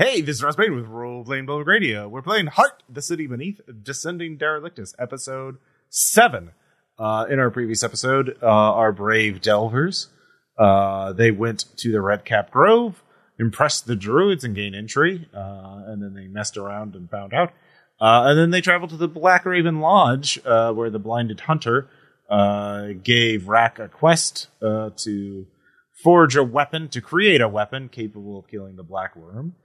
Hey, this is Ross Payne with Role Playing Public Radio. We're playing Heart, the City Beneath, Descending Derelictus, episode 7. Uh, in our previous episode, uh, our brave delvers, uh, they went to the Red Cap Grove, impressed the druids and gained entry, uh, and then they messed around and found out. Uh, and then they traveled to the Black Raven Lodge, uh, where the blinded hunter gave Rack a quest to forge a weapon, to create a weapon capable of killing the Black Worm.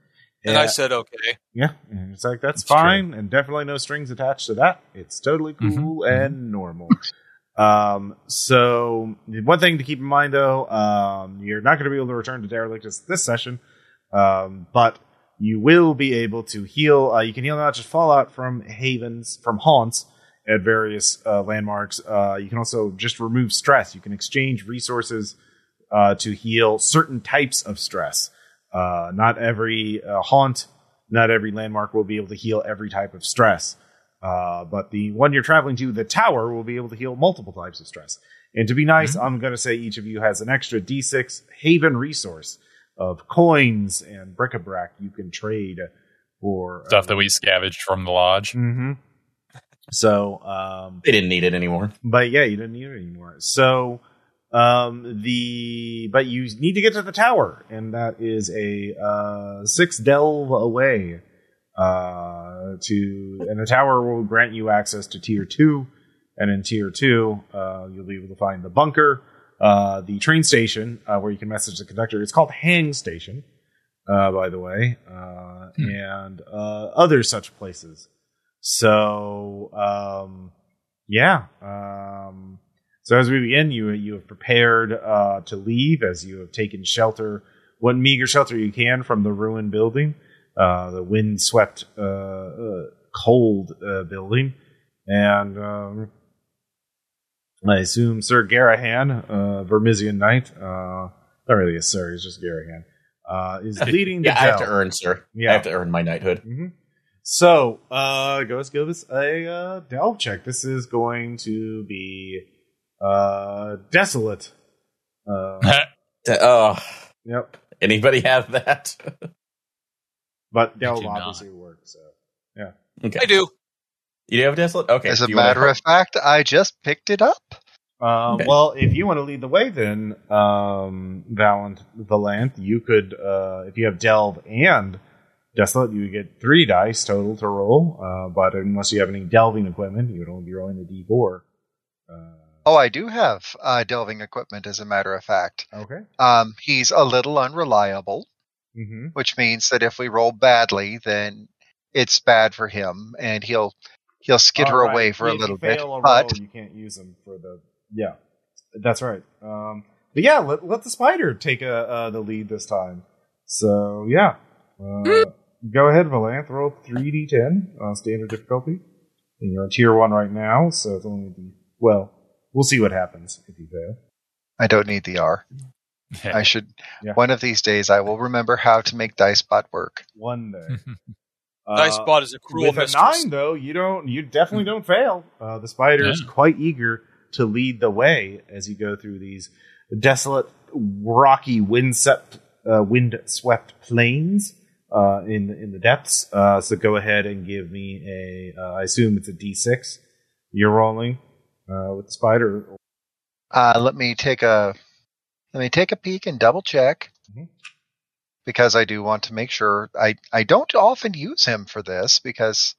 And I said, okay. Yeah, and it's like that's That's fine, and definitely no strings attached to that. It's totally cool Mhm, and normal. um, so one thing to keep in mind though, um, you're not going to be able to return to Derelictus this session, um, but you will be able to heal. Uh, you can heal not just fallout from havens, from haunts at various uh, landmarks. Uh, you can also just remove stress. You can exchange resources uh, to heal certain types of stress. Uh, not every uh, haunt, not every landmark will be able to heal every type of stress. Uh, but the one you're traveling to, the tower, will be able to heal multiple types of stress. And to be nice, I'm going to say each of you has an extra D6 Haven resource of coins and bric-a-brac you can trade for Stuff that we scavenged from the lodge. hmm So, um, They didn't need it anymore. but yeah, you didn't need it anymore. So um the but you need to get to the tower, and that is a uh six delve away. Uh to and the tower will grant you access to tier two, and in tier two, uh you'll be able to find the bunker, uh the train station, uh where you can message the conductor. It's called Hang Station, uh, by the way, uh Hmm. and uh other such places. So um yeah. Um, so as we begin, you you have prepared uh, to leave as you have taken shelter, what meager shelter you can from the ruined building, uh, the wind-swept, uh, uh, cold uh, building, and um, I assume Sir Garahan, uh, Vermissian Knight, uh, not really a Sir, he's just Garahan, uh, is leading the Yeah, I have to earn, sir. Yeah. I have to earn my knighthood. Mhm. So, uh, go let's give us a uh, delve check. This is going to be uh, desolate. Uh, D- Oh, yep, anybody have that? but delve obviously works. So, yeah. okay. I do. You do have desolate? Okay. As a do you wanna matter of fact, I just picked it up. uh, Okay. well, if you want to lead the way, then um, Valanth Valanth, you could uh, if you have delve and desolate, you would get three dice total to roll. Uh, but unless you have any delving equipment, you would only be rolling a d four. Uh, Oh, I do have uh, delving equipment, as a matter of fact. okay. Um, he's a little unreliable, Mm-hmm. which means that if we roll badly, then it's bad for him, and he'll he'll skitter right. away for If a little bit. a But roll, you can't use them for the yeah. That's right. Um, but yeah, let, let the spider take a, uh, the lead this time. So yeah, uh, go ahead, Valanth. Roll three d ten on standard difficulty. And you're on tier one right now, so it's only the well. We'll see what happens if you fail. I don't need the R. I should. Yeah. One of these days, I will remember how to make DiceBot work. One day. Nice Uh, spot is a cruel with mistress. a nine though you don't you definitely don't fail uh, the spider is Yeah. quite eager to lead the way as you go through these desolate rocky wind-swept uh, wind-swept plains uh, in in the depths uh, so go ahead and give me a uh, i assume it's a d6 you're rolling uh, with the spider Uh, let me take a let me take a peek and double check Mhm. because I do want to make sure. I I don't often use him for this because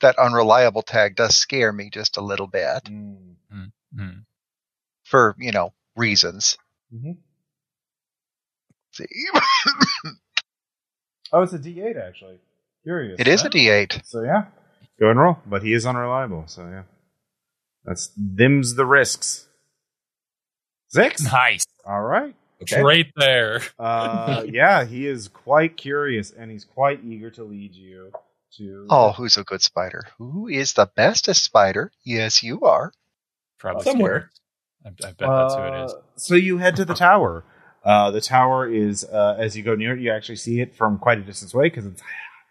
that unreliable tag does scare me just a little bit Mm. Hmm. for you know reasons. Mhm. See, oh it's a d8 actually curious it is a huh? D8. So yeah, go and roll. But he is unreliable. So yeah, that's them's the risks. Six. Nice. All right. Okay. Right there. Uh, yeah, he is quite curious and he's quite eager to lead you to. Oh, who's a good spider? Who is the bestest spider? Yes, you are. Probably Somewhere. I, I bet that's who it is. Uh, So you head to the tower. Uh, the tower is, uh, as you go near it, you actually see it from quite a distance away because it's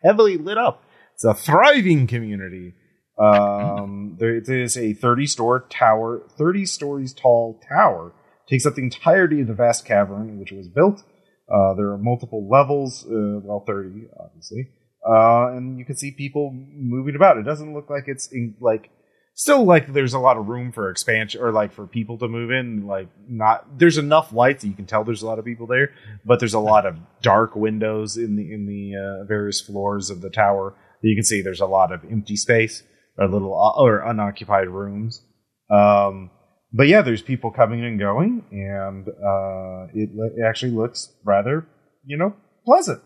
heavily lit up. It's a thriving community. Um, there, it is a 30 store tower, 30 stories tall tower. Takes up the entirety of the vast cavern in which it was built. Uh, there are multiple levels, uh, well, 30, obviously. Uh, and you can see people moving about. It doesn't look like it's in, like still like there's a lot of room for expansion or like for people to move in. Like not there's enough light that you can tell there's a lot of people there, but there's a lot of dark windows in the in the uh, various floors of the tower. You can see there's a lot of empty space or little uh, or unoccupied rooms. Um, but yeah, there's people coming and going, and uh, it, it actually looks rather you know pleasant.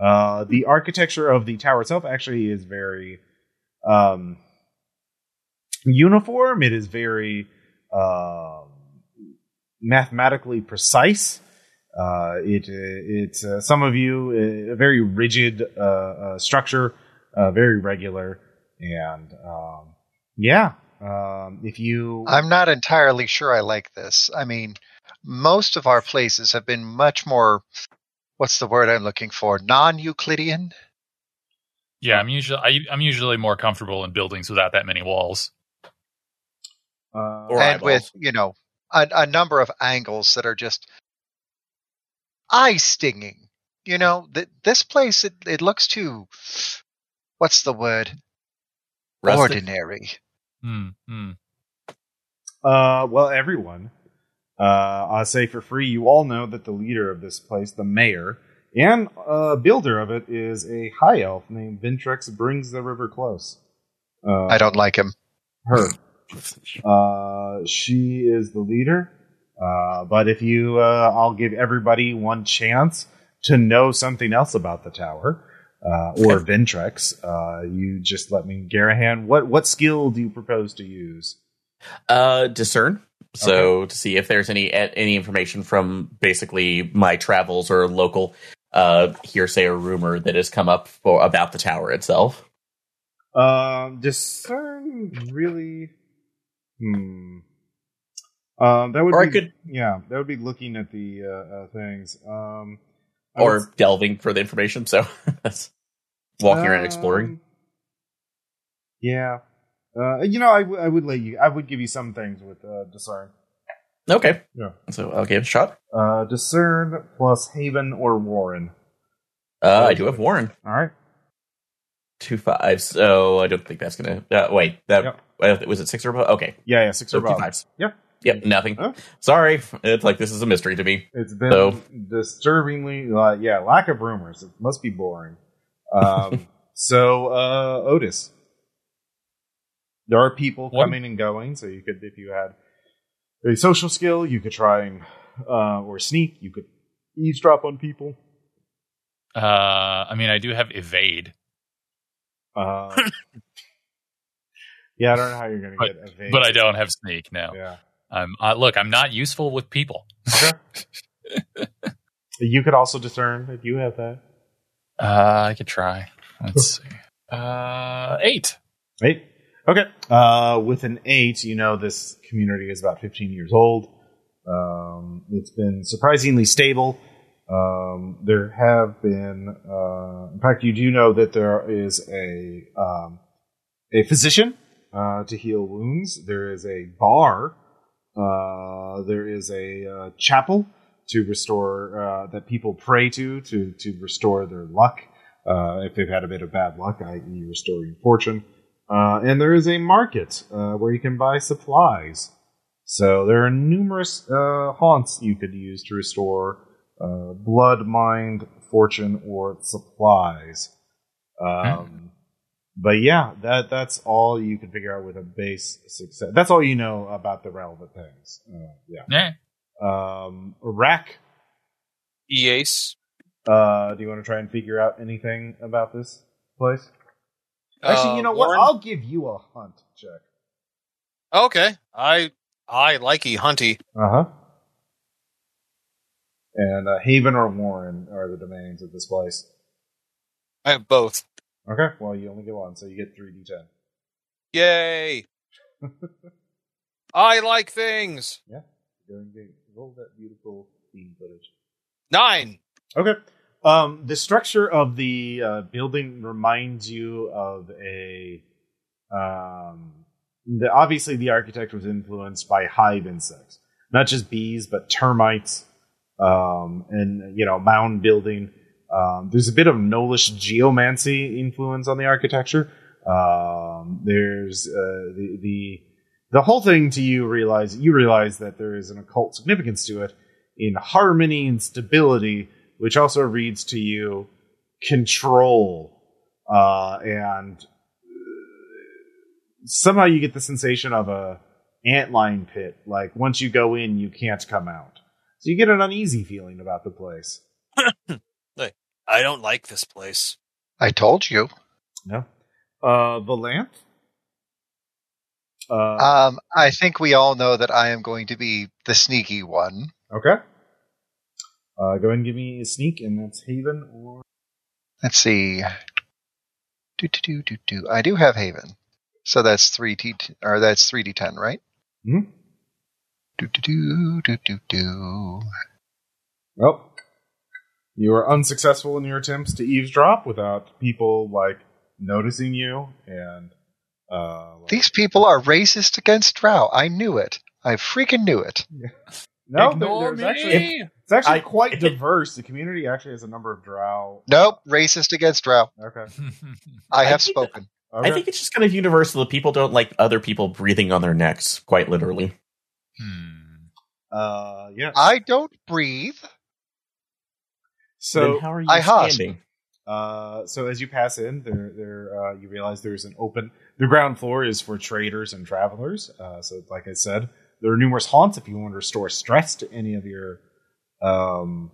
Uh, the architecture of the tower itself actually is very um, uniform. It is very uh, mathematically precise. Uh, it it's uh, some of you a very rigid structure, very regular, and um, yeah. Um, if you, I'm not entirely sure I like this. I mean, most of our places have been much more. What's the word I'm looking for? Non-Euclidean. Yeah, I'm usually I, I'm usually more comfortable in buildings without that many walls. uh, Or and eyeballs. with you know a, a number of angles that are just eye stinging. You know, th- this place it, it looks too. What's the word? Rustic? Ordinary. Hmm. hmm. Uh, well, everyone. Uh, I'll say for free, you all know that the leader of this place, the mayor, and uh, builder of it, is a high elf named Vintrex Brings the River Close. Uh, I don't like him. her. Uh, she is the leader. Uh, but if you, uh, I'll give everybody one chance to know something else about the tower, uh, or Vintrex. Uh, you just let me, Garahan, what, what skill do you propose to use? Uh, discern. So to see if there's any any information from basically my travels or local uh, hearsay or rumor that has come up for about the tower itself. Um, discern really. Hmm. Um, that would Or I be, could- yeah, that would be looking at the uh, uh, things. Um, I or delving for the information. So that's walking around exploring. Um, Yeah, uh, you know, I, w- I would let you. I would give you some things with uh, discern. Okay. Yeah. So I'll give it a shot. Uh, discern plus Haven or Warren. Uh, I do have Warren All right. two five. So I don't think that's gonna. Uh, wait, that Yep. was it six or above? Okay, Yeah, yeah, six so or above. fives. Yep. Yep. Nothing. Huh? Sorry. It's like this is a mystery to me. It's been So- disturbingly, uh, yeah, lack of rumors. It must be boring. Um, so, uh, Otis, there are people What? coming and going. So you could, if you had a social skill, you could try and uh, or sneak. You could eavesdrop on people. Uh, I mean, I do have evade, Uh, yeah, I don't know how you're going to get evade, but I don't have sneak now. Yeah. Um, uh, look, I'm not useful with people. Okay. you could also discern if you have that. Uh, I could try. Let's see. Uh, eight. Eight. Okay. Uh, with an eight, you know this community is about 15 years old. Um, it's been surprisingly stable. Um, there have been, uh, in fact, you do know that there is a um, a physician uh, to heal wounds. There is a bar. Uh, there is a uh, chapel to restore uh, that people pray to to to restore their luck uh, if they've had a bit of bad luck, i.e., restoring fortune. Uh, and there is a market uh, where you can buy supplies. So there are numerous uh, haunts you could use to restore uh, blood, mind, fortune, or supplies. Um, But yeah, that that's all you can figure out with a base success. That's all you know about the relevant things. Uh, yeah. Yeah. Um, Rack, Eace. uh, do you want to try and figure out anything about this place? Actually, Uh, you know what? I'll give you a hunt check. Okay. I I like E Hunty. Uh huh. And uh, Haven or Warren are the domains of this place. I have both. Okay, well, you only get one, so you get 3d10. Yay! I like things. Yeah, Go and get, roll that beautiful theme footage. Nine. Okay. Um, the structure of the uh, building reminds you of a. Um, the, obviously, the architect was influenced by hive insects, not just bees, but termites, um, and you know mound building. Um, there's a bit of Nolish geomancy influence on the architecture. Um, there's uh, the the the whole thing to you realize you realize that there is an occult significance to it in harmony and stability, which also reads to you control uh, and somehow you get the sensation of a antlion pit. Like once you go in, you can't come out. So you get an uneasy feeling about the place. I don't like this place. I told you. No. Uh, the lamp. Uh, Um, I think we all know that I am going to be the sneaky one. okay. Uh, go ahead and give me a sneak, and that's Haven or Let's see. Do do do do do. I do have Haven, so that's three T or that's three D ten, right? Mhm. Do do do do do do. Well, you were unsuccessful in your attempts to eavesdrop without people like noticing you and uh, like- These people are racist against Drow. I knew it. I freaking knew it. no, there- Ignore there's me. actually it's actually I- quite diverse. The community actually has a number of drow. Nope, racist against Drow. Okay. I I have think- spoken. okay. I think it's just kind of universal that people don't like other people breathing on their necks, quite literally. Hmm. uh, yeah. I don't breathe. So then how are you I husk. standing? Uh, so as you pass in, there, there, uh, you realize there's an open. The ground floor is for traders and travelers. Uh, so, like I said, there are numerous haunts if you want to restore stress to any of your, um,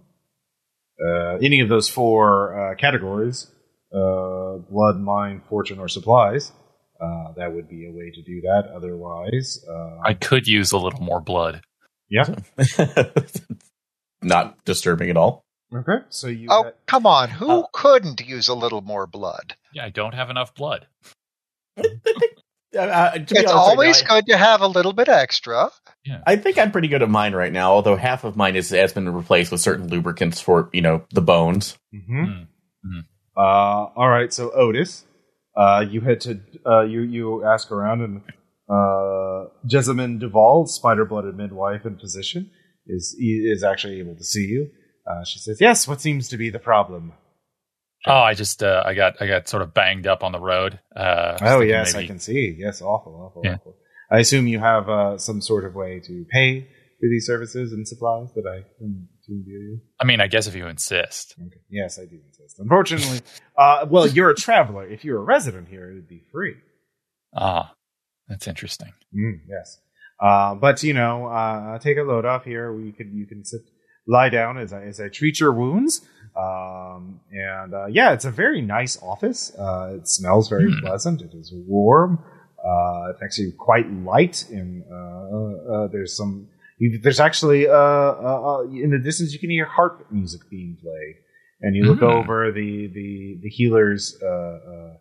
uh, any of those four uh, categories: uh, blood, mind, fortune, or supplies. Uh, that would be a way to do that. Otherwise, uh, I could use a little more blood. yeah. Not disturbing at all. Okay. So you. Oh, come on. Who Uh, couldn't use a little more blood? Yeah, I don't have enough blood. Uh, uh, to be It's honest, right always now, good to have a little bit extra. I, I think I'm pretty good at mine right now. Although half of mine is, has been replaced with certain lubricants for you know the bones. hmm Hmm. Uh, all right, so Otis, uh, you head to uh, you you ask around, and uh, Jessamine Duval, spider-blooded midwife and physician, is is actually able to see you. Uh, she says, "Yes, what seems to be the problem?" Oh, I just uh, I got I got sort of banged up on the road. Uh, Oh yes, I can see. Yes, awful, awful, Yeah. awful. I assume you have uh, some sort of way to pay for these services and supplies that I can give you. I mean, I guess if you insist. Okay. Yes, I do insist. Unfortunately, uh, well, you're a traveler. If you're a resident here, it would be free. Ah, that's interesting. Mm, yes. Uh, but you know, uh, take a load off here. We could you can sit, lie down as I as I treat your wounds. Um, and uh, yeah, it's a very nice office. Uh, it smells very Hmm. pleasant. It is warm. Uh, it's actually quite light, and uh, uh, there's some. You, there's actually uh, uh, uh, in the distance you can hear harp music being played, and you look Hmm. over the the the healer's uh, uh,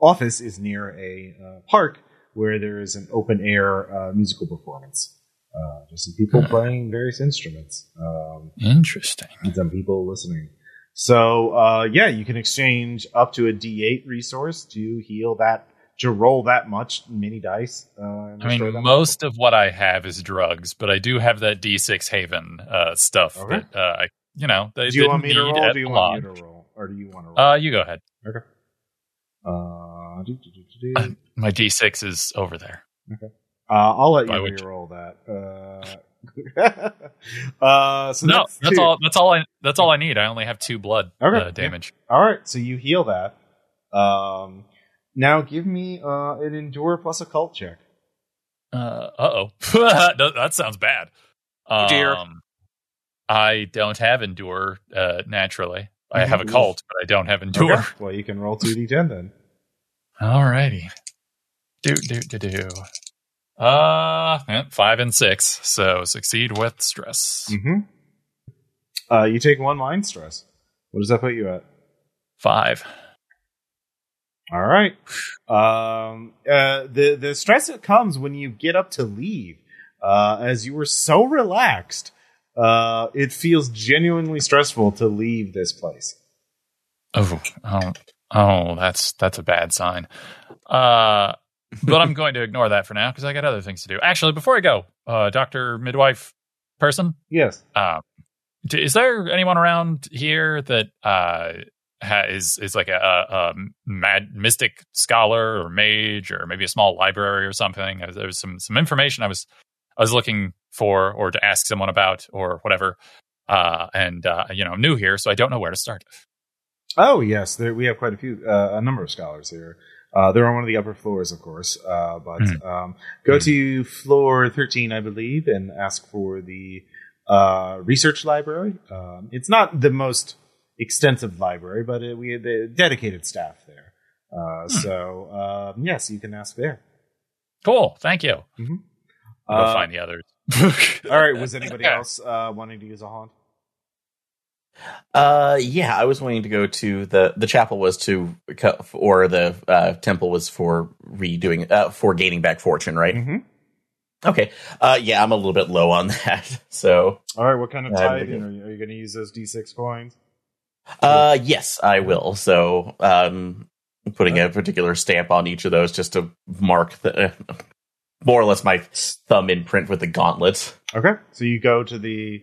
office is near a uh, park where there is an open air uh, musical performance. Uh, just some people Huh. playing various instruments, um, Interesting. and some people listening. So uh, yeah, you can exchange up to a D8 resource to heal that to roll that much mini dice. Uh, I mean, much. most of what I have is drugs, but I do have that D6 Haven uh, stuff Okay. that uh, I, you know, Do you want me to roll? Do you want me lodge. to roll, or do you want to roll? Uh, you go ahead. Uh, do, do, do, do. My D6 is over there. Uh, I'll let By you which- re-roll that. Uh, uh, so no, that's, that's all. That's all I. That's all I need. I only have two blood Okay, uh, yeah. damage. All right, so you heal that. Um, now give me uh, an endure plus a cult check. Uh oh, that, that sounds bad. Oh, dear. Um, I don't have endure uh, naturally. I have a cult, but I don't have endure. Okay. Well, you can roll two d10 then. Alrighty. Do do do do. Uh, five and six. So succeed with stress. Mm-hmm. Uh, you take one mind stress. What does that put you at? Five. All right. Um, uh, the the stress that comes when you get up to leave, uh, as you were so relaxed, uh, it feels genuinely stressful to leave this place. Oh, oh, oh, that's that's a bad sign. Uh, but I'm going to ignore that for now because I got other things to do. Actually, before I go, uh, Doctor Midwife person, Yes. uh, d- is there anyone around here that uh, ha- is is like a, a, a mad mystic scholar or mage or maybe a small library or something? There was some some information I was I was looking for or to ask someone about or whatever. Uh, and uh, you know, I'm new here, so I don't know where to start. Oh yes, there, we have quite a few, uh, a number of scholars here. Uh, they're on one of the upper floors, of course. Uh, but Hmm. um, go to floor thirteen, I believe, and ask for the uh, research library. Um, it's not the most extensive library, but it, we have the dedicated staff there. Uh, So um, yes, you can ask there. Cool, thank you. I'll Uh, find the others. all right. Was anybody else uh, wanting to use a haunt? Uh, yeah, I was wanting to go to the the chapel was to or the uh, temple was for redoing uh, for gaining back fortune, right? Mm-hmm. Okay. Uh, yeah, I'm a little bit low on that. So, All right. What kind of tithing are you, you going to use? Those D six coins? uh, yes, I will. So, um, putting a particular stamp on each of those just to mark the more or less my thumb imprint with the gauntlets. Okay, so you go to the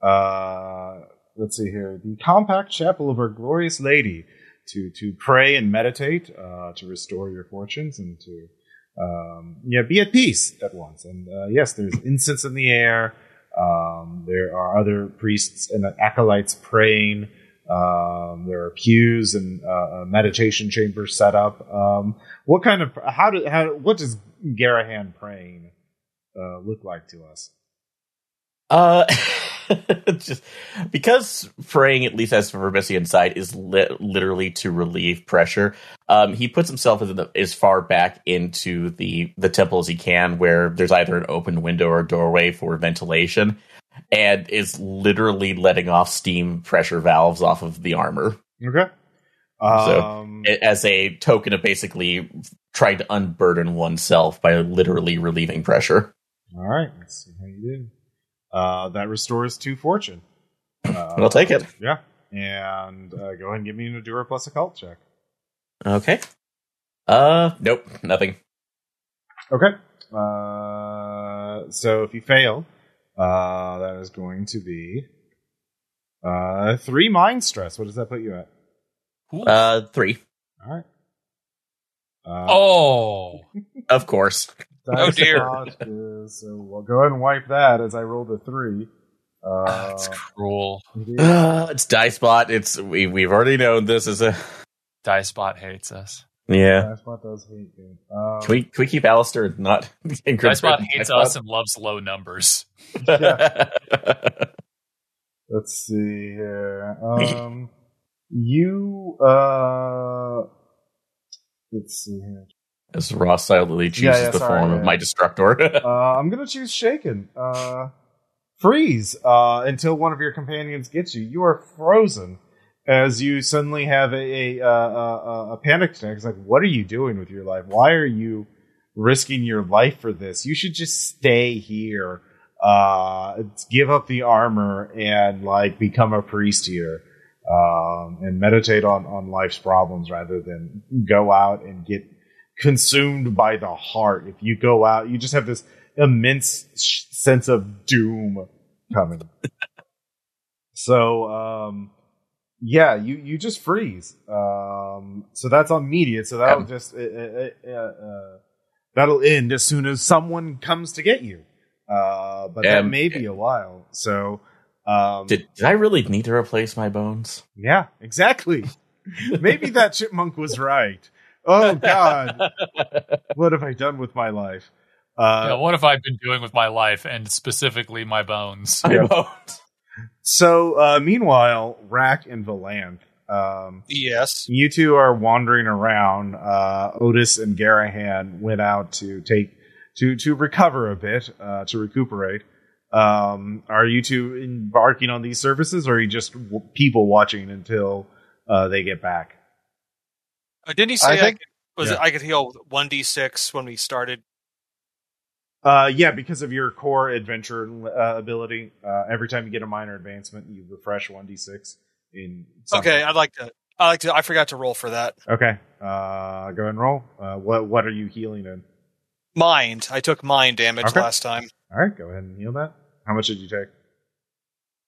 uh let's see here, the compact chapel of our glorious lady to to pray and meditate, uh to restore your fortunes and to um yeah, be at peace at once. And uh yes, there's incense in the air. Um there are other priests and acolytes praying. Um, there are pews and uh, meditation chambers set up. Um, what kind of how do how what does Garahan praying uh, look like to us? Uh, just because praying, at least as for side, is li- literally to relieve pressure. Um, he puts himself as, the, as far back into the the temple as he can, where there's either an open window or doorway for ventilation, and is literally letting off steam pressure valves off of the armor Okay. So, Um, a- as a token of basically trying to unburden oneself by literally relieving pressure. all right. Let's see how you do. Uh, that restores two fortune. Uh, I'll take it. Yeah. And uh, go ahead and give me an Endure plus occult check. Okay. Uh, nope, nothing. Okay. Uh, so if you fail, uh, that is going to be uh, three mind stress. What does that put you at? Uh, three, All right. Uh, oh, of course. Dice oh dear. spot is- so we'll go ahead and wipe that as I roll the three. Uh, that's cruel. it is- Uh, it's Dicebot. It's we we've already known this is a Dicebot hates us. yeah. Dice spot does hate you. Um, Can we can we keep Alistair not Dicebot hates us and loves low numbers. Let's see here. Um, you uh, let's see here. As Ross silently chooses Yeah, yeah, the sorry, form yeah. of my destructor. Uh, I'm gonna choose shaken. Uh, freeze uh, until one of your companions gets you. You are frozen as you suddenly have a a, a, a panic attack. It's like, what are you doing with your life? Why are you risking your life for this? You should just stay here. Uh, give up the armor and like become a priest here. Um, and meditate on, on life's problems rather than go out and get consumed by the heart. If you go out, you just have this immense sh- sense of doom coming. so, um, yeah, you, you just freeze. Um, so that's on media. So that'll Um. just, uh, uh, uh, uh, that'll end as soon as someone comes to get you. Uh, but that Um, may be a while. So, um, did, did I really need to replace my bones? yeah, exactly. Maybe that chipmunk was right. Oh God, what have I done with my life? Uh, Yeah, what have I been doing with my life and specifically my bones? My Yeah. bones. So, uh, meanwhile, Rack and Valanth, um, Yes. you two are wandering around. Uh, Otis and Garahan went out to take to to recover a bit, uh, to recuperate. Um, are you two embarking on these services, or are you just w- people watching until uh, they get back? Uh, didn't he say I, think- could, was Yeah. it I could heal one d six when we started? Uh, yeah, because of your core adventure uh, ability. Uh, every time you get a minor advancement, you refresh one d six. In something. Okay, I'd like to. I like to. I forgot to roll for that. Okay. Uh, go ahead and roll. Uh, what what are you healing in? Mind. I took mind damage Okay. last time. All right, go ahead and heal that. How much did you take?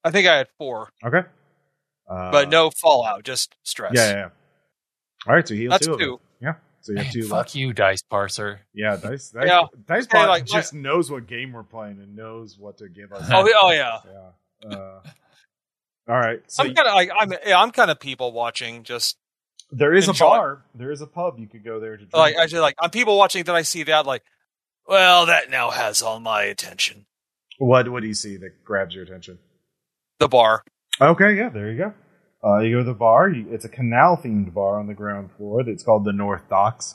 I think I had four, Okay. Uh, but no fallout, just stress. Yeah, yeah, yeah. All right, so heal That's two. of them. two. Yeah. So you have Man, two fuck left. you, dice parser. Yeah, dice. Dice, Yeah. dice Hey, Bot like, my- just knows what game we're playing and knows what to give us. Oh, yeah, oh yeah. yeah. Uh, all right. So I'm kind of like I'm yeah, I'm kind of people watching. Just there is a bar. There is a pub you could go there to drink. like actually, like I'm people watching. That I see that like, well, that now has all my attention. what What do you see that grabs your attention? The bar. Okay, yeah, there you go. Uh, you go to the bar. You, it's a canal themed bar on the ground floor. It's called the North Docks.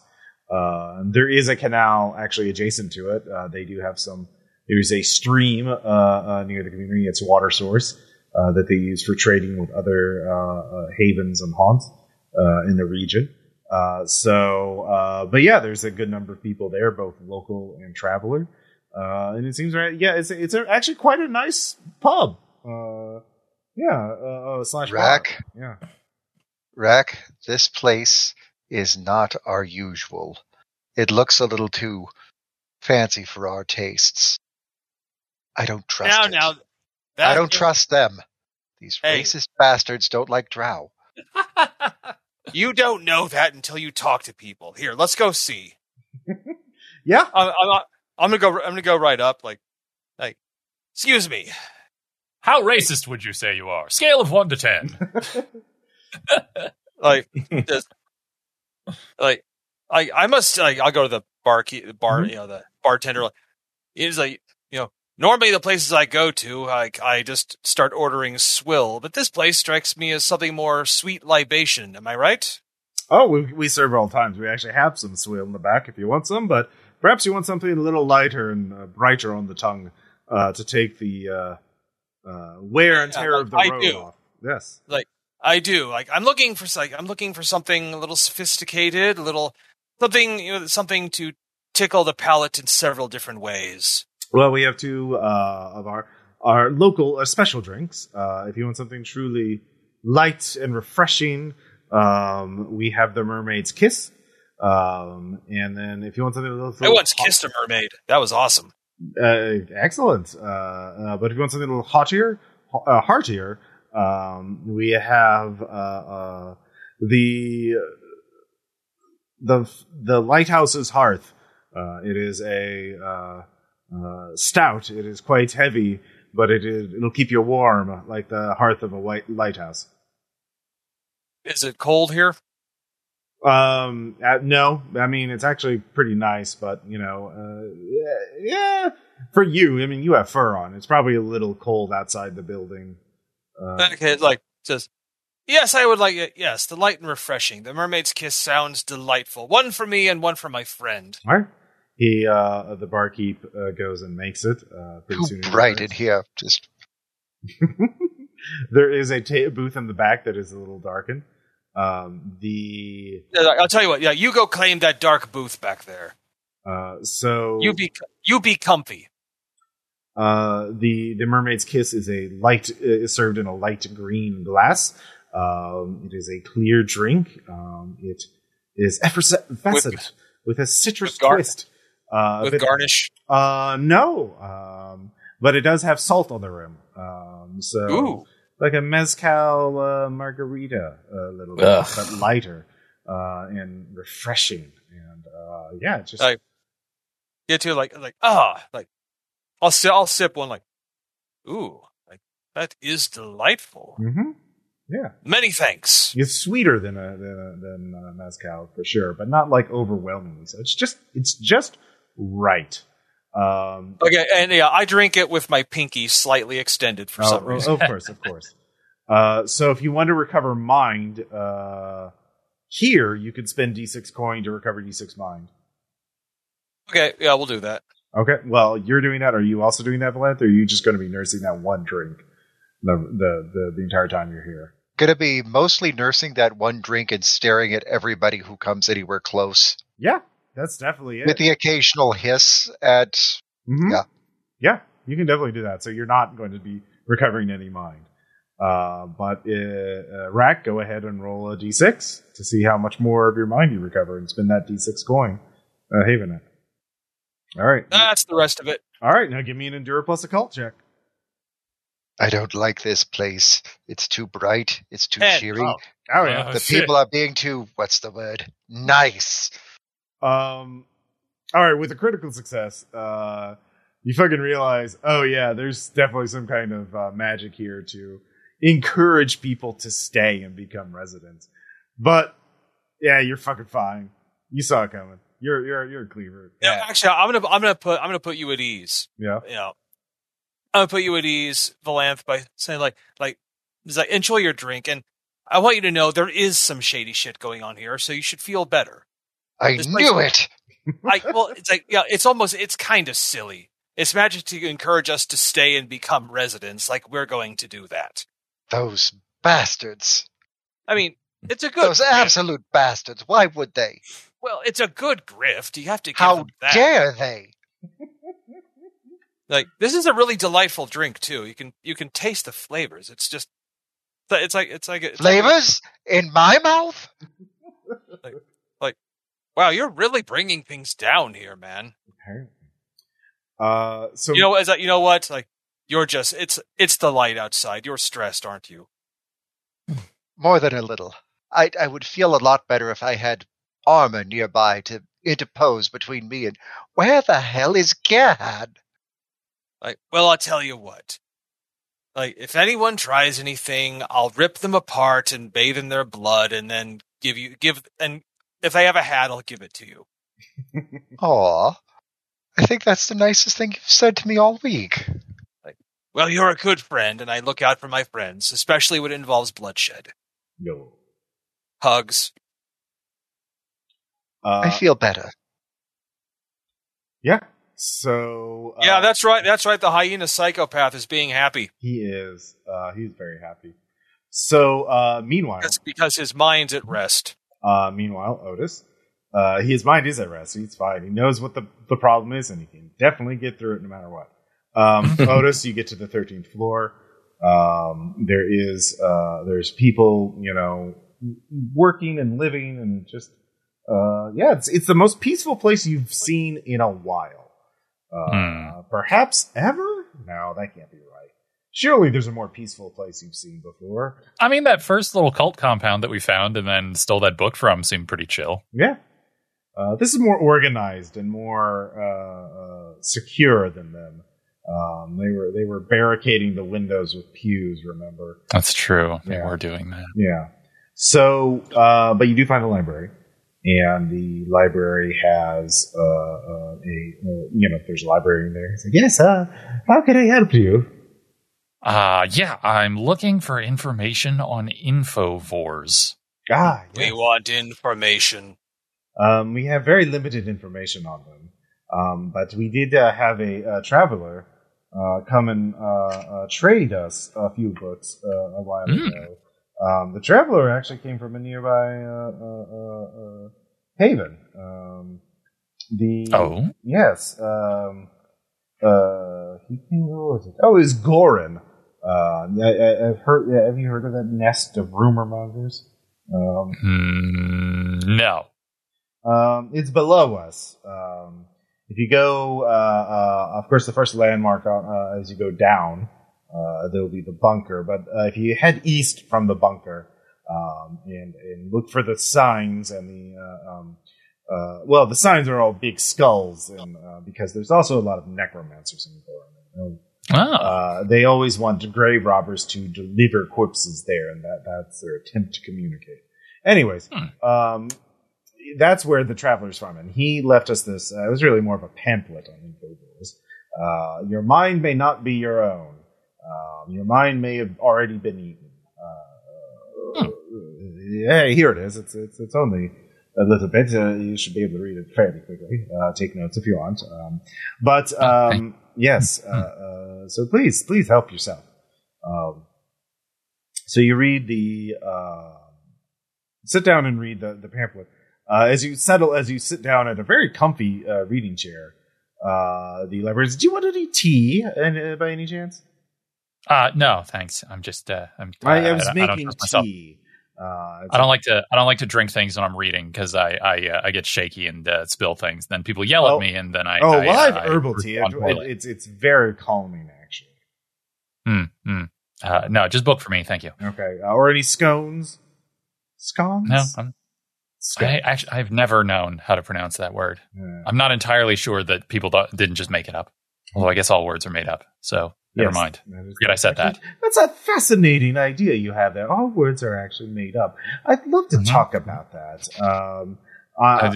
Uh, there is a canal actually adjacent to it. Uh, they do have some. There's a stream uh, uh, near the community. It's a water source uh, that they use for trading with other havens and haunts uh, in the region. Uh, so, uh, but yeah, there's a good number of people there, both local and traveler. Uh, and it seems right. Yeah, it's it's a, actually quite a nice pub. Uh, yeah, uh, uh, slash bar. Rack, Yeah. Rack, this place is not our usual. It looks a little too fancy for our tastes. I don't trust now, it. now, I don't trust them. These Hey. racist bastards don't like drow. You don't know that until you talk to people. Here, let's go see. Yeah. I'm, I'm, I'm gonna go. I'm gonna go right up. Like, like, excuse me. How racist would you say you are? Scale of one to ten. Like, just, like, I, I must. Like, I'll go to the bar, key, bar, Mhm. you know, the bartender. Like, he's like, you know, normally the places I go to, like, I just start ordering swill, but this place strikes me as something more sweet libation. Am I right? Oh, we, we serve all times. We actually have some swill in the back if you want some, but perhaps you want something a little lighter and uh, brighter on the tongue uh, to take the uh, uh, wear and Yeah, tear like of the I road do. off. Yes. Like I do. Like I'm looking for like I'm looking for something a little sophisticated, a little something you know, something to tickle the palate in several different ways. Well, we have two uh, of our our local uh, special drinks. Uh, if you want something truly light and refreshing, um, we have the Mermaid's Kiss. Um, and then if you want something a little, I once kissed a mermaid. That was awesome. Uh, excellent. Uh, uh, but if you want something a little hotier, uh, heartier, um, we have uh, uh, the the the lighthouse's hearth. Uh, it is a stout. It is quite heavy, but it is, it'll keep you warm like the hearth of a white lighthouse. Is it cold here? Um, uh, no, I mean it's actually pretty nice, but you know, uh, yeah, yeah, for you, I mean you have fur on. It's probably a little cold outside the building. Uh, Okay, like says. Yes, I would like it. Yes, the light and refreshing. The mermaid's kiss sounds delightful. One for me and one for my friend. all right. He, uh, the barkeep, uh, goes and makes it. Uh, pretty Too soon he bright in here. Just there is a ta- booth in the back that is a little darkened. Um, the I'll tell you what. Yeah, you go claim that dark booth back there. uh, so You be you be comfy. Uh, the the mermaid's kiss is a light is served in a light green glass. Um, it is a clear drink. Um, it is effervescent with, a citrus with gar- twist. Uh, with bit- garnish. Uh, no, um, but it does have salt on the rim. Um, so Ooh. Like a mezcal uh, margarita, a little bit, Ugh. but lighter uh, and refreshing. And uh, yeah, just Like- Yeah, too. Like like ah, like I'll si- I'll sip one. Like ooh, like that is delightful. Mm-hmm. yeah. Many thanks. It's sweeter than a than, a, than uh, mezcal for sure, but not like overwhelmingly. So it's just it's just right. Um, Okay, and yeah, I drink it with my pinky slightly extended for oh, some oh, reason. of course, of course. Uh, so if you want to recover mind, uh, here you could spend d6 coin to recover d6 mind. Okay, yeah, we'll do that. Okay, well you're doing that. Are you also doing that, Valanth? Or are you just going to be nursing that one drink the the the, the entire time you're here? gonna be mostly nursing that one drink and staring at everybody who comes anywhere close, Yeah, that's definitely it. with the occasional hiss at. Mhm. Yeah. Yeah, you can definitely do that. So you're not going to be recovering any mind. Uh, but uh, uh, Rack, go ahead and roll a d6 to see how much more of your mind you recover and spend that d6 coin. Uh, Haven it. All right. That's the rest of it. All right. Now give me an Endure plus occult check. I don't like this place. It's too bright. It's too Ed, cheery. oh, Oh yeah. Uh, the shit. people are being too, what's the word? Nice. Um, all right, with a critical success, uh, you fucking realize, oh yeah, there's definitely some kind of uh, magic here to encourage people to stay and become residents. But yeah, you're fucking fine. You saw it coming. You're you're you're a cleaver. Yeah, actually, I'm gonna I'm gonna put I'm gonna put you at ease. Yeah. You know, I'm gonna put you at ease, Valanth, by saying like like like enjoy your drink, and I want you to know there is some shady shit going on here, so you should feel better. I This knew place- it. I well, it's like yeah, it's almost it's kind of silly. It's magic to encourage us to stay and become residents, like we're going to do that. Those bastards. I mean, it's a good Those grift. absolute bastards. Why would they? well, it's a good grift. You have to give How dare they? Like this is a really delightful drink too. You can you can taste the flavors. It's just it's like it's like it's like- Flavors in my mouth? Wow, you're really bringing things down here, man. Apparently. Uh, so You know, as you know what? Like you're just it's it's the light outside. You're stressed, aren't you? More than a little. I, I would feel a lot better if I had armor nearby to interpose between me and. Where the hell is Gerhard? Like, well, I'll tell you what. Like, if anyone tries anything, I'll rip them apart and bathe in their blood, and then give you give. And if I have a hat, I'll give it to you. Aw. I think that's the nicest thing you've said to me all week. Well, you're a good friend, and I look out for my friends, especially when it involves bloodshed. Yo. Hugs. Uh, I feel better. yeah. So uh, yeah, that's right. That's right. The hyena psychopath is being happy. he is. Uh, he's very happy. So uh, meanwhile, That's because his mind's at rest. Uh, meanwhile, Otis, uh, his mind is at rest. He's fine. He knows what the, the problem is, and he can definitely get through it no matter what. Um, Otis, you get to the 13th floor. Um, there is uh, there's people, you know, working and living, and just uh, yeah, it's it's the most peaceful place you've seen in a while. Uh, Hmm. Perhaps ever? No, that can't be right. Surely there's a more peaceful place you've seen before. I mean, that first little cult compound that we found and then stole that book from seemed pretty chill. Yeah. Uh, this is more organized and more uh, uh, secure than them. Um, they were they were barricading the windows with pews. Remember? That's true. They Yeah. were doing that. Yeah. So, uh, but you do find the library, and the library has uh, uh, a uh, you know if there's a librarian there. He's like, yes, uh, how can I help you? Uh, yeah, I'm looking for information on Infovores. Ah, We want information. Um, we have very limited information on them, um, but we did uh, have a, uh traveler uh, come and uh, uh, trade us a few books uh, a while Mm. ago. Um, the traveler actually came from a nearby uh, uh, uh, uh, haven. Um, the Oh, yes, um, uh, he came. Who was it? Oh, it was Gorin. Uh, I, I've heard. Have you heard of that nest of rumor mongers? Um, hmm, no. um, it's below us. Um, if you go, uh, uh, of course, the first landmark on, uh, as you go down, uh, there will be the bunker. But uh, if you head east from the bunker um, and, and look for the signs and the uh, um, uh, well, the signs are all big skulls, and uh, because there's also a lot of necromancers in the Goron. Oh, Uh, they always want grave robbers to deliver corpses there, and that, that's their attempt to communicate. Anyways, Hmm. um, that's where the traveler's from, and he left us this. Uh, it was really more of a pamphlet on Infovores. Uh, your mind may not be your own. Um, your mind may have already been eaten. Uh, Hey, here it is. It's it's it's only a little bit. Uh, you should be able to read it fairly quickly. Uh, take notes if you want. Um, but um, yes, uh, uh, so please, please help yourself. Um, so you read the, uh, sit down and read the, the pamphlet. Uh, as you settle, as you sit down at a very comfy uh, reading chair, uh, the librarian says, "Do you want any tea, uh, by any chance?" uh, no, thanks. I'm just, uh, I'm, I, I I was I making myself. tea. Uh, I don't like to. I don't like to drink things when I'm reading because I I, uh, I get shaky and uh, spill things. Then people yell Oh. at me, and then I. oh, I, well, I uh, have I herbal tea. It, it's it's very calming, actually. Hmm. hmm. Uh, no, just book for me. Thank you. Okay. Uh, or any scones? Scones? No, I'm, Scones. I actually I've never known how to pronounce that word. Yeah. I'm not entirely sure that people th- didn't just make it up. Although I guess all words are made up. So never Yes, mind. that is- Forget I said that. That's a fascinating idea you have there. All words are actually made up. I'd love to Mhm. talk about that. Um, uh, Uh,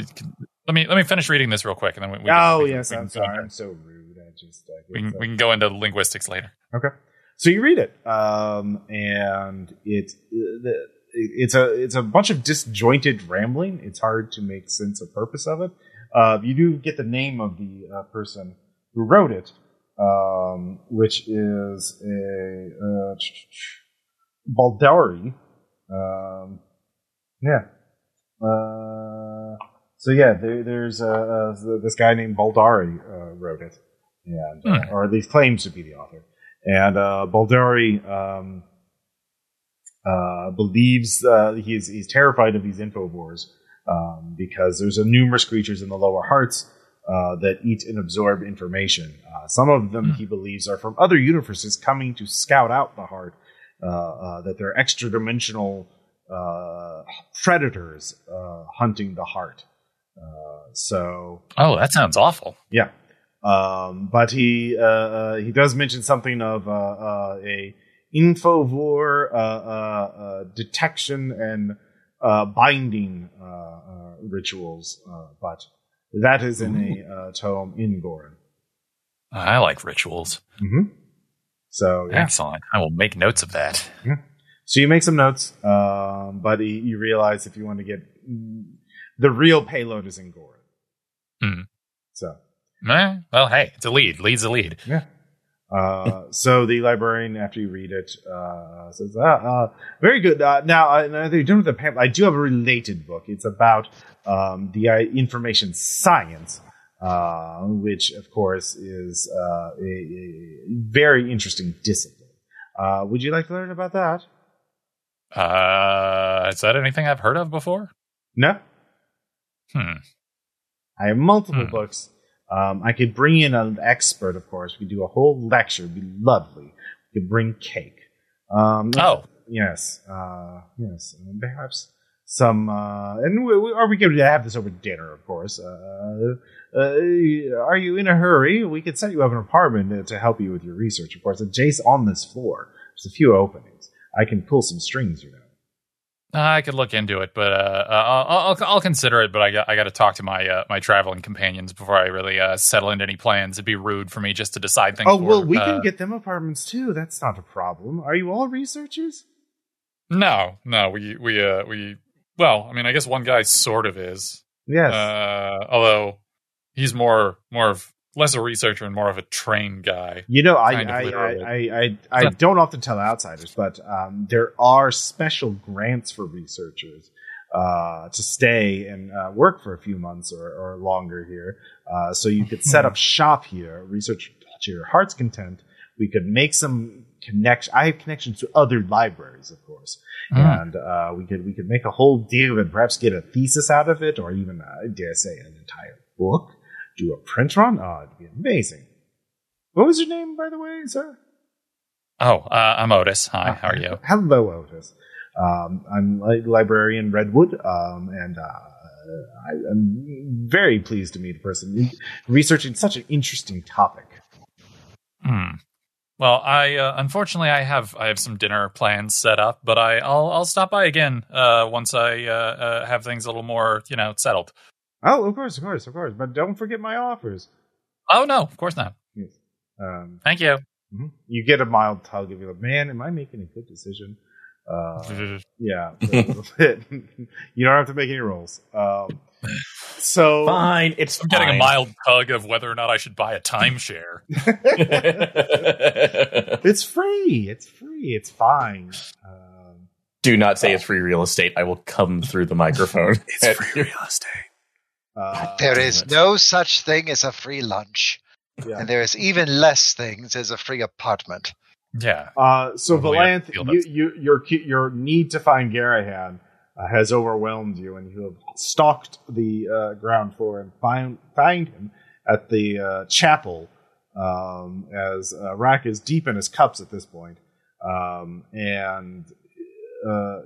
let me let me finish reading this real quick, and then we, we can- oh can- yes, we can I'm go sorry. into- I'm so rude. I just uh, We can, we can go into linguistics later. Okay. So you read it, um, and it, the- it's a it's a bunch of disjointed rambling. It's hard to make sense of purpose of it. Uh, you do get the name of the uh, person who wrote it, um, which is a uh, Baldari. Um, yeah. Uh, so yeah, there, there's uh, uh, this guy named Baldari uh, wrote it, and uh, or at least claims to be the author. And uh, Baldari um, uh, believes uh, he's he's terrified of these infovores um, because there's a numerous creatures in the lower hearts uh, that eat and absorb information. Uh, some of them Hmm. he believes are from other universes coming to scout out the heart. Uh, uh, that they're extra dimensional uh, predators uh, hunting the heart. Uh, so Oh, that sounds awful. yeah, um, but he uh, uh, he does mention something of uh, uh, a infovore uh, uh, uh, detection and uh, binding uh, uh, rituals, uh, but that is in a uh, tome in Gorin. I like rituals. Mm-hmm. So yeah, Excellent. I will make notes of that. so you make some notes, um, but you, realize if you want to get the real payload is in Gorin. Hmm. So Eh, well, hey, it's a lead. Lead's a lead. Yeah. Uh, so the librarian, after you read it, uh, says, uh, uh, "Very good." Uh, now, uh, you're done with the pamphlet, I do have a related book. It's about um, the uh, information science, uh, which, of course, is uh, a, a very interesting discipline. Uh, would you like to learn about that? Uh, is that anything I've heard of before? No, Hmm. I have multiple Hmm. books. Um, I could bring in an expert, of course. We could do a whole lecture. It'd be lovely. We could bring cake. Um, Oh, Yes, uh, yes, and perhaps some, uh, and we, we, or we could have this over dinner, of course. Uh, uh, are you in a hurry? We could set you up an apartment to, to help you with your research, of course. And Jace on this floor. There's a few openings. I can pull some strings, you know. I could look into it, but uh, I'll, I'll I'll consider it. But I got I got to talk to my uh, my traveling companions before I really uh, settle into any plans. It'd be rude for me just to decide things. Oh for, well, we uh, can get them apartments too. That's not a problem. Are you all researchers? No, no, we we uh we well, I mean, I guess one guy sort of is. Yes. Uh, although he's more more of less a researcher and more of a trained guy. You know, I I, I. I, I, I don't often tell outsiders, but um, there are special grants for researchers uh, to stay and uh, work for a few months or, or longer here. Uh, so you could set up shop here, research to your heart's content. We could make some connection. I have connections to other libraries, of course, Mm. and uh, we could we could make a whole deal and. Perhaps get a thesis out of it, or even uh, dare say an entire book. Do a print run. Oh, it'd be amazing. What was your name, by the way, sir? Oh, uh, I'm Otis. Hi, how are you? Hello, Otis. Um, I'm li- librarian Redwood, um, and uh, I, I'm very pleased to meet a person researching such an interesting topic. Hmm. Well, I uh, unfortunately I have I have some dinner plans set up, but I I'll I'll stop by again uh, once I uh, uh, have things a little more you know settled. Oh, of course, of course, of course. But don't forget my offers. Oh no, of course not. Yes. Um, Thank you. mhm. You get a mild tug of you. Man, am I making a good decision? Uh, yeah. you don't have to make any rolls. Um, so Fine, it's I'm getting a mild tug of whether or not I should buy a timeshare. it's free. It's free. It's fine. Um, Do not say it's free real estate. I will come through the microphone. It's free real estate. Uh, There is no such thing as a free lunch, yeah. and there is even less things as a free apartment. Yeah. Uh, so Totally Valanth, you, you, your your need to find Garahan uh, has overwhelmed you, and you have stalked the uh, ground floor and find find him at the uh, chapel um, as uh, Rack is deep in his cups at this point, um, and uh,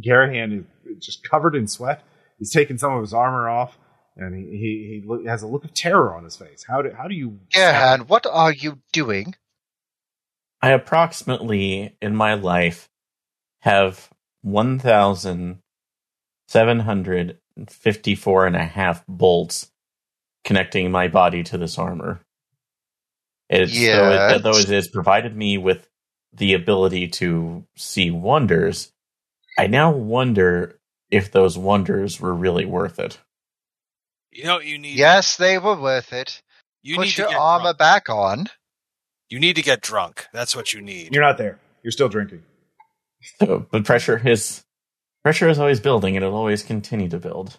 Garahan is just covered in sweat. He's taken some of his armor off, and he he, he look, has a look of terror on his face. How do how do you? Gerhan, what are you doing? I approximately in my life have 1,754 and a half bolts connecting my body to this armor. It's, though, it, though it has provided me with the ability to see wonders, I now wonder if those wonders were really worth it. You know what you need? Yes, they were worth it. you Put need your to get armor drunk. back on. You need to get drunk. That's what you need. You're not there. You're still drinking. So, but pressure is pressure is always building, and it'll always continue to build.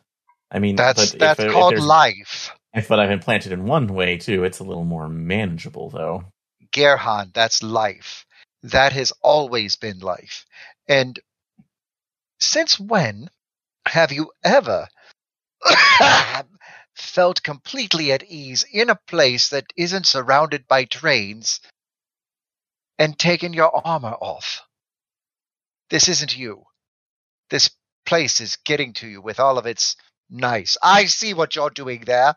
I mean, That's but that's if called there's- life. If what I've implanted in one way too, it's a little more manageable though. Gerhan, that's life. That has always been life. And since when have you ever felt completely at ease in a place that isn't surrounded by trains and taken your armor off? This isn't you. This place is getting to you with all of its nice. I see what you're doing there.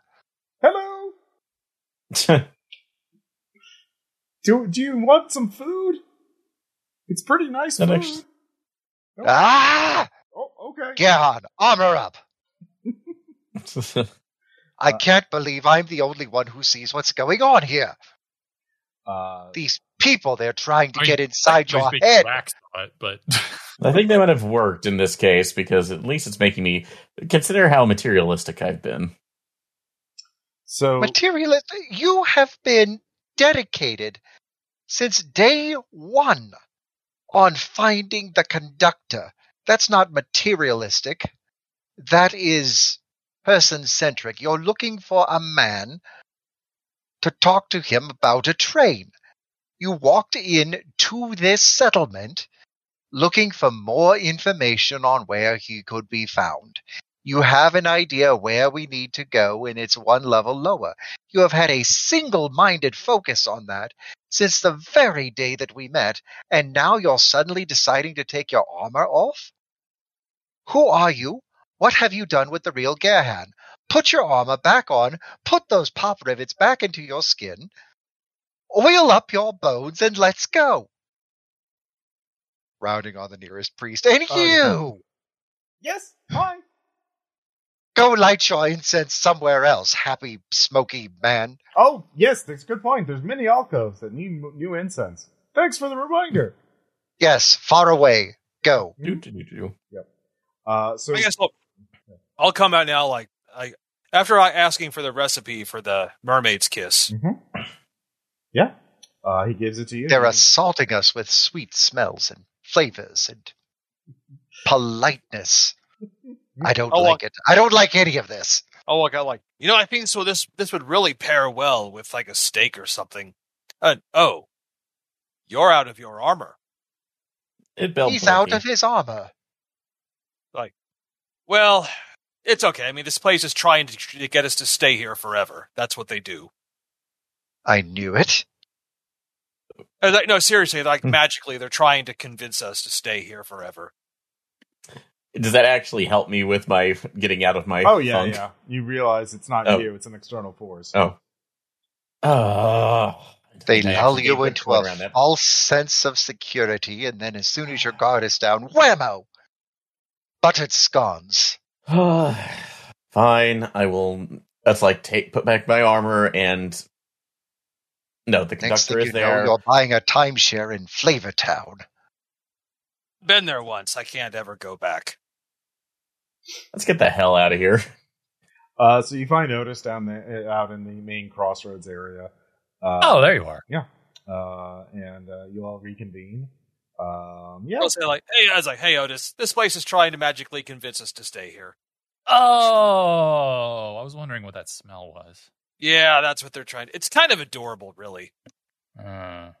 Hello. Do do you want some food? It's pretty nice That food. actually- Oh, Ah! Okay. Gerhan, armor up. I Uh, can't believe I'm the only one who sees what's going on here. Uh, These people, they're trying to I mean, get inside your head. It, but I think that would have worked in this case because at least it's making me consider how materialistic I've been. so Materialist, you have been dedicated since day one on finding the conductor. That's not materialistic. That is person centric. You're looking for a man to talk to him about a train. You walked in to this settlement looking for more information on where he could be found. You have an idea where we need to go, and it's one level lower. You have had a single minded focus on that since the very day that we met, and now you're suddenly deciding to take your armor off? Who are you? What have you done with the real Gerhan? Put your armor back on, put those pop rivets back into your skin, oil up your bones, and let's go. Rounding on the nearest priest. And Oh, you! yeah. yes, fine. Go light your incense somewhere else, happy, smoky man. Oh, yes, that's a good point. There's many alcoves that need m- new incense. Thanks for the reminder. Yes, far away. Go. Do, do, do, do. Uh, so I guess look, I'll come out now. Like, I after I asking for the recipe for the mermaid's kiss. Mhm. yeah, uh, he gives it to you. They're assaulting us with sweet smells and flavors and politeness. I don't Oh, like it. I don't like any of this. Oh, look, I like. You know, I think so. This this would really pair well with like a steak or something. Uh, oh, you're out of your armor. It built He's out of his armor. Like, well, it's okay. I mean, this place is trying to, to get us to stay here forever. That's what they do. I knew it. Uh, like- no, seriously, like Hmm. magically, they're trying to convince us to stay here forever. Does that actually help me with my getting out of my? Oh yeah, funk? yeah. You realize it's not Oh. you; it's an external force. Oh. Oh. They I lull you into good a around false sense of security, and then as soon as your guard is down, whammo! Buttered scones. Fine, I will. That's like take put back my armor and. No, the Next conductor thing is you there. know, you're buying a timeshare in Flavor Town. Been there once. I can't ever go back. Let's get the hell out of here. Uh, so you find Otis down there, uh, out in the main crossroads area. Uh, oh, there you are. Yeah, uh, and uh, you all reconvene. Um, yeah, I'll say like, hey, I was like, hey, Otis, this place is trying to magically convince us to stay here. Oh, I was wondering what that smell was. Yeah, that's what they're trying. It's kind of adorable, really. Uh,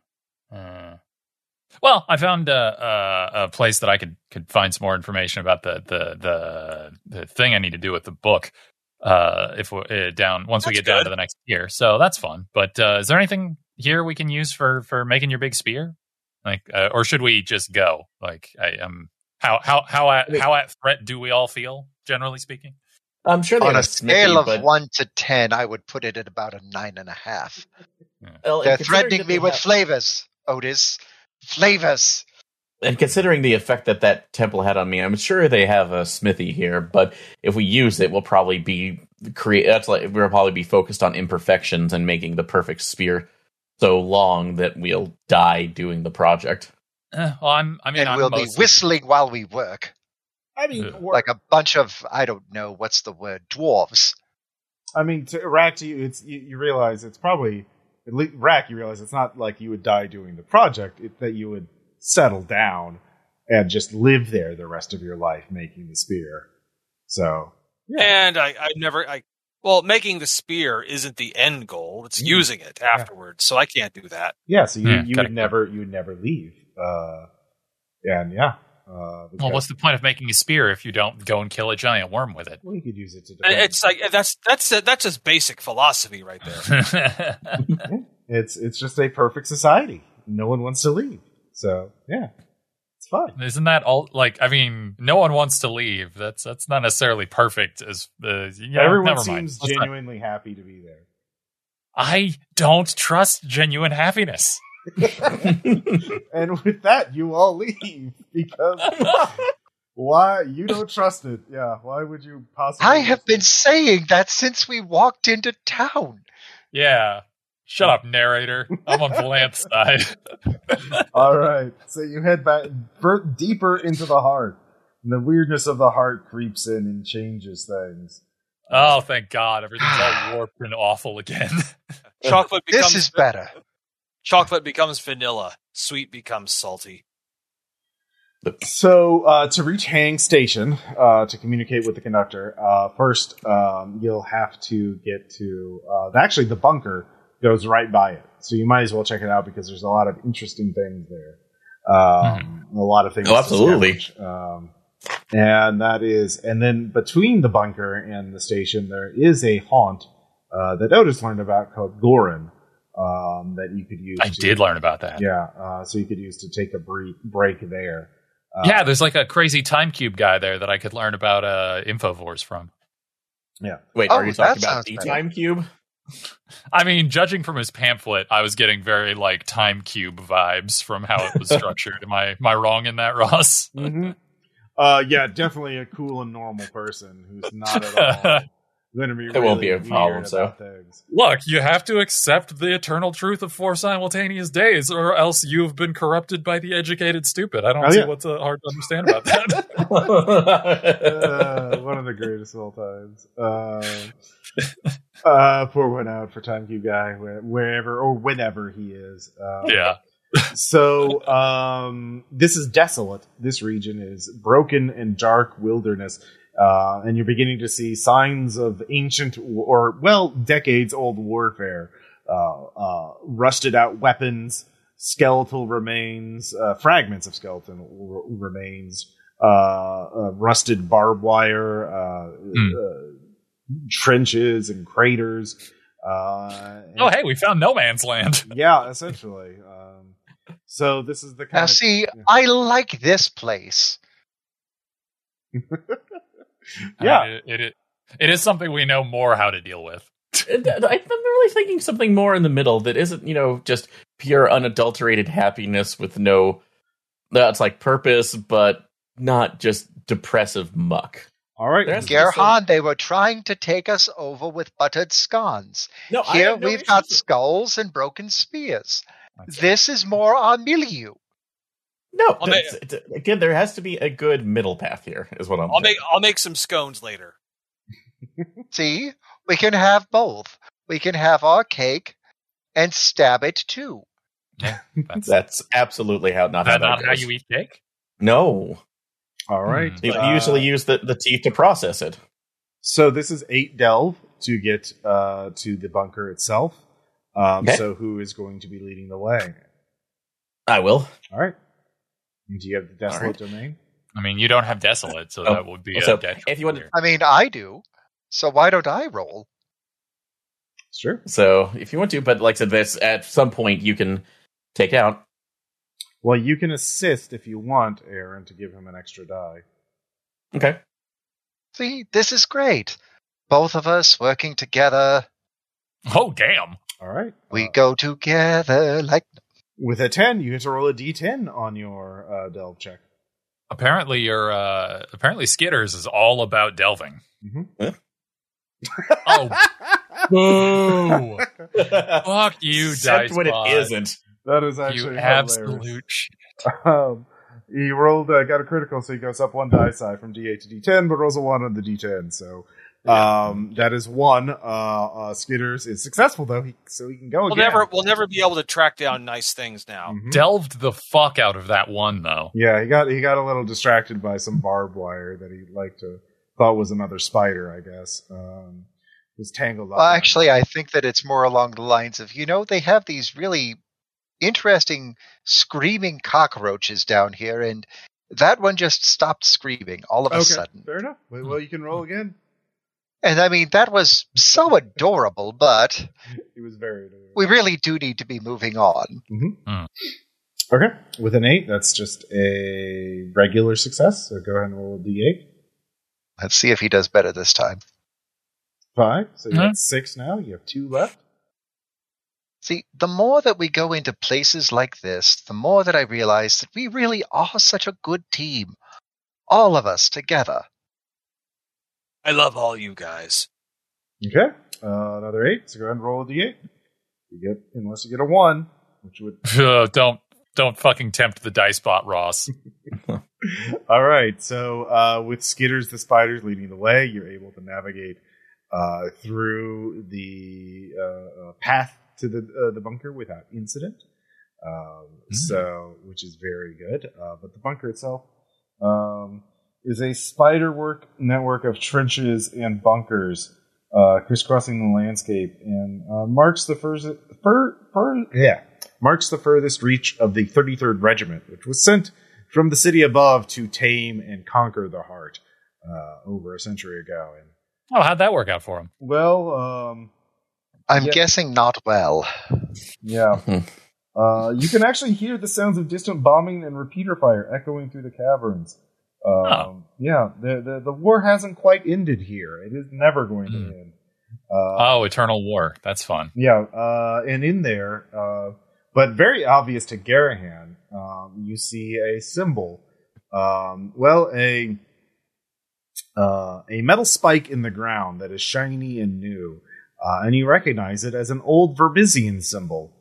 uh. Well, I found uh, uh, a place that I could could find some more information about the the the the thing I need to do with the book. uh, if we uh, down once we That's get down to the next year, So that's fun. But uh, is there anything here we can use for for making your big spear? Like, uh, or should we just go? Like, I um, how how how at how at threat do we all feel, generally speaking? I'm sure On a smithy, scale of but- one to ten, I would put it at about a nine and a half. well, They're threatening me they with have- flavors, Otis. Flavors. And considering the effect that that temple had on me, I'm sure they have a smithy here. But if we use it, we'll probably be create. That's like we'll probably be focused on imperfections and making the perfect spear so long that we'll die doing the project. Eh, well, I'm. I mean, and I'm we'll be whistling while we work. I mean, Yeah. or- Like a bunch of, I don't know, what's the word? Dwarves. I mean, to Rack, to you, it's you, you realize it's probably at least Rack. You realize it's not like you would die doing the project; it, that you would settle down and just live there the rest of your life making the spear. So, yeah. And I, I never, I well, making the spear isn't the end goal; it's Mm. using it afterwards. So I can't do that. yeah, so you, Yeah, you gotta- would never you would never leave. Uh, and yeah, uh, Well, what's the point of making a spear if you don't go and kill a giant worm with it? well, you could use it to. Defend. It's like that's that's that's just basic philosophy right there. It's it's just a perfect society. No one wants to leave. So yeah, it's fine. Isn't that all? Like, I mean, no one wants to leave. That's that's not necessarily perfect. As uh, yeah, Everyone never seems Let's not- genuinely happy to be there. I don't trust genuine happiness. and with that, you all leave because why you don't trust it? Yeah, why would you possibly? I have been it? saying that since we walked into town. Yeah. Shut up, narrator. I'm on Valanth's side. All right, so you head back fur- deeper into the heart. And the weirdness of the heart creeps in and changes things. Oh, thank God. Everything's all warped and awful again. chocolate becomes This is better. chocolate becomes vanilla. Sweet becomes salty. So uh, to reach Hang Station uh, to communicate with the conductor, uh, first um, you'll have to get to uh, actually the bunker goes right by it, so you might as well check it out because there's a lot of interesting things there. Um, A lot of things. Oh, absolutely. Um, and that is, and then between the bunker and the station, there is a haunt uh, that Otis learned about called Gorin um, that you could use. I to- did learn about that. Yeah, uh, so you could use to take a bre- break there. Uh, Yeah, there's like a crazy time cube guy there that I could learn about uh, Infovores from. yeah. Wait, Oh, are you talking about the time cube? I mean, judging from his pamphlet, I was getting very like time cube vibes from how it was structured. am I am I wrong in that, Ross? Mm-hmm. Uh, yeah, definitely a cool and normal person who's not at all going to be. It won't be a problem, so. things. Look, you have to accept the eternal truth of four simultaneous days, or else you've been corrupted by the educated stupid. I don't Oh, see yeah. what's uh, hard to understand about that. Uh, one of the greatest of all times. Uh, uh, pour one out for Time Cube Guy, wherever or whenever he is. Uh, yeah. so um, this is desolate. This region is broken and dark wilderness, uh, and you're beginning to see signs of ancient or well decades old warfare. Uh, uh, rusted out weapons, skeletal remains, uh, fragments of skeleton r- remains, uh, uh, rusted barbed wire, uh, trenches and craters. Uh, and- Oh, hey, we found no man's land. yeah, essentially. Um, so this is the kind Now, of see, yeah. I like this place. I yeah. mean, it, it, it is something we know more how to deal with. Uh, I'm really thinking something more in the middle that isn't, you know, just pure unadulterated happiness with no that's like purpose, but not just depressive muck. All right. There's- Gerhan, they were trying to take us over with buttered scones. No, Here no we've got skulls and broken spears. This is more our milieu. No. I'll that's- it's- again, there has to be a good middle path here. Is what I'm. I'll saying. make I'll make some scones later. See, we can have both. We can have our cake and stab it too. Yeah, That's, That's absolutely how not that how that not how you eat cake? No, All right. Hmm. you Uh, usually use the, the teeth to process it. So this is eight delve to get uh, to the bunker itself. Um, Okay. So who is going to be leading the way? I will. All right. Do you have the desolate All domain? I mean, you don't have desolate, so Oh, that would be so a detriment if you want to- I mean, I do. So why don't I roll? Sure. So if you want to, but like I said, this at some point you can take out. Well, you can assist if you want Aaron to give him an extra die. Okay. See, this is great. Both of us working together. Oh damn! All right. We Uh, go together like with a ten. You get to roll a d10 on your uh, delve check. Apparently, your uh, apparently Skitters is all about delving. Mhm. Oh, boo! Fuck you, Except dice when Pod. it isn't. that is actually hilarious. absolute. Shit. Um, he rolled, uh, got a critical, so he goes up one die side from D8 to D10, but rolls a one on the D10. So um, that is one. Uh, uh, Skitters is successful though, he, so he can go We'll again. never we'll never be able to track down nice things now. Mhm. Delved the fuck out of that one though. Yeah, he got he got a little distracted by some barbed wire that he liked to thought was another spider. I guess um, was tangled up. Well, in it. actually, I think that it's more along the lines of you know they have these really interesting screaming cockroaches down here, and that one just stopped screaming all of a okay, sudden. fair enough. Well, well, you can roll again. And I mean that was so adorable, but It was very. adorable. we really do need to be moving on. Mm-hmm. Mm. Okay, with an eight, that's just a regular success. So go ahead and roll a d8. Let's see if he does better this time. Five. So you got mm-hmm. six now. You have two left. See, the more that we go into places like this, the more that I realize that we really are such a good team. All of us together. I love all you guys. Okay, uh, another eight. So go ahead and roll a d8. You get unless you get a one, which would. Ugh, don't don't fucking tempt the Dicebot, Ross. All right. So uh, with Skitters the spiders leading the way, you're able to navigate uh, through the uh, uh, path to the uh, the bunker without incident. Um, Mm. So, which is very good. Uh, but the bunker itself um, is a spiderwork network of trenches and bunkers uh, crisscrossing the landscape, and uh, marks the first fur, fur, yeah marks the furthest reach of the 33rd Regiment, which was sent from the city above to tame and conquer the heart uh, over a century ago. And Oh, how'd that work out for him? well, um, I'm Yeah. guessing not well. yeah. Uh, you can actually hear the sounds of distant bombing and repeater fire echoing through the caverns. Um, Oh. Yeah, the, the the war hasn't quite ended here. It is never going to Hmm. end. Uh, Oh, Eternal War. That's fun. Yeah, uh, and in there, uh, but very obvious to Garahan, um, you see a symbol. Um, well, a uh, a metal spike in the ground that is shiny and new, uh, and you recognize it as an old Vermissian symbol.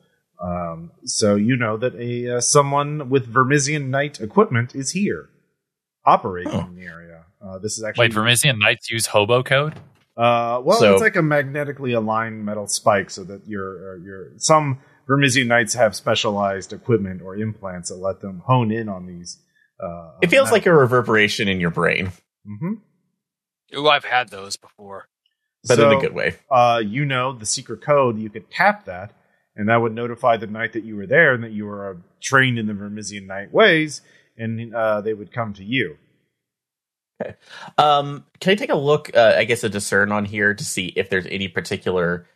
Um, so you know that a uh, someone with Vermissian Knight equipment is here, operating Oh. in the area. Uh, this is actually Wait, Vermissian Knights use hobo code? uh, well, So- it's like a magnetically aligned metal spike, so that your uh, your some Vermissian knights have specialized equipment or implants that let them hone in on these. Uh, It feels like a reverberation in your brain, Mm-hmm. Ooh, I've had those before. but so, in a good way. Uh, you know the secret code. You could tap that, and that would notify the knight that you were there and that you were uh, trained in the Vermissian knight ways, and uh, they would come to you. Okay. Um, can I take a look? Uh, I guess a discern on here to see if there's any particular,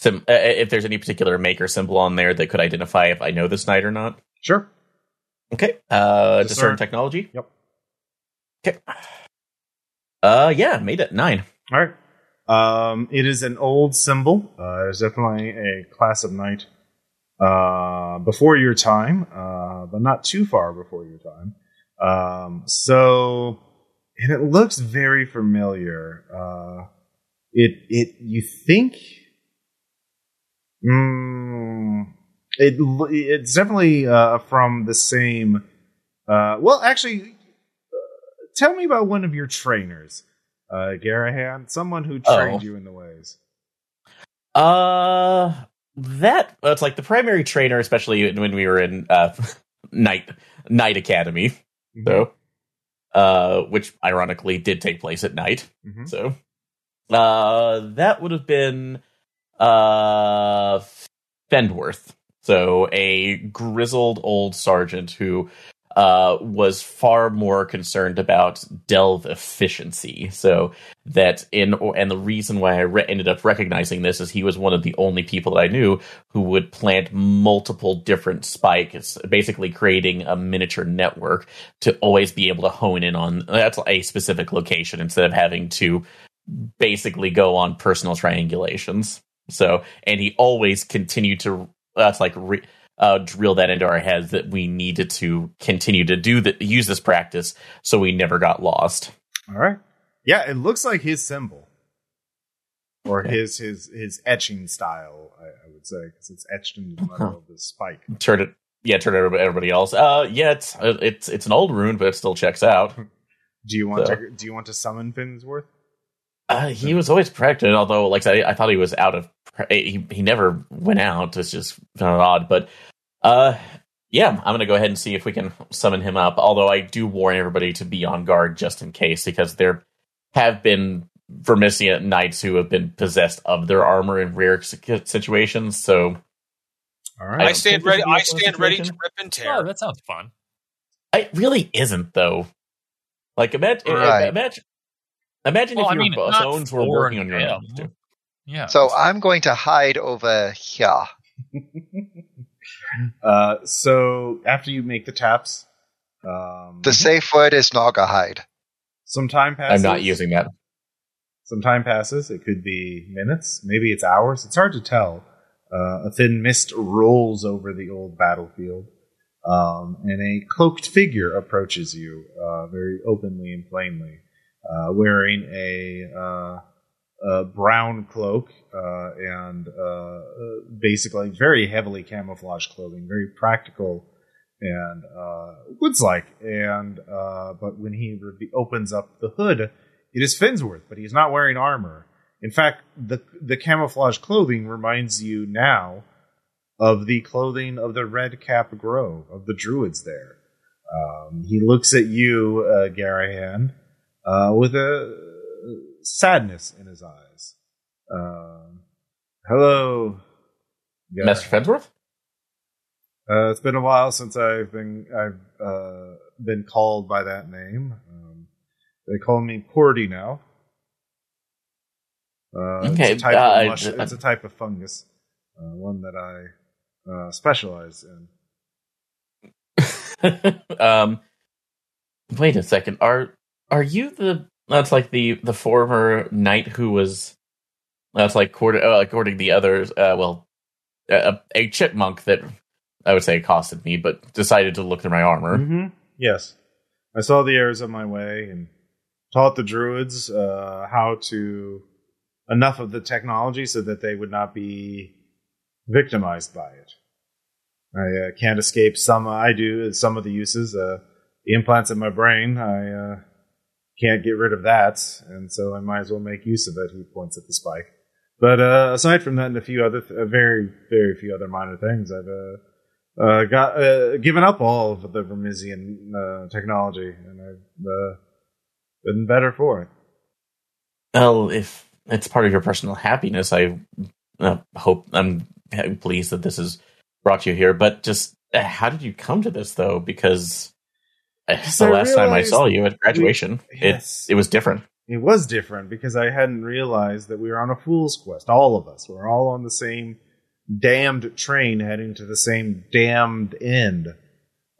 sim- uh, if there's any particular maker symbol on there that could identify if I know this knight or not. Sure. Okay. Uh, Discern. discern technology. Yep. Okay. Uh, yeah, made it nine. All right. Um, it is an old symbol. Uh, it's definitely a class of knight uh, before your time, uh, but not too far before your time. Um, so, and it looks very familiar. Uh, it it you think? Mm, it it's definitely uh, from the same. Uh, well, actually, uh, tell me about one of your trainers uh, Garahan, someone who trained Oh. you in the ways. Uh, that it's like the primary trainer, especially when we were in uh night night academy. So, uh, which ironically did take place at night. Mhm. So, uh, that would have been uh Fendworth. So a grizzled old sergeant who uh, was far more concerned about delve efficiency. So that in and the reason why I re- ended up recognizing this is he was one of the only people that I knew who would plant multiple different spikes, basically creating a miniature network to always be able to hone in on that's a specific location instead of having to basically go on personal triangulations. So, and he always continued to that's like re, uh, drill that into our heads that we needed to continue to do that, use this practice, so we never got lost. All right. Yeah, it looks like his symbol, or his his his etching style. I, I would say because it's etched in the middle of the spike. Turn it, yeah, turn it over to everybody else. Uh, yeah, it's it's it's an old rune, but it still checks out. Do you want So- to do you want to summon Finsworth? Uh, he was always pregnant, although, like I, said, I thought he was out of. Pre- he he never went out. It's just kind of odd, but uh, yeah, I'm gonna go ahead and see if we can summon him up. Although I do warn everybody to be on guard just in case, because there have been Vermisia knights who have been possessed of their armor in rare situations. So All I I, stand ready. I be a I stand ready to rip and Oh, tear. that sounds fun. it really isn't, though. Like imagine, Right. imagine, imagine Well, if I your mean, bo- were working on your him. own. too. Yeah. So I'm going to hide over here. Uh, so after you make the taps, um, The safe word is Naugahyde. some time passes. I'm not using that. Some time passes. It could be minutes, maybe it's hours. It's hard to tell. Uh, a thin mist rolls over the old battlefield, um, and a cloaked figure approaches you uh, very openly and plainly, uh, wearing a, brown cloak uh, and uh, uh, basically very heavily camouflaged clothing, very practical and uh, woods like. And uh, but when he re- opens up the hood, it is Finsworth, but he's not wearing armor. In fact, the the camouflage clothing reminds you now of the clothing of the Red Cap Grove of the Druids there. Um, he looks at you, Garahan, with a sadness in his eyes. Um, hello. Master Fensworth? Uh, it's been a while since I've been I've uh, been called by that name. Um, they call me Porty now. Uh, Okay, it's, a type uh, of mush- uh, it's a type of fungus, uh, one that I uh, specialize in. um, wait a second. Are are you the? That's like the the former knight who was. That's like according, uh, according to the others. Uh, well, a, a chipmunk that I would say accosted me, but decided to look through my armor. Mm-hmm. Yes, I saw the errors of my way and taught the druids uh, how to enough of the technology so that they would not be victimized by it. I uh, can't escape some. I do some of the uses. Uh, the implants in my brain. I uh, can't get rid of that, and so I might as well make use of it. He points at the spike. But uh, aside from that, and a few other, th- very, very few other minor things, I've uh, uh, got uh, given up all of the Vermissian uh, technology, and I've uh, been better for it. Well, if it's part of your personal happiness, I hope I'm pleased that this has brought you here. But just how did you come to this, though? Because uh, the I last time I saw you at graduation, Yes. it it was different. It was different because I hadn't realized that we were on a fool's quest. All of us. We're all on the same damned train heading to the same damned end.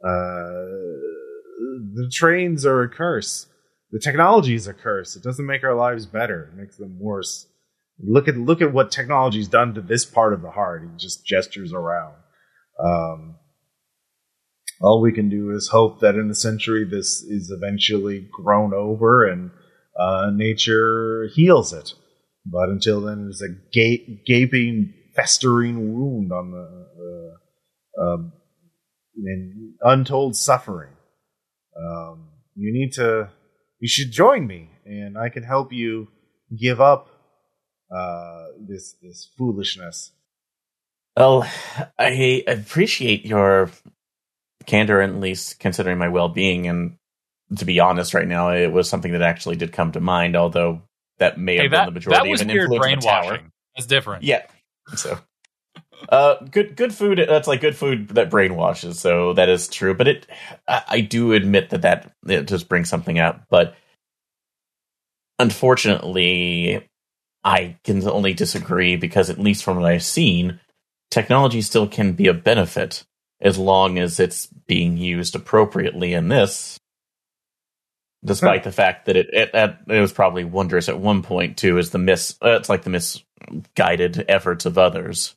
Uh, the trains are a curse. The technology is a curse. It doesn't make our lives better. It makes them worse. Look at look at what technology's done to this part of the heart. He just gestures around. Um, all we can do is hope that in a century this is eventually grown over and uh, nature heals it. But until then, it's a ga- gaping, festering wound on the uh, um, untold suffering. Um, you need to. You should join me, and I can help you give up uh, this this foolishness. Well, I appreciate your candor, at least considering my well being. And to be honest, right now, it was something that actually did come to mind, although that may Hey, have that, been the majority that was of an weird brainwashing. That's different. Yeah. So Uh, good good food. That's like good food that brainwashes. So that is true. But it, I, I do admit that that it just brings something up. But unfortunately, I can only disagree because at least from what I've seen, technology still can be a benefit as long as it's being used appropriately. In this, despite the fact that it, it it was probably wondrous at one point too, is the mis uh, it's like the misguided efforts of others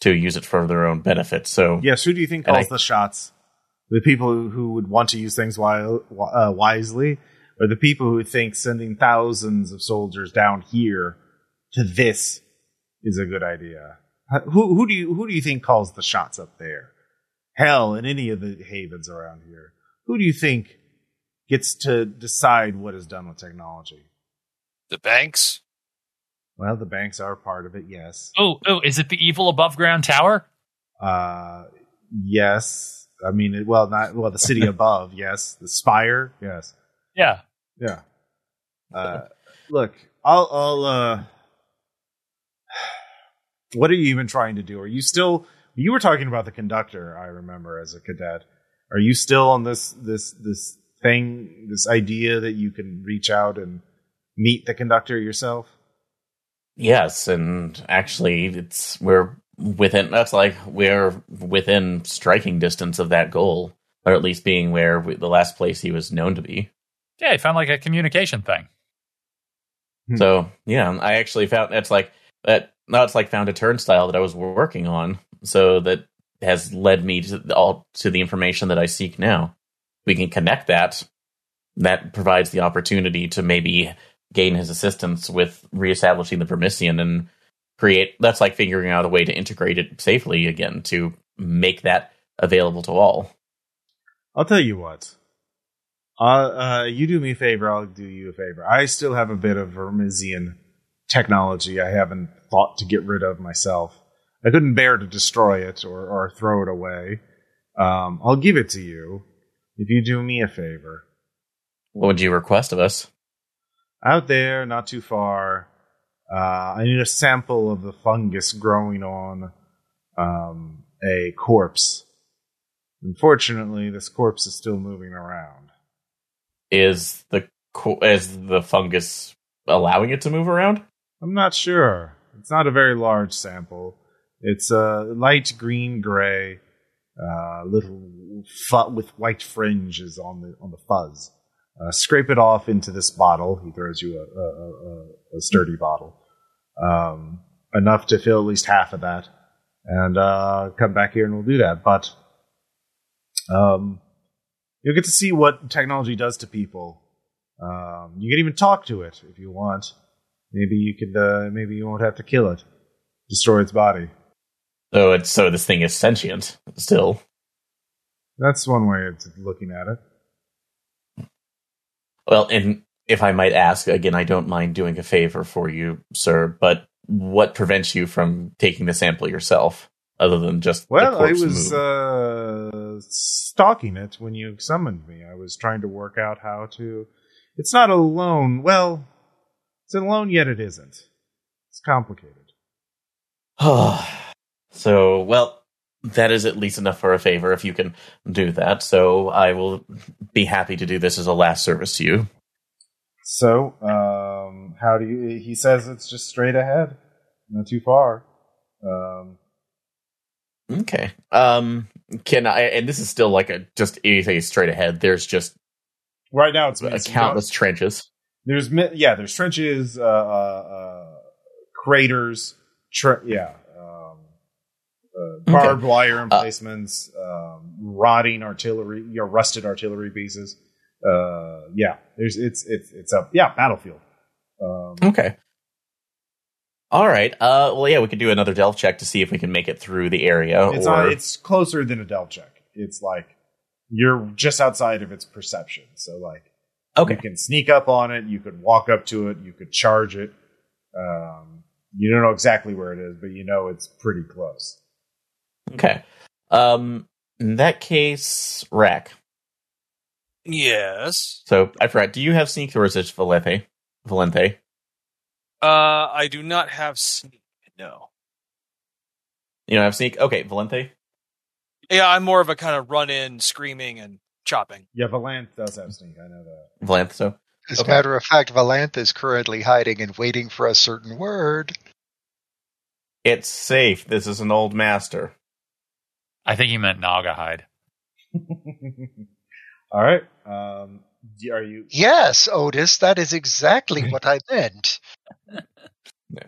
to use it for their own benefit. So Yes, who do you think calls I- the shots? The people who- who would want to use things wi- uh, wisely, or the people who think sending thousands of soldiers down here to this is a good idea? Who who do you who do you think calls the shots up there? Hell, in any of the havens around here, who do you think gets to decide what is done with technology? The banks. Well, the banks are part of it, yes. Oh, oh, is it the evil above ground tower? Uh, yes. I mean, it, well, not well. The city above, yes. The spire, yes. Yeah. Yeah. Uh, look, I'll, I'll. Uh, what are you even trying to do? Are you still? You were talking about the conductor. I remember as a cadet. Are you still on this this this thing, this idea that you can reach out and meet the conductor yourself? Yes, and actually, it's we're within. That's like we're within striking distance of that goal, or at least being where we, the last place he was known to be. Yeah, he found like a communication thing. Hmm. So yeah, I actually found that's like that. Now it's like found a turnstile that I was working on, so that has led me to all to the information that I seek now. We can connect that. That provides the opportunity to maybe gain his assistance with reestablishing the Vermissian and create. That's like figuring out a way to integrate it safely again to make that available to all. I'll tell you what. Uh, uh, you do me a favor, I'll do you a favor. I still have a bit of Vermissian technology I haven't thought to get rid of myself. I couldn't bear to destroy it or, or throw it away. Um, I'll give it to you if you do me a favor. What would you request of us? Out there, not too far, uh, I need a sample of the fungus growing on um, a corpse. Unfortunately, this corpse is still moving around. Is the co- is the fungus allowing it to move around? I'm not sure. It's not a very large sample. It's a light green gray, uh, little with white fringes on the on the fuzz. Uh, scrape it off into this bottle. He throws you a, a, a, a sturdy bottle, um, enough to fill at least half of that, and uh, come back here and we'll do that. But um, you'll get to see what technology does to people. Um, you can even talk to it if you want. Maybe you could. Uh, maybe you won't have to kill it. Destroy its body. So it's so this thing is sentient still. That's one way of looking at it. Well, and if I might ask again, I don't mind doing a favor for you, sir. But what prevents you from taking the sample yourself, other than just the Well, I was uh, stalking it when you summoned me. I was trying to work out how to. It's not a loan. Well, it's a loan, yet it isn't. It's complicated. so, well, that is at least enough for a favor if you can do that. So I will be happy to do this as a last service to you. So, um, how do you? He says it's just straight ahead, not too far. Um, Okay. Um, can I? And this is still like a just anything straight ahead. There's just right now, it's a it's- countless trenches. There's yeah, there's trenches, uh, uh, uh, craters, tre- yeah, uh, barbed wire emplacements, um, rotting artillery, you know, rusted artillery pieces. Uh, yeah, there's it's it's it's a yeah battlefield. Um, Okay. All right. Uh, well, yeah, we could do another delve check to see if we can make it through the area. it's or on, it's closer than a delve check. It's like you're just outside of its perception. So like okay. You can sneak up on it. You could walk up to it. You could charge it. Um, you don't know exactly where it is, but you know it's pretty close. Okay. Um, in that case, Rack. Yes. So I forgot. Do you have sneak or is it Valente? Valente. Uh, I do not have sneak. No. You don't have sneak. Okay, Valente. Yeah, I'm more of a kind of run in, screaming and chopping. Yeah, Valanth does have sneak. I know that. Valente. So As Okay. a matter of fact, Valanth is currently hiding and waiting for a certain word. it's safe. This is an old master. I think he meant Naugahyde. All right. Um, are you? Yes, Otis, that is exactly what I meant. Yeah.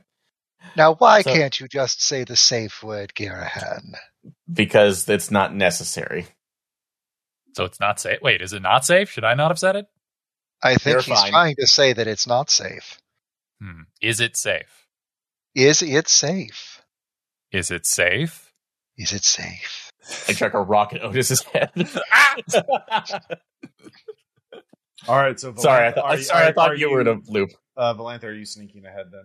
Now, why So- can't you just say the safe word, Girahan? because it's not necessary. So it's not safe. Wait, is it not safe? Should I not have said it? I think You're he's fine. trying to say that it's not safe. Hmm. Is it safe? Is it safe? Is it safe? Is it safe? I chuck a rock at Otis's head. All right. So sorry, I Valanth, thought. are you- sorry, I thought are you were in a loop. Uh, Valanth, are you sneaking ahead then?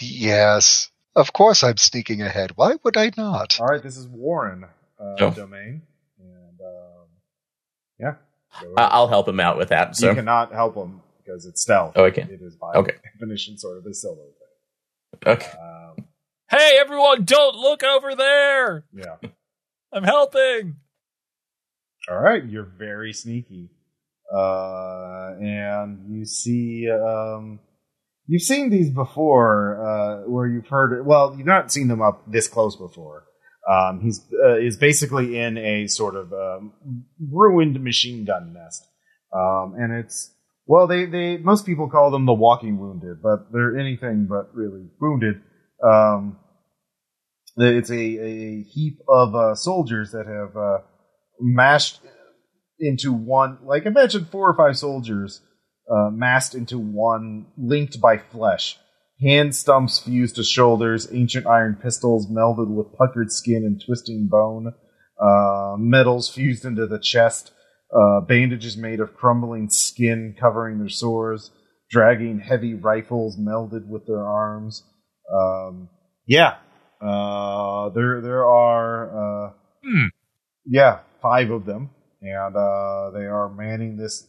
Yes. Of course I'm sneaking ahead. Why would I not? All right. This is Warren uh, Oh. domain, and um, yeah. Go I- ahead. I'll help him out with that. So. you cannot help him because it's stealth. Oh, I can? It is by Okay. definition sort of a solo okay. Um, Hey, everyone, don't look over there. yeah. I'm helping. All right, you're very sneaky, uh, and you see um, you've seen these before, uh, where you've heard. Well, you've not seen them up this close before. Um, he's uh, is basically in a sort of um, ruined machine gun nest, um, and it's well, they they most people call them the walking wounded, but they're anything but really wounded. Um, it's a, a heap of uh, soldiers that have uh, mashed into one. Like imagine four or five soldiers uh, massed into one, linked by flesh. Hand stumps fused to shoulders, ancient iron pistols melded with puckered skin and twisting bone, uh, metals fused into the chest, uh, bandages made of crumbling skin covering their sores, dragging heavy rifles melded with their arms. Um, yeah, uh, there there are uh, Hmm. yeah five of them, and uh, they are manning this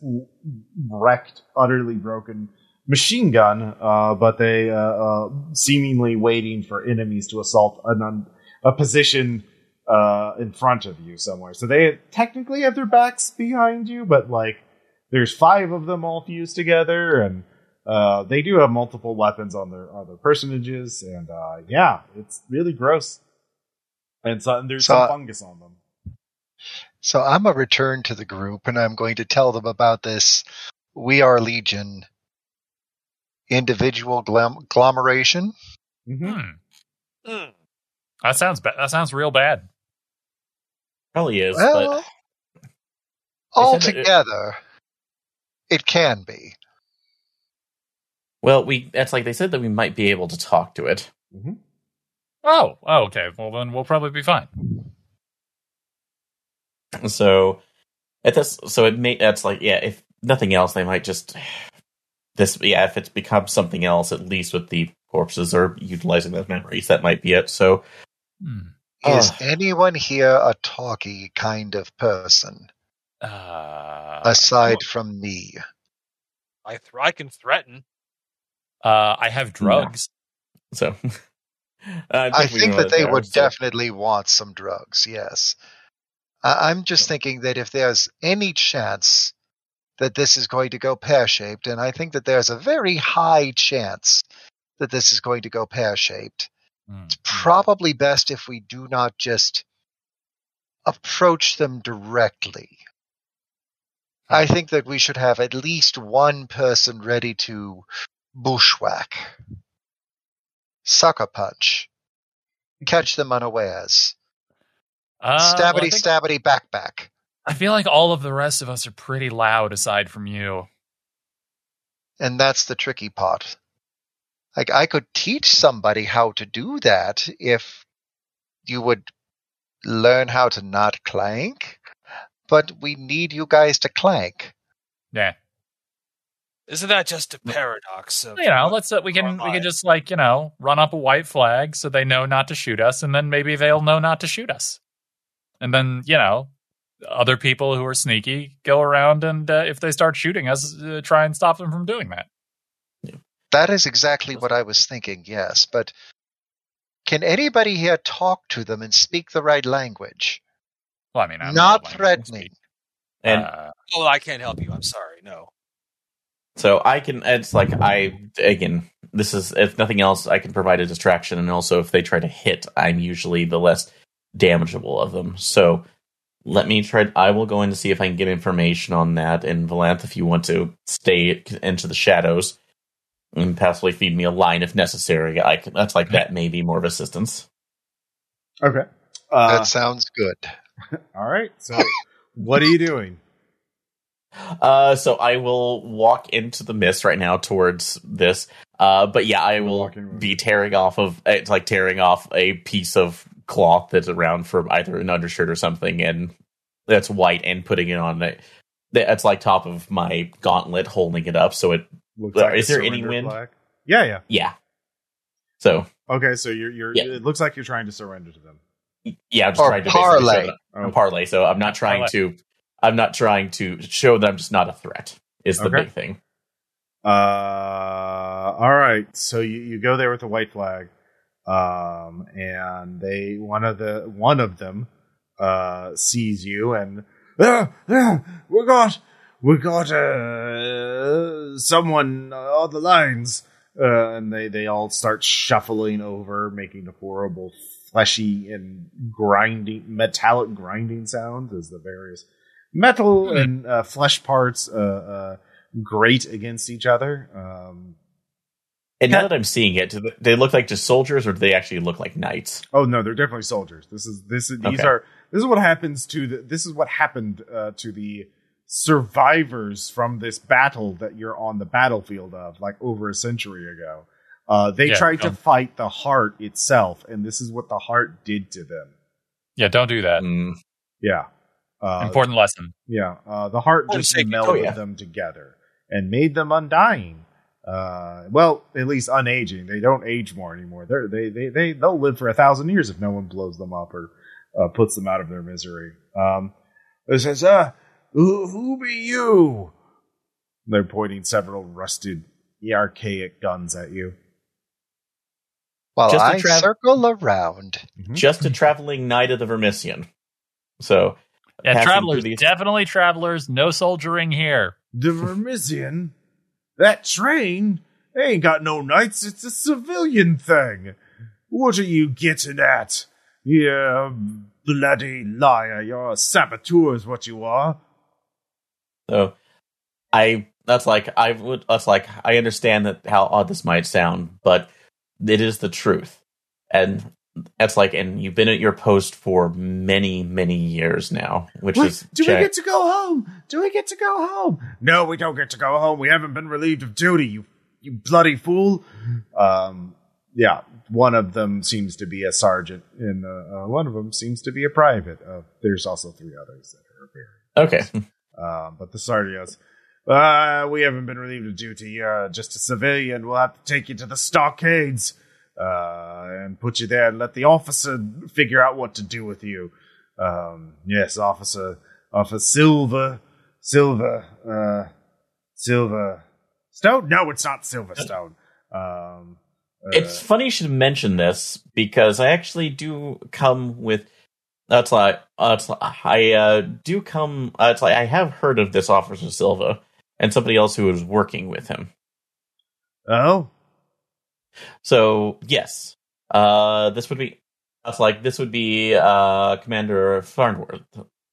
wrecked, utterly broken machine gun, uh, but they uh, uh, seemingly waiting for enemies to assault an, un- a position uh, in front of you somewhere. So they technically have their backs behind you, but like there's five of them all fused together, and uh, they do have multiple weapons on their on their personages, and uh, yeah, it's really gross. And so and there's So- some fungus on them. So I'm a return to the group and I'm going to tell them about this We Are Legion individual glam- agglomeration. Mm-hmm. Hmm. Mm. That sounds ba- that sounds real bad. Probably is, Well, but altogether, it can be. Well, we that's like they said that we might be able to talk to it. Oh, oh, okay. Well, then we'll probably be fine. So at this, so it may that's like yeah. If nothing else, they might just this yeah. If it's become something else, at least with the corpses or utilizing those memories, that might be it. So Hmm. Is Ugh. anyone here a talky kind of person, Uh, aside from me? I th- I can threaten. Uh, I have drugs. so I we think that they there, would so- definitely want some drugs, yes. I- I'm just thinking that if there's any chance that this is going to go pear shaped, and I think that there's a very high chance that this is going to go pear shaped, Hmm. it's probably best if we do not just approach them directly. I think that we should have at least one person ready to bushwhack, sucker punch, catch them unawares, Uh, well, stabbity think- stabbity back back. I feel like all of the rest of us are pretty loud aside from you. And that's the tricky part. Like I could teach somebody how to do that if you would learn how to not clank, but we need you guys to clank. Yeah. Isn't that just a paradox? Of You know, let's uh, we can we can just like, you know, run up a white flag so they know not to shoot us and then maybe they'll know not to shoot us. And then, you know, other people who are sneaky go around and uh, if they start shooting us, uh, try and stop them from doing that. That is exactly what I was thinking, yes. But Can anybody here talk to them and speak the right language? Well, I mean, I'm Not I threatening. And Uh, Oh, I can't help you. I'm sorry. No. So I can. It's like I again. This is if nothing else, I can provide a distraction, and also if they try to hit, I'm usually the less damageable of them. So let me try. I will go in to see if I can get information on that. And Valanth, if you want to stay into the shadows and possibly feed me a line if necessary, I can, that's like that may be more of assistance. Okay. Uh, that sounds good. all right. So, what are you doing? Uh, so I will walk into the mist right now towards this. Uh, but yeah, I will be tearing off of it's like tearing off a piece of cloth that's around for either an undershirt or something, and that's white, and putting it on it. That's like top of my gauntlet, holding it up. So it, Looks like is there any wind? flag. Yeah, yeah. yeah. So Okay, so you're you're. Yeah. It looks like you're trying to surrender to them. yeah, I'm just Or trying to basically parlay. show that Oh, I'm parlay. So I'm not trying Parlay. to. I'm not trying to show that I'm just not a threat. Is the Okay. big thing. Uh, all right. So you, you go there with the white flag, um, and they one of the one of them uh sees you and ah, ah, we got we got uh someone on the lines, uh, and they they all start shuffling over, making the horrible fleshy and grinding metallic grinding sounds as the various metal and uh, flesh parts uh, uh grate against each other. Um, And now that I'm seeing it, do they- they look like just soldiers, or do they actually look like knights? oh no, they're definitely soldiers. This is this is these Okay. are this is what happens to the this is what happened uh, to the survivors from this battle that you're on the battlefield of like over a century ago. Uh, they Yeah, tried to fight the heart itself, and this is what the heart did to them. yeah, don't do that. Mm, Yeah. Uh, Important lesson. Yeah, uh, the heart Oh, just melded oh, yeah. them together and made them undying. Uh, well, at least unaging. They don't age more anymore. They're, they they they they'll live for a thousand years if no one blows them up or uh, puts them out of their misery. Um, it says, "Uh, who, who be you?" They're pointing several rusted, archaic guns at you. While Just a I trav- circle around. Just a traveling knight of the Vermissian. So Yeah, travelers, these- definitely travelers. No soldiering here. The Vermissian, that train, they ain't got no knights. It's a civilian thing. What are you getting at? You bloody liar. You're a saboteur is what you are. So I that's like I would that's like I understand that how odd this might sound, but it is the truth. And that's like and you've been at your post for many, many years now, which What? is Do we get to go home? Do we get to go home? No, we don't get to go home. We haven't been relieved of duty, you you bloody fool. Um yeah, one of them seems to be a sergeant, and uh, uh, one of them seems to be a private. Uh, there's also three others that are very Okay. Um, but the sergeant goes, uh, we haven't been relieved of duty. Uh, just a civilian. We'll have to take you to the stockades uh, and put you there and let the officer figure out what to do with you. Um, yes, officer, officer Silver, Silver, uh, Silver Stone. No, it's not Silverstone. Um, uh, It's funny you should mention this because I actually do come with. That's like that's like, I uh, do come. Uh, it's like I have heard of this Officer Silva and somebody else who was working with him. oh, So yes, uh, this would be. That's like this would be uh, Commander Farnworth.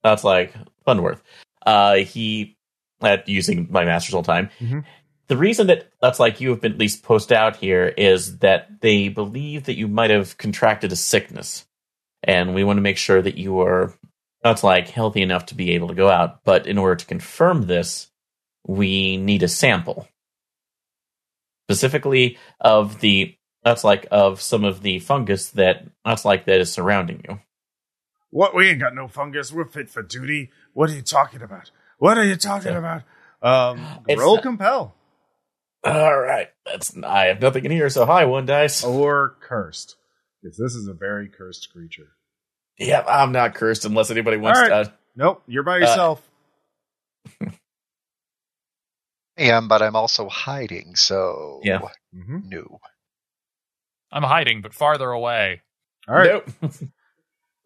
That's like Funworth. Uh, he at using my masters all the time. Mhm. The reason that that's like you have been at least posted out here is that they believe that you might have contracted a sickness, and we want to make sure that you are that's like healthy enough to be able to go out. But in order to confirm this, we need a sample, specifically of the that's like of some of the fungus that that's like that is surrounding you. What? We ain't got no fungus. We're fit for duty. What are you talking about? What are you talking Yeah. about? Um, It's roll not- compel All right, that's I have nothing in here, so hi one dice. or cursed, because this is a very cursed creature. Yeah, I'm not cursed unless anybody wants right. to. Nope, you're by yourself. I am, but I'm also hiding, so Yeah. hmm no. I'm hiding, but farther away. All right. Nope.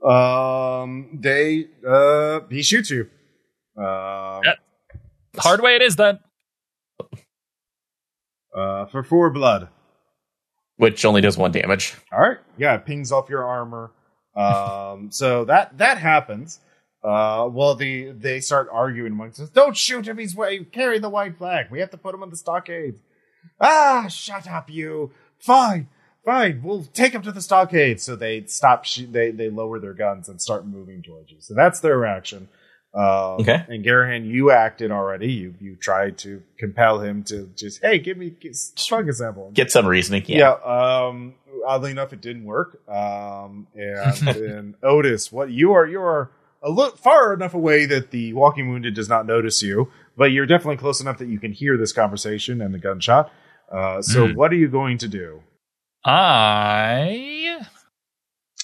Um, they uh, he shoots you. Um, Yeah. Hard way it is then. uh, for four blood. Which only does one damage. All right. Yeah, it pings off your armor. Um, so that that happens. Uh, well, the they start arguing amongst us. Don't shoot him. He's carrying the white flag. We have to put him on the stockade. Ah, shut up, you. Fine, fine. We'll take him to the stockade. So they stop. Sh- they they lower their guns and start moving towards you. So that's their action. Um, Okay. And Garahan, you acted already. You you tried to compel him to just hey, give me shrug a sample. Get some reasoning. Yeah. Yeah. um, oddly enough, it didn't work. Um, and then Otis, what you are, you are a little far enough away that the walking wounded does not notice you, but you're definitely close enough that you can hear this conversation and the gunshot. Uh, so Hmm. what are you going to do? I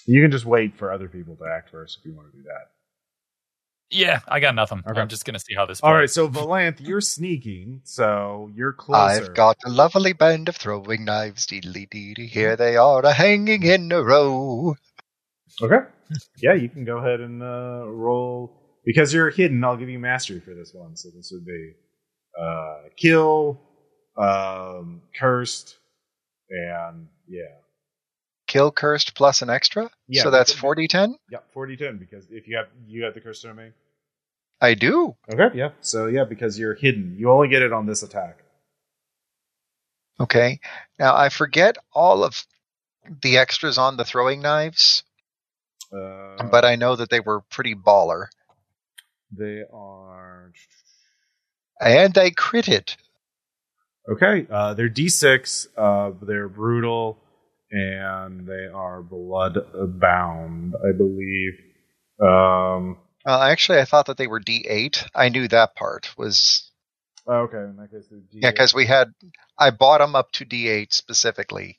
You can just wait for other people to act first if you want to do that. yeah, I got nothing. Okay. I'm just gonna see how this. All right, plays. so Valanth, you're sneaking, so you're closer. I've got a lovely band of throwing knives. Deedly deedy. Here they are, a hanging in a row. Okay. Yeah, you can go ahead and uh, roll because you're hidden. I'll give you mastery for this one. So this would be uh, kill, um, cursed, and yeah, Kill cursed plus an extra. Yeah, so that's forty ten. yeah, forty ten. Because if you have you have the cursed domain. I do. Okay. Yeah. So yeah, because you're hidden, you only get it on this attack. Okay. Now I forget all of the extras on the throwing knives, Uh, but I know that they were pretty baller, they are and I it. okay. Uh, they're d6. Uh, they're brutal, and they are blood bound, I believe. Um, Uh, actually, I thought that they were D eight. I knew that part was Oh, okay, in that case, D8. yeah, because we had I bought them up to D eight specifically.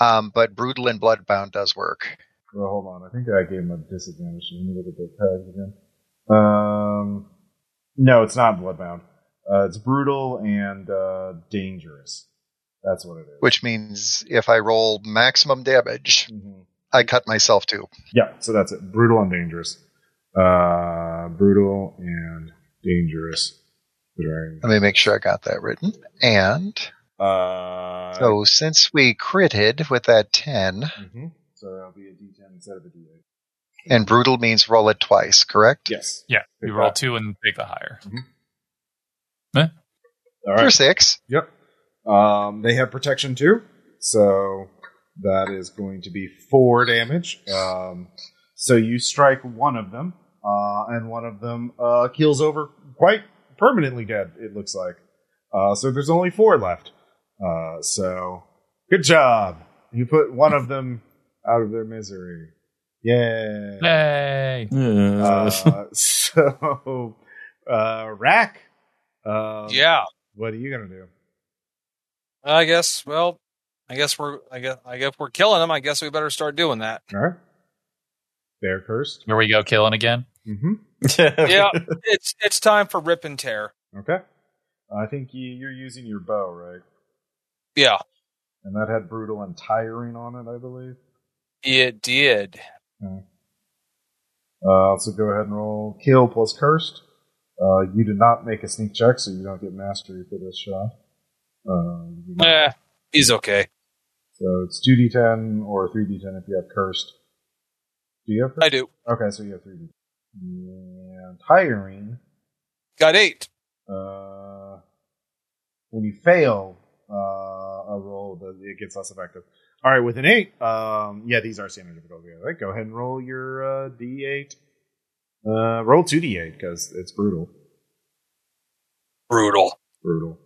Um, but brutal and bloodbound does work. Well, hold on. I think I gave him a disadvantage. Let me look at the tags again. Um, no, it's not bloodbound. Uh, it's brutal and uh, dangerous. That's what it is. which means if I roll maximum damage, Mhm. I cut myself too. Yeah, so that's it. Brutal and dangerous. Uh, brutal and dangerous. Let me make sure I got that written. And Uh, so since we critted with that 10, mhm. So that'll be a D10 instead of a D8. and brutal means roll it twice, correct? Yes. yeah, you Pick roll that. two and take the higher. All For six. Yep. Um, they have protection too, so that is going to be four damage. Um, so you strike one of them, uh, and one of them uh, keels over quite permanently dead. It looks like. Uh, so there's only four left. Uh, so good job. You put one of them out of their misery. Yeah. Yay! Uh, so, uh, Rack. Um, yeah. What are you gonna do? I guess. Well, I guess we're. I guess. I guess we're killing them. I guess we better start doing that. All right. They're cursed. Here we go, killing again. Mm-hmm. Yeah. it's it's time for rip and tear. Okay. I think you, you're using your bow, right? Yeah. And that had brutal and tiring on it, I believe. It did. Uh, so go ahead and roll kill plus cursed. Uh, you did not make a sneak check, so you don't get mastery for this shot. Uh, you do not- Eh, he's okay. So it's two d10 or three d10 if you have cursed. Do you have cursed? I do. Okay, so you have three d10. And tiring. Got eight. Uh, when you fail uh, a roll, it gets less effective. All right, with an eight, um, yeah, these are standard difficulty. All right, go ahead and roll your uh, d8. Uh, roll two d8 because it's brutal. Brutal. Brutal.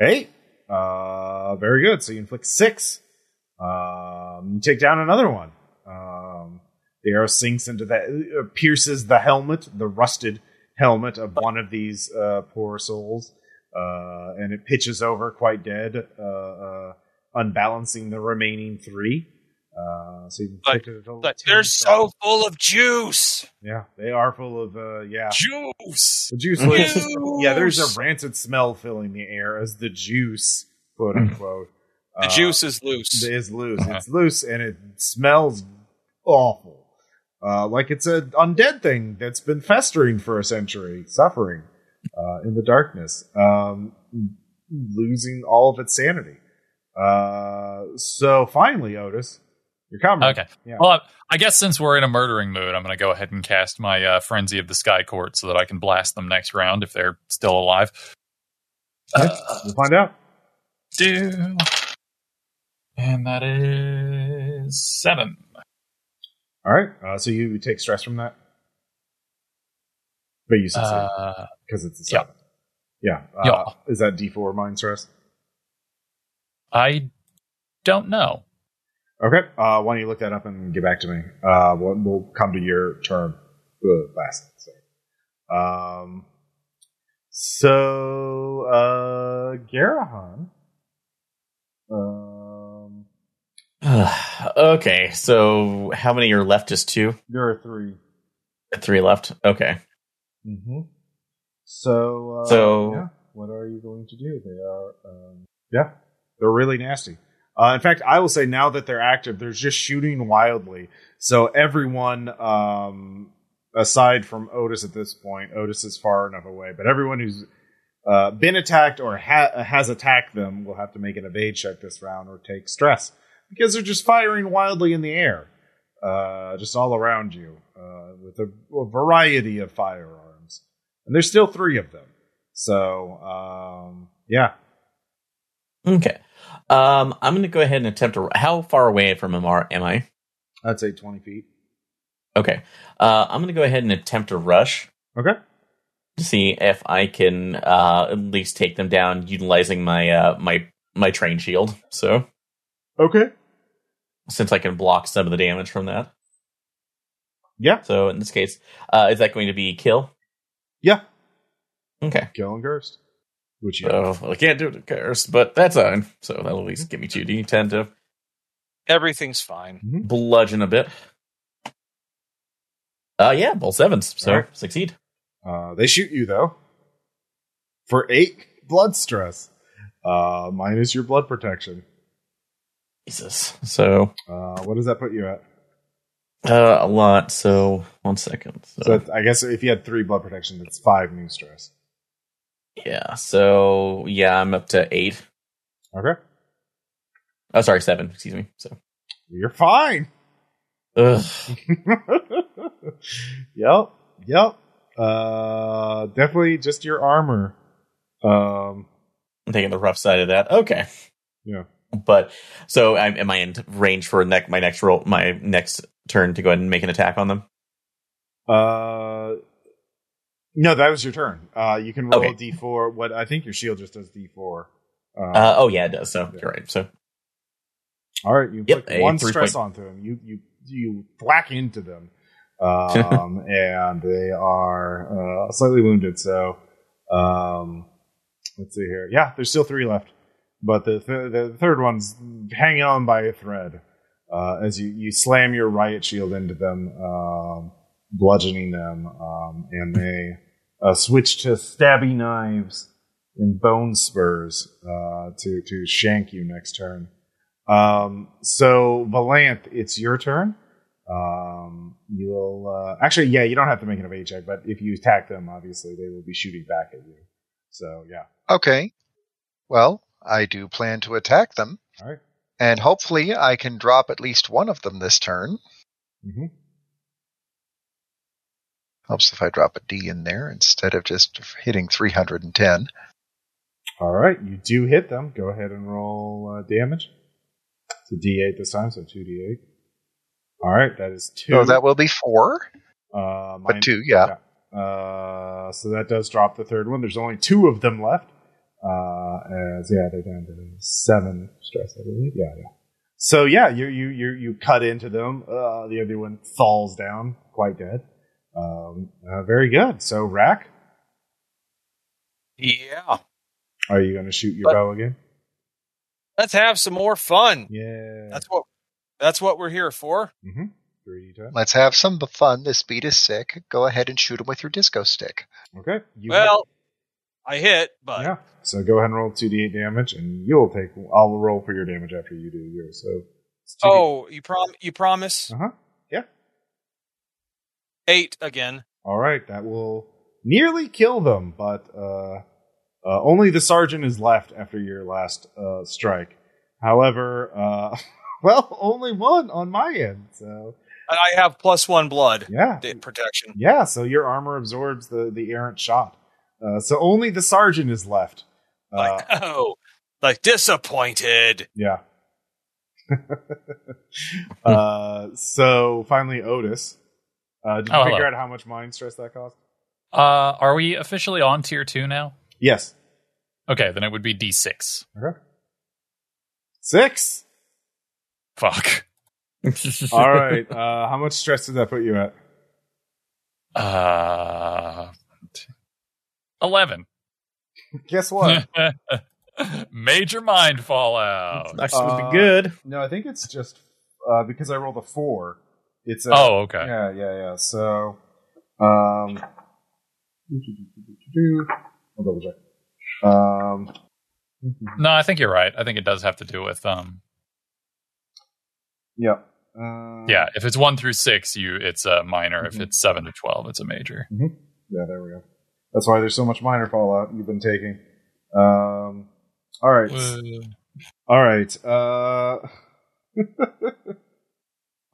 Eight. Uh, very good. So you inflict six. Um, you take down another one. Um, the arrow sinks into that, uh, pierces the helmet, the rusted helmet of one of these uh, poor souls, uh, and it pitches over quite dead, uh, uh, unbalancing the remaining three. Uh, so you But- inflicted a total But 10 they're so full of juice. yeah, they are full of uh, yeah. Juice. The juice was, Juice! yeah, there's a rancid smell filling the air as the juice, quote unquote, The Uh, juice is loose. is loose. Uh-huh. It's loose and it smells awful. Uh, like it's an undead thing that's been festering for a century, suffering uh, in the darkness, um, losing all of its sanity. Uh, so finally, Otis, you're coming. Okay. Yeah. Well, I, guess since we're in a murdering mood, I'm going to go ahead and cast my uh, Frenzy of the Sky Court so that I can blast them next round if they're still alive. Yeah, we'll find out. do. And that is seven. All right. Uh, so you take stress from that, but you succeed Uh, because it's a yeah. seven. Yeah. Uh, Yeah. Is that D four mind stress? I don't know. Okay. Uh, why don't you look that up and get back to me? Uh, we'll, we'll come to your turn uh, last. So, um, so uh, Garahan. Um, okay, so how many are left? Is two? there are three. Three left. Okay. Mm-hmm. So, uh, So- yeah, what are you going to do? They are, um, yeah, they're really nasty. Uh, in fact, I will say now that they're active, they're just shooting wildly. So everyone, um, aside from Otis at this point, Otis is far enough away, but everyone who's uh, been attacked or ha- has attacked them will have to make an evade check this round or take stress because they're just firing wildly in the air, uh, just all around you uh, with a, a variety of firearms, and there's still three of them. So um, yeah, Okay. Um, I'm going to go ahead and attempt to. How far away from him are, am I? I'd say twenty feet. Okay. Uh, I'm going to go ahead and attempt to rush Okay. to see if I can uh, at least take them down utilizing my uh, my my train shield. So Okay. since I can block some of the damage from that. Yeah. So in this case, uh, is that going to be kill? Yeah. Okay. Kill and cursed. Which you So well, I can't do it of course, but that's fine. So that'll at least give me two d10 to Everything's fine. bludgeon a bit. Uh yeah, both sevens. So Alright. succeed. Uh, they shoot you though for eight blood stress, uh, minus your blood protection. Jesus. So Uh, what does that put you at? uh a lot. So one second. So, So I guess if you had three blood protection, that's five new stress. Yeah. So yeah, I'm up to eight. Okay, Oh sorry, seven, excuse me. So you're fine. Ugh. yep, yep. Uh, definitely just your armor. Um, I'm taking the rough side of that. Okay. yeah. But so I'm, am I in range for neck my next roll my next turn to go ahead and make an attack on them? Uh, no, that was your turn. Uh, you can roll Okay. a d4. What I think your shield just does d4. Uh, Uh, oh yeah, it does. So Yeah. you're right. So All right, you Yep, put one stress point- onto them. You you you whack into them, um, and they are uh, slightly wounded. So um, let's see here. Yeah, there's still three left, but the th- the third one's hanging on by a thread uh, as you you slam your riot shield into them, um, bludgeoning them, um, and they uh, switch to stabby knives and bone spurs uh, to to shank you next turn. Um, so Valanth, it's your turn. Um, you will uh, actually, yeah, you don't have to make an evade check, but if you attack them, obviously they will be shooting back at you. So yeah, Okay. Well, I do plan to attack them, all right. and hopefully I can drop at least one of them this turn. Mm-hmm. Helps if I drop a D in there instead of just hitting 310. All right, you do hit them. Go ahead and roll uh, damage. It's a D8 this time, so two D8. All right, that is two. So that will be four, uh, but two, yeah. Uh, so that does drop the third one. There's only two of them left. Uh, as yeah, they're down to seven stress, I believe. Yeah, yeah. So yeah, you you you you cut into them. Uh, the other one falls down, quite dead. Um, uh, very good. So Rack, Yeah. are you going to shoot your What? bow again? Let's have some more fun. Yeah. That's what that's what we're here for. mm-hmm. Three D10. Let's have some fun. This beat is sick. Go ahead and shoot him with your disco stick. Okay. You Well, I hit, but yeah. So go ahead and roll two d8 damage, and you'll take. I'll roll for your damage after you do yours. So. 2d8. oh, you prom you promise Uh huh. Eight again. All right, that will nearly kill them, but uh, uh, only the sergeant is left after your last uh, strike. However, uh, well, only one on my end. So And I have plus one blood yeah, protection. yeah. So your armor absorbs the the errant shot. Uh, so only the sergeant is left. Uh, Like oh, like disappointed. yeah. uh, so finally, Otis. Uh, did you Oh, figure hello. out how much mind stress that cost? Uh, are we officially on tier two now? Yes. Okay, then it would be D6. Okay. Six. Fuck. All right. Uh, how much stress did that put you at? Uh, eleven. Guess what? Major mind fallout. Actually, would Uh, be good. no, I think it's just uh, because I rolled a four. It's a, Oh, okay. yeah, yeah, yeah. So, um, I'll double check. Um, No, I think you're right. I think it does have to do with um. yeah. Uh, Yeah, if it's one through six, you it's a minor. If Mhm. it's seven to twelve, it's a major. Yeah, there we go. That's why there's so much minor fallout you've been taking. Um, all right. All right. Uh,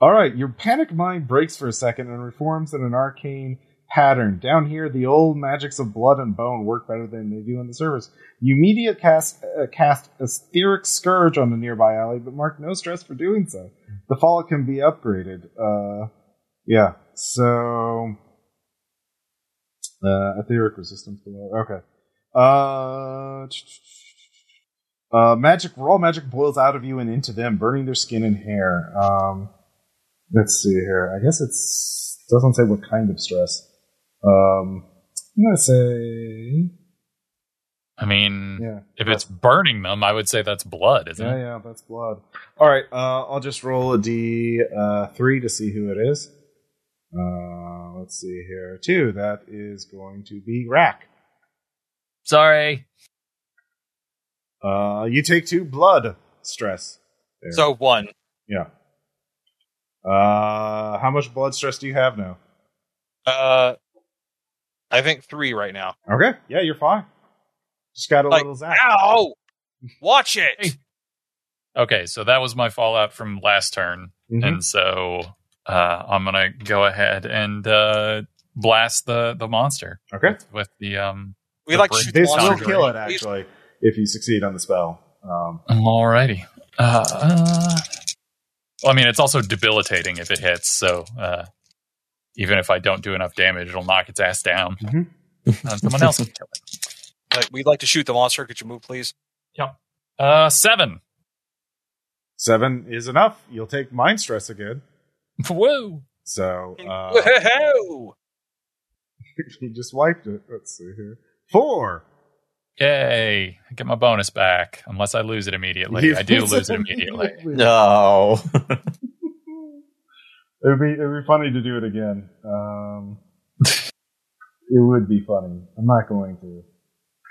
all right. Your panic mind breaks for a second and reforms in an arcane pattern. Down here, the old magics of blood and bone work better than they do in the surface. You immediately cast uh, cast Etheric Scourge on the nearby alley, but mark no stress for doing so. The fallout can be upgraded. Uh, yeah. So, uh, Etheric resistance below. Okay. Uh. Uh, magic, raw magic boils out of you and into them, burning their skin and hair. Um, let's see here. I guess it's doesn't say what kind of stress. Um, I'm gonna say, I mean, yeah, if it's burning them, I would say that's blood, isn't it? yeah, it? yeah, that's blood. All right, uh, I'll just roll a d uh, three to see who it is. Uh, let's see here. Two. That is going to be Rack. Sorry. Uh, you take two blood stress. There. So one. yeah. Uh, how much blood stress do you have now? Uh, I think three right now. Okay. Yeah, you're fine. Just got a Like, little zap. Ow! Watch it. Hey. Okay, so that was my fallout from last turn, Mhm. and so uh, I'm gonna go ahead and uh, blast the the monster Okay. with, with the um. We like to This shoot the This will kill it, Please- actually, if you succeed on the spell. Um, Alrighty. Uh, uh, well, I mean, it's also debilitating if it hits. So uh, even if I don't do enough damage, it'll knock its ass down. Mhm. And someone else can kill it. Like, we'd like to shoot the monster. Could you move, please? Uh, seven. seven is enough. You'll take mind stress again. Whoa. So uh, Woohoo! you just wiped it. Let's see here. Four. Yay! I get my bonus back, unless I lose it immediately. You I do lose it immediately. No. It would be it would be funny to do it again. Um, it would be funny. I'm not going to,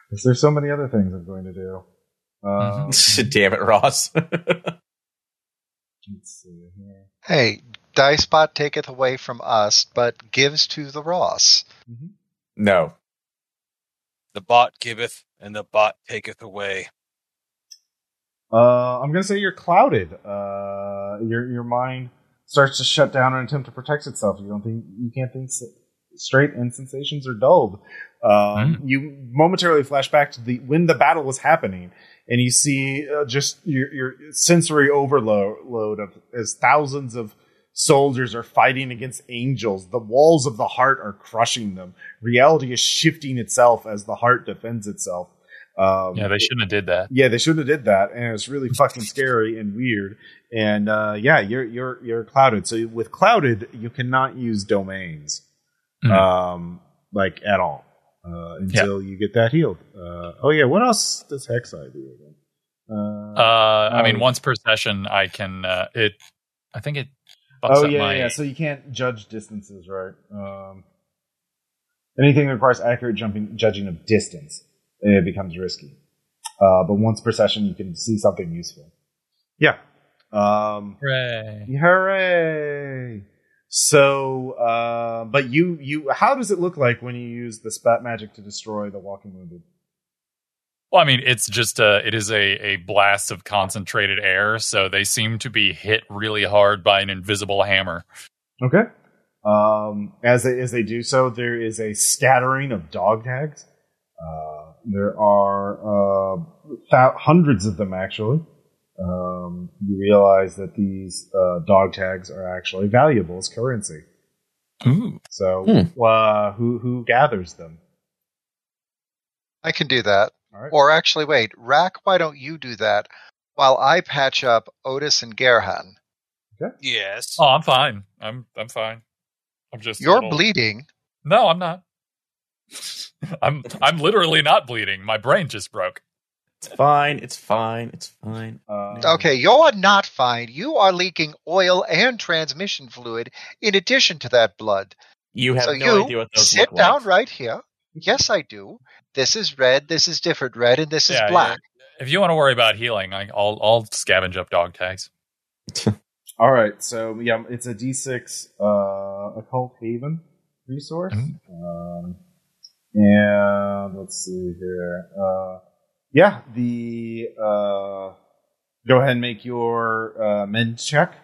because there's so many other things I'm going to do. Um, Damn it, Ross. Let's see here. Hey, Dicebot taketh away from us, but gives to the Ross. no. The bot giveth, and the bot taketh away. Uh, I'm gonna say you're clouded. Uh, your your mind starts to shut down and attempt to protect itself. You don't think you can't think straight, and sensations are dulled. Um, You momentarily flash back to the when the battle was happening, and you see uh, just your your sensory overload load of as thousands of soldiers are fighting against angels. The walls of the heart are crushing them. Reality is shifting itself as the heart defends itself. Um, Yeah, they shouldn't have did that. yeah, they shouldn't have did that, and it's really fucking scary and weird. And uh, yeah, you're you're you're clouded. So with clouded, you cannot use domains, Mhm. um, like at all uh, until you get that healed. Uh, oh yeah, what else does Hexai do again? Uh, Uh, I mean, once per session, I can. Uh, it. I think it. Fucks oh up yeah, my, yeah. So you can't judge distances, right? Um, anything that requires accurate jumping, judging of distance. it becomes risky. Uh, but once per session, you can see something useful. Yeah. Um, Hooray. hooray! So, uh, but you, you, how does it look like when you use the spat magic to destroy the walking wounded? Well, I mean, it's just a it is a a blast of concentrated air, so they seem to be hit really hard by an invisible hammer. Okay. Um, as they as they do so, there is a scattering of dog tags. Uh, there are uh, thou- hundreds of them actually. Um, you realize that these uh, dog tags are actually valuable as currency. Ooh. So, Hmm. uh, who who gathers them? I can do that. All right. Or actually, wait, Rack, why don't you do that while I patch up Otis and Garahan? Yes. Oh, I'm fine. I'm I'm fine. I'm just You're little- bleeding. No, I'm not. I'm I'm literally not bleeding. My brain just broke. It's fine. It's fine. It's fine. Uh, Okay, you're not fine. You are leaking oil and transmission fluid in addition to that blood. You have so no you idea what those are. sit look down like. right here. Yes, I do. This is red. This is different red, and this is Yeah, black. If you want to worry about healing, I, I'll I'll scavenge up dog tags. All right, so yeah, it's a D6 uh, occult haven resource, Mm. um, and let's see here. Uh, yeah, the uh, go ahead and make your uh, mend check.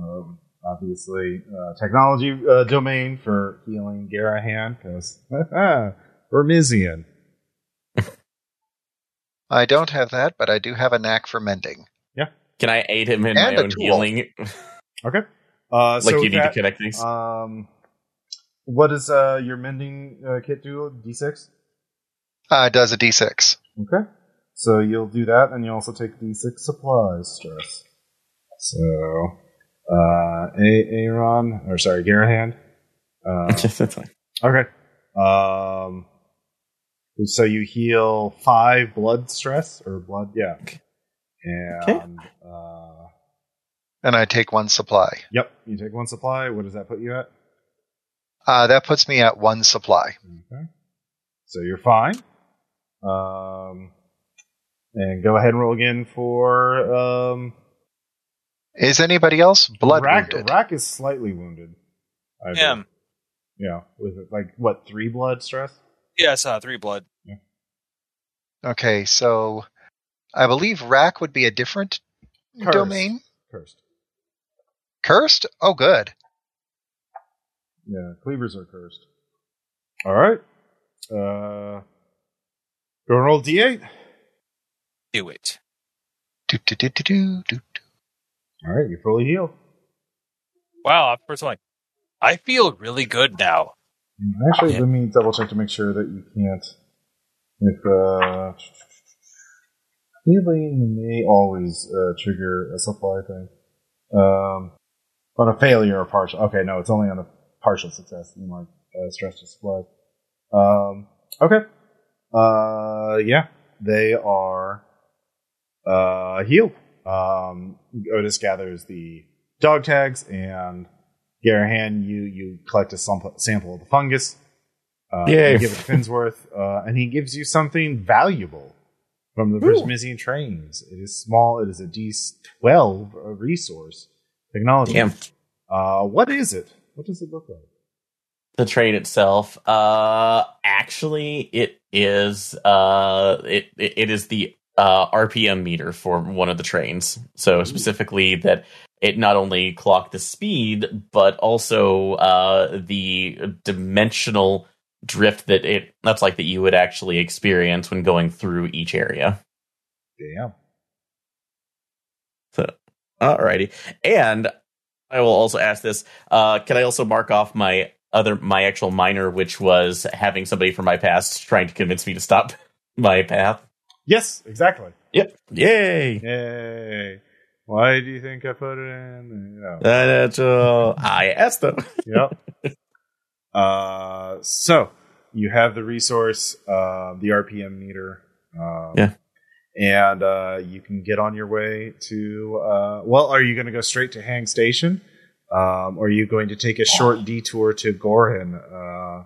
Um, obviously, uh, technology uh, domain for healing Garahan because Vermissian. I don't have that, but I do have a knack for mending. Yeah. Can I aid him in And my own tool. healing? Okay, uh, like so you need that, to connect these. Um, what does uh, your mending uh, kit do? D6. Uh, it does a d6. Okay. So you'll do that, and you also take D6 supplies stress. So, uh, Aaron, or sorry, Garahan. Uh, That's fine. okay. Um, so you heal five blood stress, or blood, yeah. And, uh, And I take one supply. yep, you take one supply. What does that put you at? Uh, that puts me at one supply. Okay. So you're fine. Um, and go ahead and roll again for, um, Is anybody else blood Rack, wounded? Rack is slightly wounded. I Him. believe. Yeah, with like what three blood stress? Yes, uh, three blood. Okay, so I believe Rack would be a different Cursed. domain. Cursed. Cursed? Oh, good. Yeah, cleavers are cursed. All right. Uh, go and roll d8. Do it. Do, do, do, do, do, do. All right, you're fully healed. Wow, first one. I feel really good now. Actually, Yeah. let me double check to make sure that you can't. If uh, healing may always uh, trigger a supply thing. Um, on a failure or partial. Okay, no, it's only on a partial success. You might uh, stress to supply. Um, okay. Uh, yeah, they are uh, healed. Um, Otis gathers the dog tags, and Garahan, you you collect a sample, sample of the fungus. Uh, Yay. you give it to Finsworth, uh, and he gives you something valuable from the Ooh. Vermissian trains. It is small. It is a D12 uh, resource technology. Damn. Uh, what is it? What does it look like? the train itself uh actually it is uh it it, it is the uh rpm meter for one of the trains so specifically that it not only clocked the speed but also uh the dimensional drift that it that's like that you would actually experience when going through each area Damn. so alrighty and i will also ask this uh can i also mark off my other my actual minor which was having somebody from my past trying to convince me to stop my path Yes, exactly. yep yay Yay. Why do you think I put it in? Yeah. That's, all. i asked them yep. Uh, so you have the resource, uh, the RPM meter. Um, Yeah. And uh, you can get on your way to. Uh, well, are you going to go straight to Hang Station? Um, or are you going to take a short detour to Gorhan? Uh,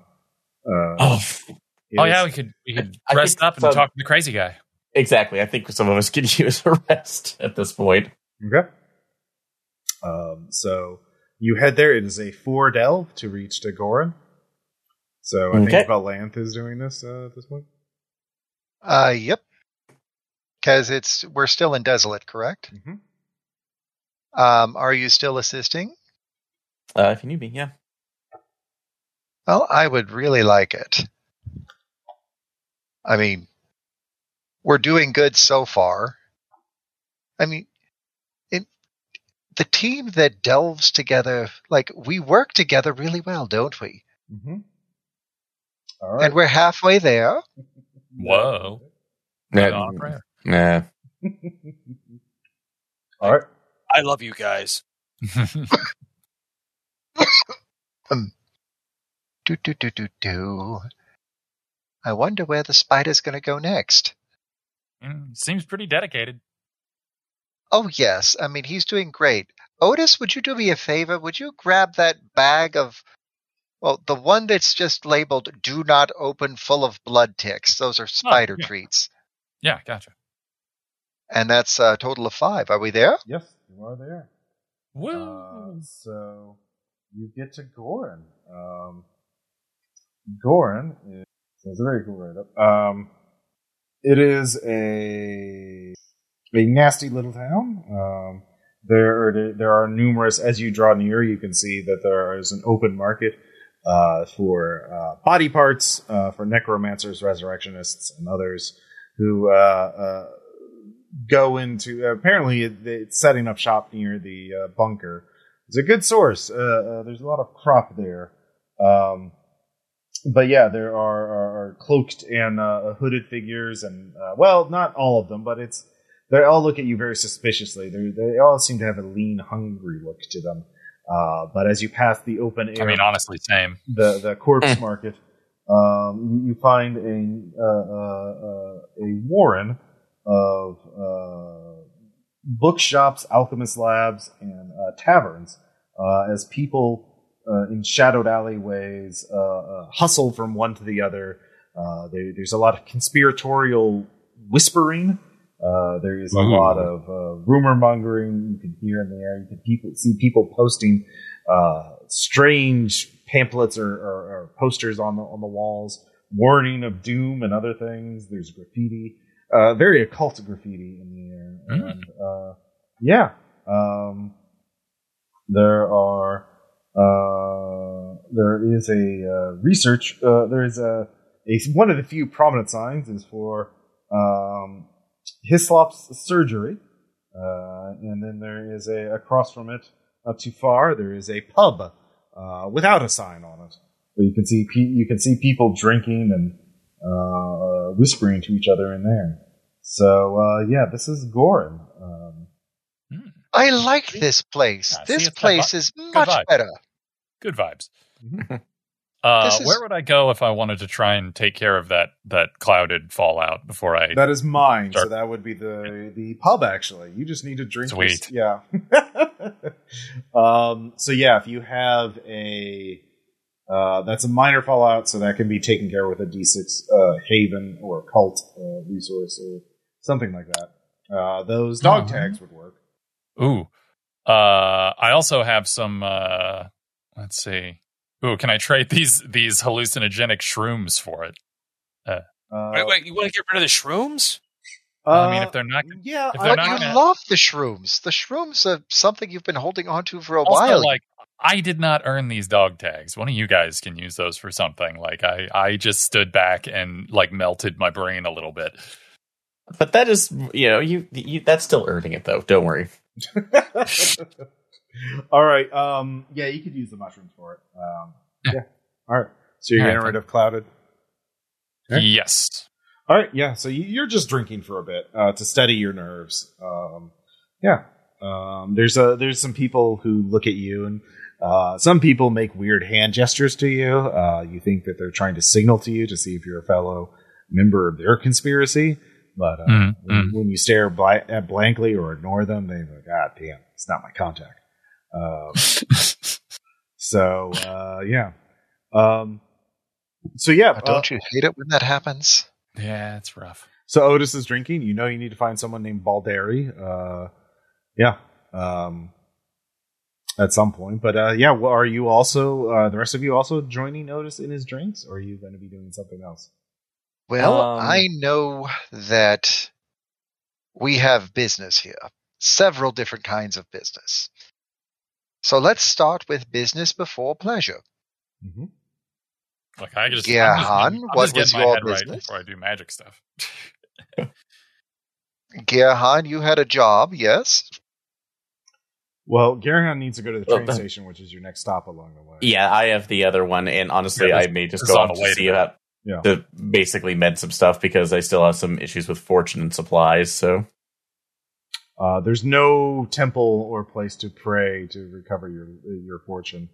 uh, oh Oh is- yeah, we could we could I rest think up and so. talk to the crazy guy. Exactly. I think some of us could use a rest at this point. Okay. Um, so you head there. It is a four delve to reach to Gorin. So I Okay. think Valanth is doing this uh, at this point. Uh, yep. Because it's we're still in desolate, correct? Mhm. Um, are you still assisting? Uh, if you need me, yeah. Well, I would really like it. I mean, we're doing good so far. I mean, it, the team that delves together, like, we work together really well, don't we? Mm-hmm. All right. And we're halfway there. Whoa. Nah, Put on a prayer. nah. All right. I love you guys. Do, do, do, do, do. I wonder where the spider's going to go next. Mm, Seems pretty dedicated. Oh, yes. I mean, he's doing great. Otis, would you do me a favor? Would you grab that bag of, well, the one that's just labeled "Do not open," full of blood ticks. Those are spider yeah. treats, Yeah, gotcha. and that's a total of five. Are we there? Yes, you are there. Woo. Uh, so you get to Gorin. Um, Gorin is it's a very cool write up. Um, it is a a nasty little town. Um, there are, there are numerous as you draw near. You can see that there is an open market uh, for uh, body parts uh, for necromancers, resurrectionists, and others who uh, uh, go into. apparently, it's setting up shop near the uh, bunker. It's a good source. There's a lot of crop there. Um, but yeah, there are, are, are cloaked and hooded figures, and well, not all of them, but it's they all look at you very suspiciously. They they all seem to have a lean, hungry look to them. Uh, but as you pass the open air, I mean, honestly, same. the the corpse Hmm. market, um, you, you find a uh, uh, uh, a warren of uh, bookshops, alchemist labs, and uh, taverns uh, as people uh, in shadowed alleyways uh, uh, hustle from one to the other. Uh, there, there's a lot of conspiratorial whispering. Uh, there is a lot of uh, rumor mongering. You can hear in the air. You can people, see people posting uh, strange pamphlets or, or, or posters on the on the walls, warning of doom and other things. There's graffiti, uh, very occult graffiti in the air, Mm. and uh, yeah, um, there are uh, there is a uh, research. Uh, there is a, a one of the few prominent signs is for um, Hislop's surgery, uh, and then there is a across from it, not too far, there is a pub uh, without a sign on it. But you can see pe- you can see people drinking and uh, whispering to each other in there. So uh, yeah, this is Gorin. Um, I like this place. Yeah, this place vi- is much vibe. better. Good vibes. Uh, is- Where would I go if I wanted to try and take care of that that clouded fallout before I? that is mine. So that would be the the pub. Actually, you just need to drink. your- Sweet. yeah. um. So yeah, if you have a uh, that's a minor fallout, so that can be taken care of with a D6 uh, haven or cult uh, resource or something like that. Uh, those dog Mhm. tags would work. Ooh. Uh, I also have some. Uh, let's see. Ooh, can I trade these these hallucinogenic shrooms for it? Uh, wait, wait, you want to get rid of the shrooms? I mean, uh, if they're not, yeah, if I- they're But not you gonna- love the shrooms. The shrooms are something you've been holding on to for a also while. like I did not earn these dog tags. One of you guys can use those for something. Like I, I just stood back and like melted my brain a little bit. But that is, you know, you, you that's still earning it though. Don't worry. All right. Um. Yeah, you could use the mushrooms for it. Um. Yeah. Yeah. All right. So you're All right, getting rid of clouded. Okay. Yes. All right, yeah. So you- you're just drinking for a bit uh, to steady your nerves. Um, yeah. Um, there's a there's some people who look at you, and uh, some people make weird hand gestures to you. Uh, you think that they're trying to signal to you to see if you're a fellow member of their conspiracy. But uh, Mm, when, when you stare bli- at blankly or ignore them, they go, "God damn, it's not my contact." Um, so uh, yeah, um, So yeah, Uh, Don't you hate it when that happens? Yeah, it's rough. So Otis is drinking. You know you need to find someone named Baldari. Uh, yeah. Um, at some point, but uh, yeah. Well, are you also uh, the rest of you also joining Otis in his drinks, or are you going to be doing something else? Well, Um, I know that we have business here, several different kinds of business. So let's start with business before pleasure. Mm-hmm. Like I just Yeah, I'm just, Han, I'm what just getting was my your head right before I do magic stuff. Garahan, you had a job, yes? Well, Garahan needs to go to the Well, train that- station, which is your next stop along the way. Yeah, I have the other one, and honestly, Yeah, I may just go on off the to way see to- about Yeah. to basically mend some stuff because I still have some issues with fortune and supplies. So Uh, there's no temple or place to pray to recover your your fortune.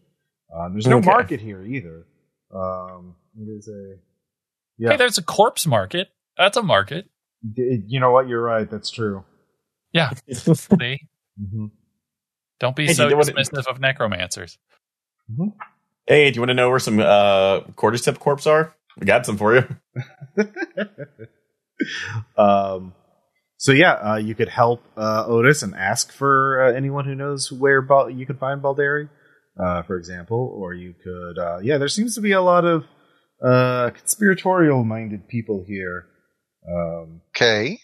Um, there's no Okay. market here either. Um, it is a yeah. Hey, there's a corpse market. That's a market. D- you know what? You're right. That's true. Yeah. See? hmm Don't be Hey, so you know what- dismissive of necromancers. hey, do you want to know where some uh, cordyceps corpse are? We got some for you. um, so yeah, uh, you could help uh, Otis and ask for uh, anyone who knows where Bal- you could find Baldari, uh, for example, or you could. Uh, yeah, there seems to be a lot of uh, conspiratorial-minded people here. Um, Okay,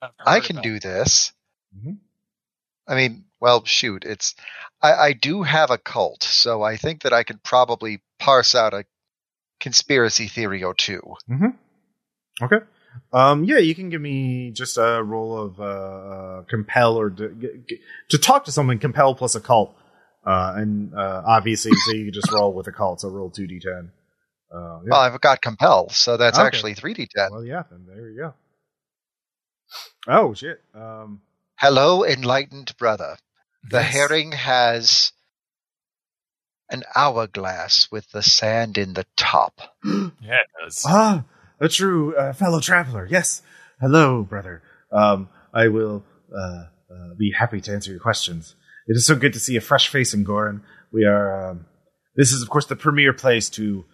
I've I can do this. Mhm. I mean, well, shoot, it's I, I do have a cult, so I think that I could probably parse out a conspiracy theory or two. Okay. Um, yeah, you can give me just a roll of uh, uh, compel or to, g- g- to talk to someone. Compel plus a cult, uh, and uh, obviously, so you can just roll with a cult. So roll two d10. Uh, yeah. Well, I've got compel, so that's Okay. actually three d ten. well, yeah. Then there you go. Oh shit. Um, Hello, enlightened brother. The yes. herring has an hourglass with the sand in the top. Yeah, it does. Ah, a true uh, fellow traveler. Yes. Hello, brother. Um, I will uh, uh, be happy to answer your questions. It is so good to see a fresh face in Gorin. We are. Um, this is, of course, the premier place to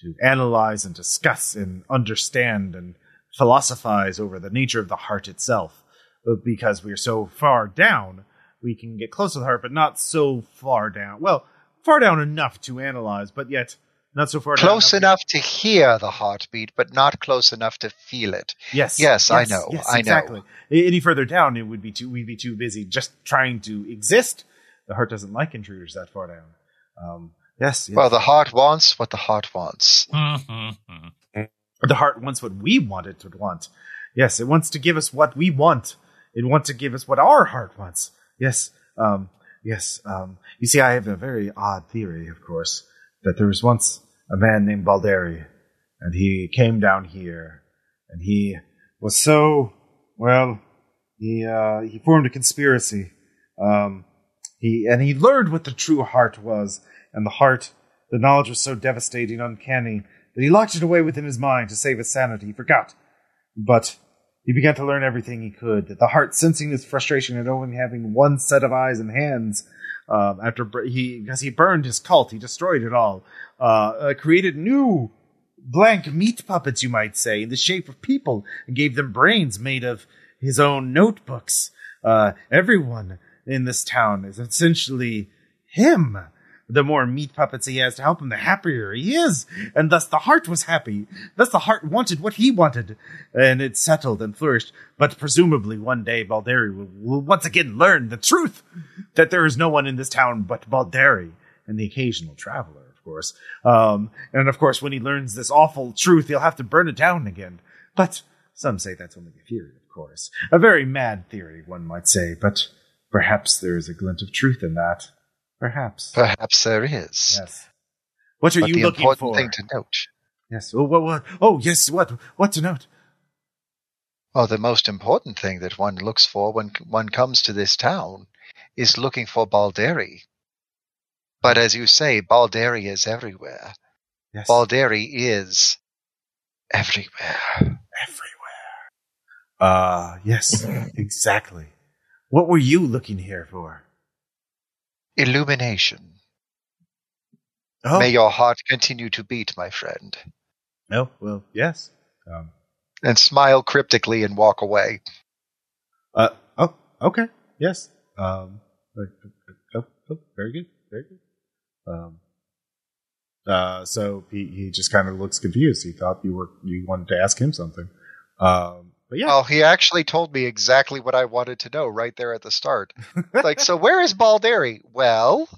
to analyze and discuss and understand and philosophize over the nature of the heart itself. But because we are so far down, we can get close to the heart, but not so far down. Well, far down enough to analyze, but yet not so far Close to- enough to hear the heartbeat, but not close enough to feel it. Yes. Yes, I know, Yes, I know. exactly. A- Any further down, it would be too. We'd be too busy just trying to exist. The heart doesn't like intruders that far down. Um, yes. yes. Well, the heart wants what the heart wants. Mhm, mhm. the heart wants what we want it to want. Yes, it wants to give us what we want. It wants to give us what our heart wants. Yes. Um, yes. Um, you see, I have a very odd theory, of course, that there was once a man named Baldari, and he came down here, and he was so well. He uh, he formed a conspiracy. Um, he and he learned what the true heart was, and the heart, the knowledge was so devastating, uncanny that he locked it away within his mind to save his sanity. He forgot, but he began to learn everything he could. That the heart, sensing his frustration at only having one set of eyes and hands, um, after he because he burned his cult, he destroyed it all. Uh, uh, created new blank meat puppets, you might say, in the shape of people, and gave them brains made of his own notebooks. Uh, everyone in this town is essentially him. The more meat puppets he has to help him, the happier he is. And thus the heart was happy. Thus the heart wanted what he wanted. And it settled and flourished. But presumably one day Baldari will, will once again learn the truth that there is no one in this town but Baldari and the occasional traveler, of course. Um, and of course, when he learns this awful truth, he'll have to burn it down again. But some say that's only a theory, of course. A very mad theory, one might say, but perhaps there is a glint of truth in that. Perhaps. Perhaps there is. Yes. What are but you the looking important for? thing to note, yes. Oh, what, what? Oh, yes. What? What to note? well, the most important thing that one looks for when one comes to this town is looking for Baldari. But as you say, Baldari is everywhere. Yes. Baldari is everywhere. everywhere. Uh, yes, exactly. What were you looking here for? Illumination. Oh, May your heart continue to beat, my friend. No, well, yes. Um, and smile cryptically and walk away. uh, oh, okay, yes. Um, oh, oh, very good, very good. Um, uh, so he, he just kind of looks confused. He thought you were you wanted to ask him something. Um, but yeah, Oh, he actually told me exactly what I wanted to know right there at the start. like, so where is Baldari? Well,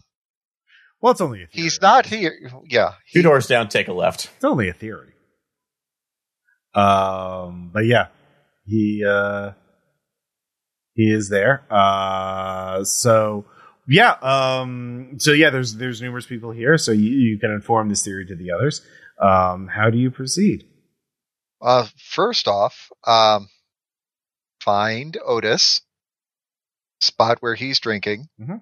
well, it's only a theory. he's not here. Yeah. Two doors down, take a left. It's only a theory. Um, but yeah, he uh, he is there. Uh, so yeah, um, so yeah, there's there's numerous people here, so you, you can inform this theory to the others. Um, how do you proceed? Uh, first off, um, find Otis, spot where he's drinking, Mhm.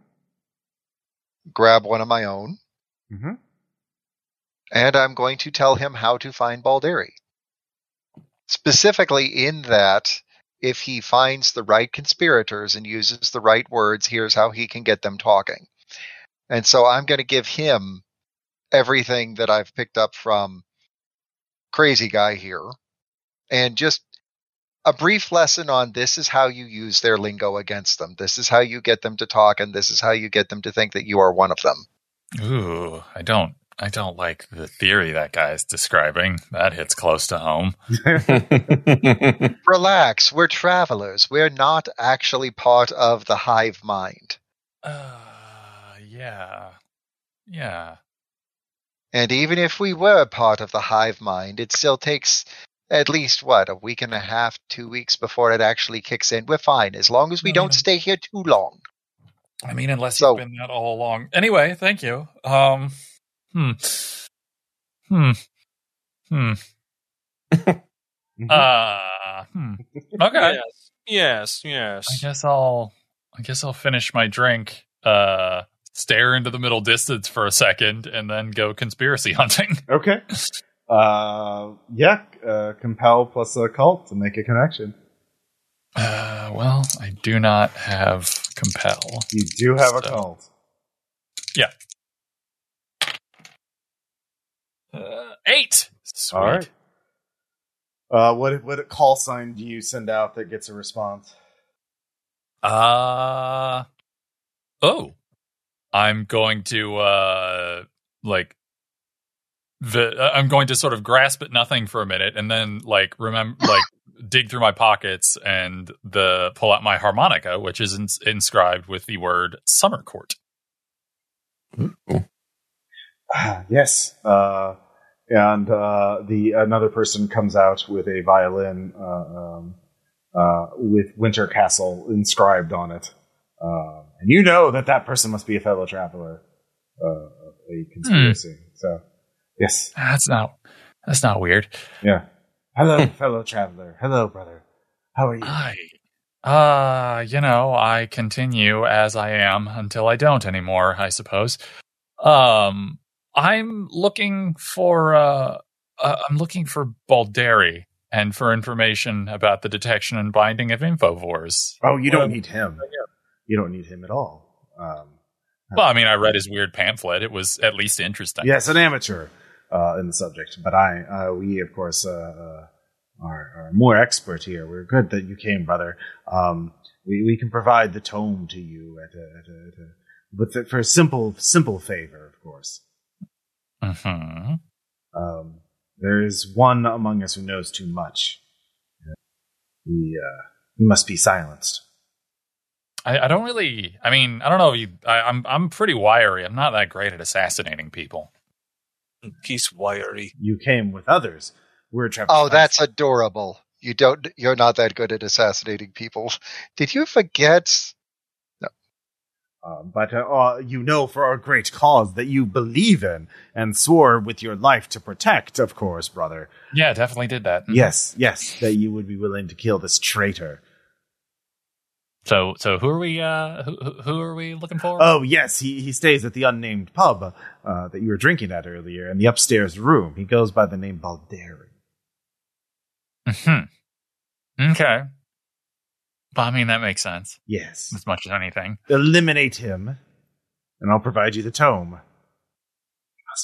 grab one of my own, Mm-hmm. and I'm going to tell him how to find Baldari. Specifically, in that, if he finds the right conspirators and uses the right words, here's how he can get them talking. And so I'm going to give him everything that I've picked up from Crazy Guy here and just a brief lesson on this is how you use their lingo against them. This is how you get them to talk, and this is how you get them to think that you are one of them. Ooh, I don't. I don't like the theory that guy's describing. That hits close to home. Relax, we're travelers. We're not actually part of the hive mind. Uh, yeah, yeah. And even if we were part of the hive mind, it still takes at least, what, a week and a half, two weeks before it actually kicks in. We're fine, as long as we No, don't no. stay here too long. I mean, unless So- you've been that all along. Anyway, thank you. Um, hmm, hmm, hmm. Mm-hmm. Uh, hmm. Okay. Yes. Yes. Yes. I guess I'll. I guess I'll finish my drink. Uh, stare into the middle distance for a second, and then go conspiracy hunting. Okay. Uh, yeah, uh, compel plus a cult to make a connection. Uh, well, I do not have compel. You do have a So- cult. Uh, eight. Sweet. All right. Uh, what what call sign do you send out that gets a response? Uh oh. I'm going to uh like the uh, I'm going to sort of grasp at nothing for a minute and then like remember like dig through my pockets and the pull out my harmonica which is ins- inscribed with the word summer court. Ah, yes. Uh, and uh, the another person comes out with a violin uh, um, uh, with Winter Castle inscribed on it, uh, and you know that that person must be a fellow traveler, uh, a conspiracy. So, yes, That's not that's not weird. yeah. Hello, fellow traveler. Hello, brother. How are you? I uh you know, I continue as I am until I don't anymore, I suppose. Um I'm looking for uh, uh I'm looking for Baldari and for information about the detection and binding of infovores. oh, you don't need him. You don't need him at all. Um, Well, I mean, I read his weird pamphlet. It was at least interesting. yes, an amateur uh, in the subject, but I, uh, we of course uh, uh, are, are more expert here. We're good that you came, brother. Um, we we can provide the tome to you at a, at a, at a the, for a simple simple favor, of course. hmm Um, there is one among us who knows too much. He uh, he must be silenced. I, I don't really. I mean, I don't know. You, I, I'm I'm pretty wiry. I'm not that great at assassinating people. He's wiry. You came with others. We're traveling. Oh, that's adorable. You don't. You're not that good at assassinating people. Did you forget? Uh, but uh, uh, you know for our great cause that you believe in and swore with your life to protect, of course, brother. Yeah, definitely did that. Yes, yes, that you would be willing to kill this traitor. So, so who are we? Uh, who, who- are we looking for? Oh, yes, he, he stays at the unnamed pub uh, that you were drinking at earlier in the upstairs room. He goes by the name Baldari. Hmm. Okay. But I mean, that makes sense Yes. as much as anything. Eliminate him, and I'll provide you the tome.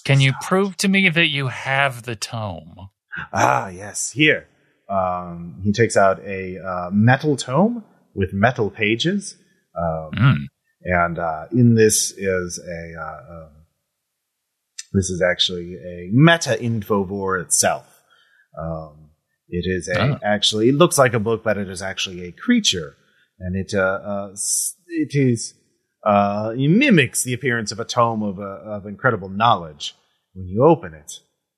Can you stopped. prove to me that you have the tome? Ah, yes, here. Um, he takes out a uh, metal tome with metal pages. Um, Mm. and uh, in this is a uh, um, this is actually a meta infovore itself. Um, it is a Oh. actually it looks like a book, but it is actually a creature, and it uh, uh, it is uh, it mimics the appearance of a tome of uh, of incredible knowledge. When you open it,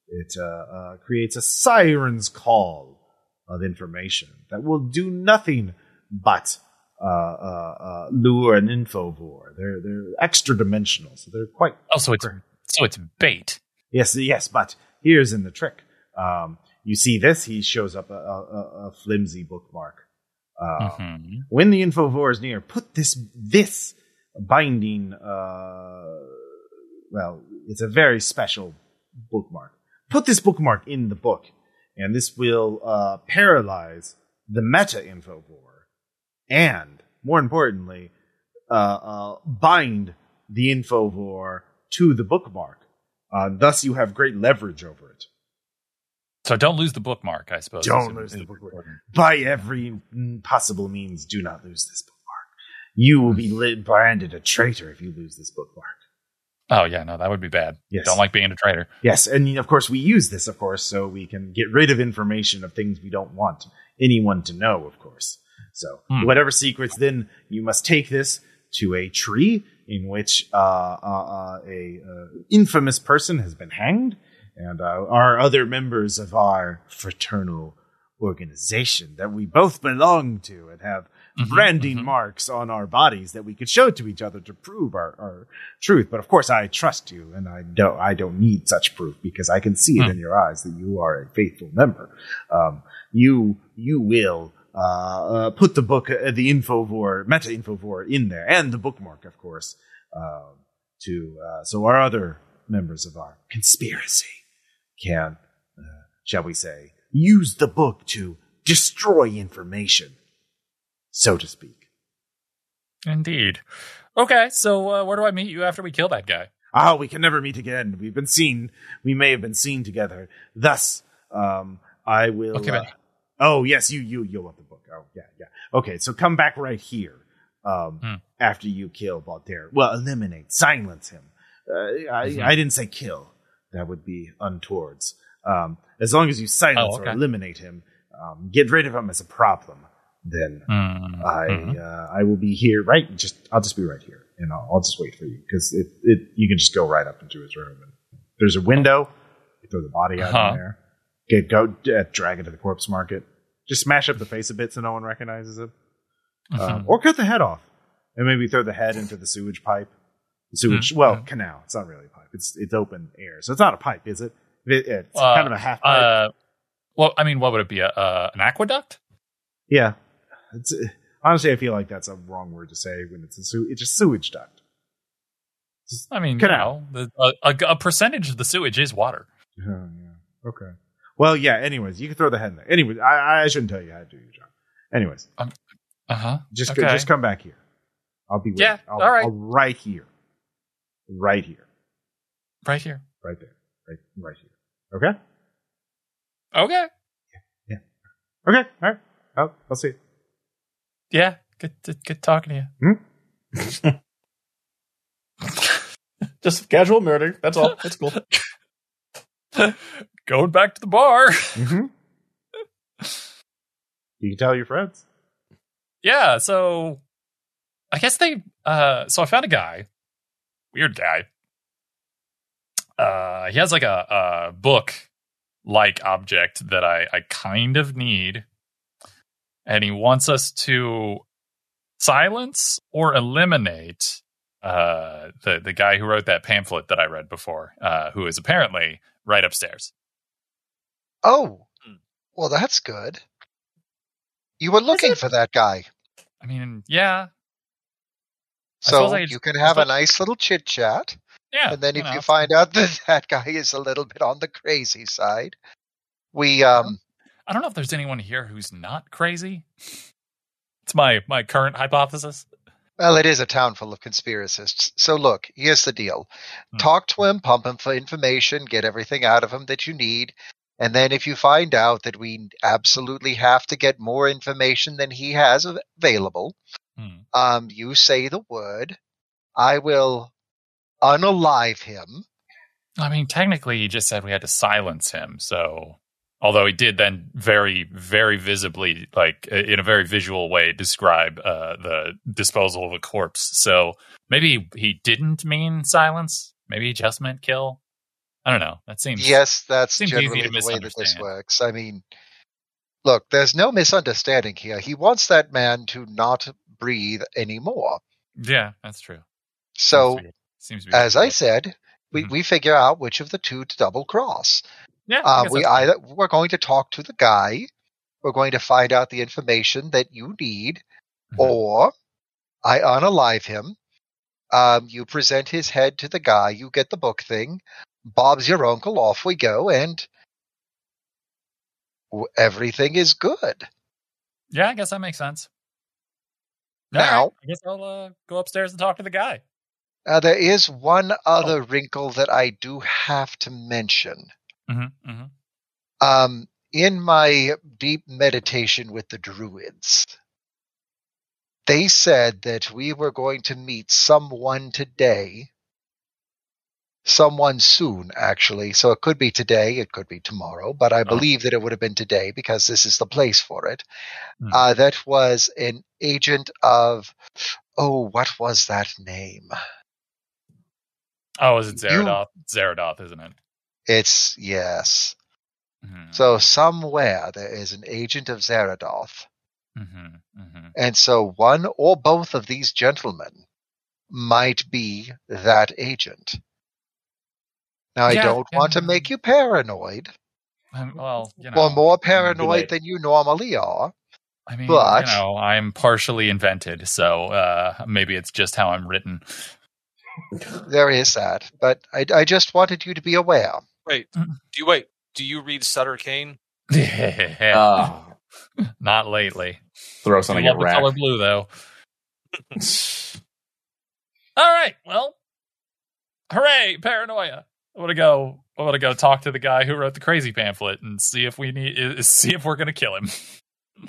it uh, uh, creates a siren's call of information that will do nothing but uh, uh, uh, lure an infovore. They're they're extra dimensional, so they're quite Oh, so it's so it's bait. yes yes. But here's in the trick. Um, you see this? He shows up a, a, a- flimsy bookmark. Uh, Mhm. When the infovore is near, put this this binding. Uh, well, it's a very special bookmark. Put this bookmark in the book, and this will uh, paralyze the meta infovore, and more importantly, uh, uh, bind the infovore to the bookmark. Uh, thus, you have great leverage over it. So don't lose the bookmark, I suppose. Don't lose the bookmark. important. By every possible means, do not lose this bookmark. You will be lit, branded a traitor if you lose this bookmark. Oh yeah, no, that would be bad. Yes. Don't like being a traitor. Yes, and of course we use this, of course, so we can get rid of information of things we don't want anyone to know, of course. So Hmm. whatever secrets, then you must take this to a tree in which uh, uh, uh, a uh, infamous person has been hanged, and uh, are other members of our fraternal organization that we both belong to and have Mhm, branding mhm. marks on our bodies that we could show to each other to prove our, our truth. But of course, I trust you, and I don't. I don't need such proof because I can see it Hmm. in your eyes that you are a faithful member. Um, you you will uh, uh, put the book, uh, the infovore, meta infovore, in there, and the bookmark, of course, um, to uh, so our other members of our conspiracy can, uh, shall we say, use the book to destroy information, so to speak. Indeed. Okay, so uh, where do I meet you after we kill that guy? Ah, we can never meet again. We've been seen. We may have been seen together. Thus, um, I will. Okay, uh, oh yes, you you you'll want the. Oh yeah yeah. Okay, so come back right here. Um, Hmm. after you kill Balder. Well, eliminate, silence him. Uh, I Mhm. I didn't say kill. That would be untowards. Um, as long as you silence Oh, okay. or eliminate him, um, get rid of him as a problem. Then Mm, I mhm. uh, I will be here. Right, just I'll just be right here, and I'll, I'll just wait for you because it, it you can just go right up into his room. And there's a window. You throw the body out Uh-huh. in there. Get go uh, drag it to the corpse market. Just smash up the face a bit so no one recognizes it, um, Mhm. or cut the head off, and maybe throw the head into the sewage pipe. The sewage, Mhm. well, canal. It's not really a pipe. It's it's open air, so it's not a pipe, is it? It- it's Uh, kind of a half pipe. Uh, well, I mean, what would it be? A, uh, an aqueduct? yeah. It's, uh, honestly, I feel like that's a wrong word to say when it's a sew- it's a sewage duct. I mean, Canal. you know, the, a, a, a percentage of the sewage is water. Oh, yeah. Okay. Well, yeah. Anyways, you can throw the head in there. Anyways, I, I shouldn't tell you how to do your job. Anyways, Uh huh. just Okay. just come back here. I'll be. Yeah. I'll, all right. I'll right here, right here, Right here. right there, right right here. Okay. Okay. Yeah. Okay. All right. I'll, I'll see. you. Yeah. Good, good, good talking to you. Just casual murder. That's all. That's cool. Going back to the bar. Mm-hmm. You can tell your friends. yeah. So I guess they, uh, so I found a guy, weird guy. Uh, he has like a, a book like object that I, I kind of need. And he wants us to silence or eliminate uh, the, the guy who wrote that pamphlet that I read before, uh, who is apparently right upstairs. Oh, Hmm. well, that's good. You were looking for that guy, I mean, yeah, so I- you can have a nice little chit chat. yeah. and then if know. you find out that that guy is a little bit on the crazy side, we um I don't know if there's anyone here who's not crazy. It's my my current hypothesis. well, it is a town full of conspiracists. So look, here's the deal: Hmm. talk to him, pump him for information, get everything out of him that you need. And then if you find out that we absolutely have to get more information than he has available, Hmm. um, you say the word. I will unalive him. I mean, technically, he just said we had to silence him. So, although he did then very, very visibly, like in a very visual way, describe uh, the disposal of a corpse. So maybe he didn't mean silence. Maybe he just meant kill. I don't know. That seems Yes, that's seems generally the way that this works. I mean, look, there's no misunderstanding here. He wants that man to not breathe anymore. Yeah, that's true. So, seems seems to be as true. I said, we, Mhm. we figure out which of the two to double cross. yeah, Uh, we either we're going to talk to the guy, we're going to find out the information that you need, Mhm. or I unalive him. Um, you present his head to the guy, you get the book thing. Bob's your uncle. Off we go, and everything is good. Yeah, I guess that makes sense. Now- right, I guess I'll uh, go upstairs and talk to the guy. Uh, there is one other wrinkle that I do have to mention. Mm-hmm, mm-hmm. Um, in my deep meditation with the druids, they said that we were going to meet someone today. Someone soon, actually. So it could be today, it could be tomorrow, but I Oh. believe that it would have been today because this is the place for it. Hmm. Uh, that was an agent of, oh, what was that name? Oh, is it You- Zeradoth? Zeradoth, isn't it? It's, yes. Mm-hmm. So somewhere there is an agent of Zeradoth. mm-hmm, mm-hmm. And so one or both of these gentlemen might be that agent. Now, Yeah, I don't want to make you paranoid, Um, well, you know, or more paranoid than you normally are. I mean, but- you know, I'm partially invented, so uh, maybe it's just how I'm written. There is that. But I, I just wanted you to be aware. Wait, do you wait? Do you read Sutter Cane? Uh, Not lately. throw something love at the rack. color blue, though. All right, well, hooray, paranoia! I want to go. I want to go talk to the guy who wrote the crazy pamphlet and see if we need see if we're going to kill him.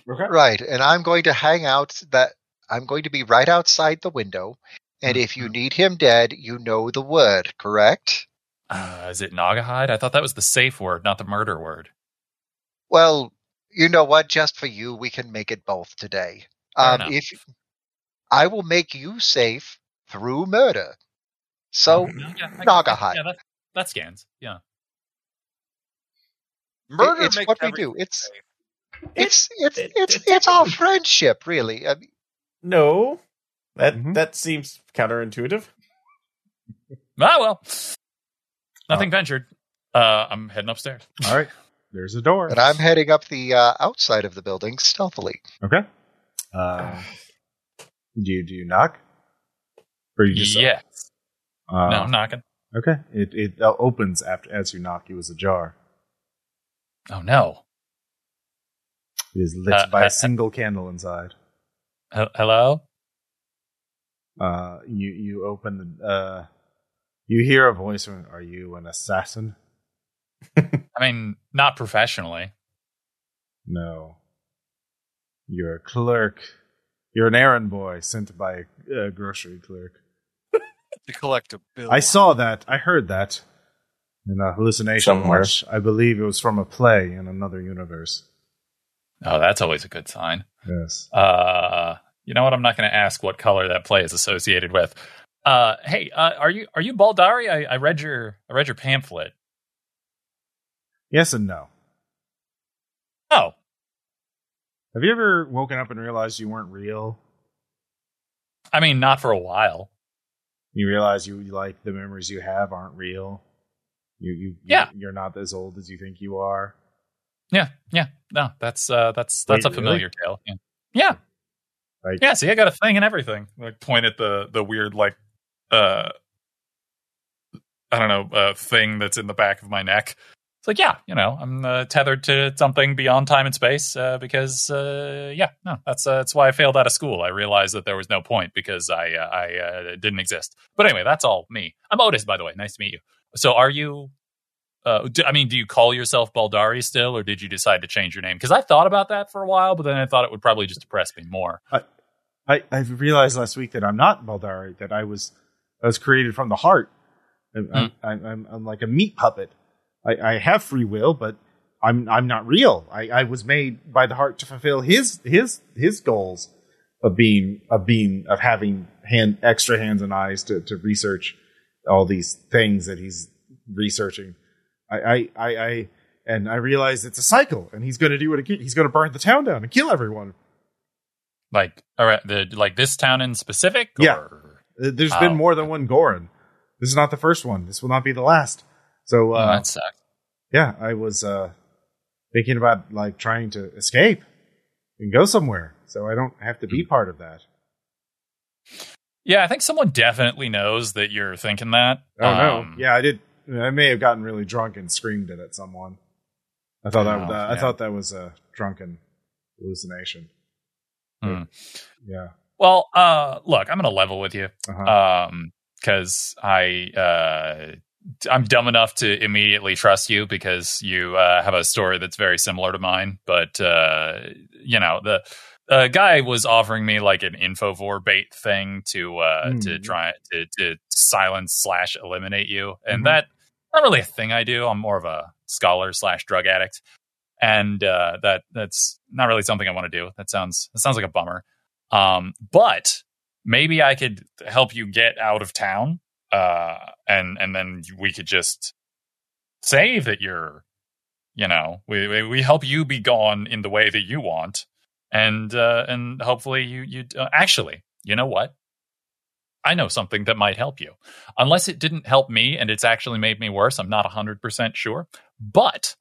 Right. And I'm going to hang out that I'm going to be right outside the window. And if you need him dead, you know the word, correct? Uh, is it Naugahyde? I thought that was the safe word, not the murder word. Well, you know what? Just for you, we can make it both today. Um, if I will make you safe through murder, so Yeah, Naugahyde. Yeah, that scans. Yeah. Murder it's makes what we do. It's safe. it's it's it's it- it's our friendship, really. I mean, No, that Mhm. that seems counterintuitive. Ah, well, nothing ventured. Uh, I'm heading upstairs. All right. There's a door. and I'm heading up the uh, outside of the building stealthily. Okay. Uh, do you do you knock? Or you just yes. Uh, no, I'm knocking. Okay. It it uh, opens after as you knock. It was ajar. Oh no. It is lit Uh, by uh, a single candle inside. Hello. Uh, you you open the. Uh, you hear a voice. From, Are you an assassin? I mean, not professionally. No. You're a clerk. You're an errand boy sent by a, a grocery clerk. To collect a bill. I saw that. I heard that in a hallucination Somewhere. watch. I believe it was from a play in another universe. Oh, that's always a good sign. Yes. Uh, you know what? I'm not going to ask what color that play is associated with. Uh, hey, uh, are you are you Baldari? I, I read your I read your pamphlet. Yes and no. Oh, Have you ever woken up and realized you weren't real? I mean, not for a while. You realize you like the memories you have aren't real. You you Yeah. You're not as old as you think you are. Yeah, yeah. No, that's uh, that's that's Wait, a familiar tale. Yeah, yeah. Like- yeah. See, I got a thing and everything. Like point at the the weird like uh, I don't know uh, thing that's in the back of my neck. It's like, yeah, you know, I'm uh, tethered to something beyond time and space uh, because, uh, yeah, no, that's uh, that's why I failed out of school. I realized that there was no point because I uh, I uh, didn't exist. But anyway, that's all me. I'm Otis, by the way. Nice to meet you. So, are you Uh, do, I mean, do you call yourself Baldari still, or did you decide to change your name? Because I thought about that for a while, but then I thought it would probably just depress me more. I, I realized last week that I'm not Baldari, that I was I was created from the heart. I'm, I'm, I'm, I'm like a meat puppet. I, I have free will, but I'm I'm not real. I, I was made by the heart to fulfill his his his goals of being of being of having hand extra hands and eyes to, to research all these things that he's researching. I I I, I and I realize it's a cycle, and he's going to do it again. He's going to burn the town down and kill everyone. Like, all right, the like this town in specific. Yeah. Or, Uh, There's Oh. been more than one Goran. This is not the first one. This will not be the last. So Oh, uh, that sucks. Yeah, I was uh, thinking about like trying to escape and go somewhere, so I don't have to be Hmm. part of that. Yeah, I think someone definitely knows that you're thinking that. Oh Um, no! Yeah, I did. I may have gotten really drunk and screamed it at someone. I thought that Oh, uh, I thought that was a drunken hallucination. Hmm. Yeah. Well, uh, look, I'm gonna level with you. Uh-huh. um because i uh i'm dumb enough to immediately trust you because you uh, have a story that's very similar to mine but uh you know the uh, guy was offering me like an infovore bait thing to uh to Mhm. try to to silence slash eliminate you. And Mhm. that not really a thing i do. I'm more of a scholar slash drug addict. And uh that that's not really something i want to do. That sounds that sounds like a bummer. Um but maybe I could help you get out of town, uh, and and then we could just say that you're, you know, we we, help you be gone in the way that you want, and uh, and hopefully you you uh, actually, you know what? I know something that might help you, unless it didn't help me and it's actually made me worse. I'm not hundred percent sure, but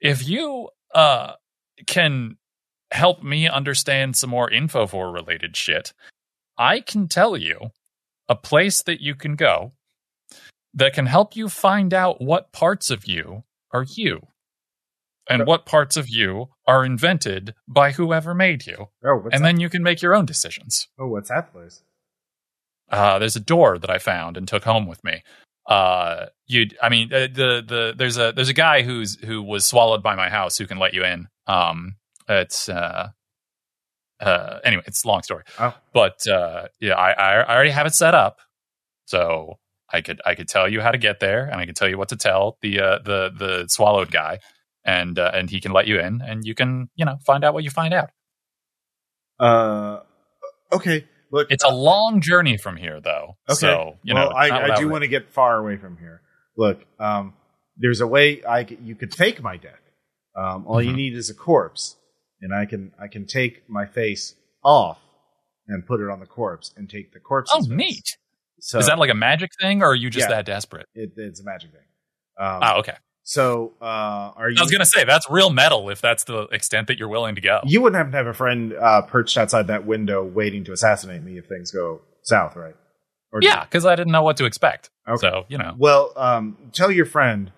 if you uh can help me understand some more Infovore related shit, I can tell you a place that you can go that can help you find out what parts of you are you and what parts of you are invented by whoever made you. Oh, what's and that? then you can make your own decisions. oh, what's that place? Uh, there's a door that I found and took home with me. Uh, you, I mean, uh, the the there's a there's a guy who's who was swallowed by my house who can let you in. Um, it's uh, uh, anyway, it's a long story. Oh. But uh, yeah, I, I I already have it set up, so I could I could tell you how to get there, and I could tell you what to tell the uh, the the swallowed guy, and uh, and he can let you in, and you can you know find out what you find out. Uh, okay. Look, It's a long journey from here, though. Okay. So you well, know, I, I do want to get far away from here. Look, um, there's a way I c- you could fake my death. Um, all you Mhm. need is a corpse, and I can I can take my face off and put it on the corpse and take the corpse. Oh, neat. So Is that like a magic thing, or are you just Yeah. that desperate? it, it's a magic thing. Um, Oh, okay. So uh, are you? I was gonna say that's real metal if that's the extent that you're willing to go. You wouldn't happen to have a friend uh, perched outside that window waiting to assassinate me if things go south, right? Or yeah, because I didn't know what to expect. Okay. So you know, Well, um, tell your friend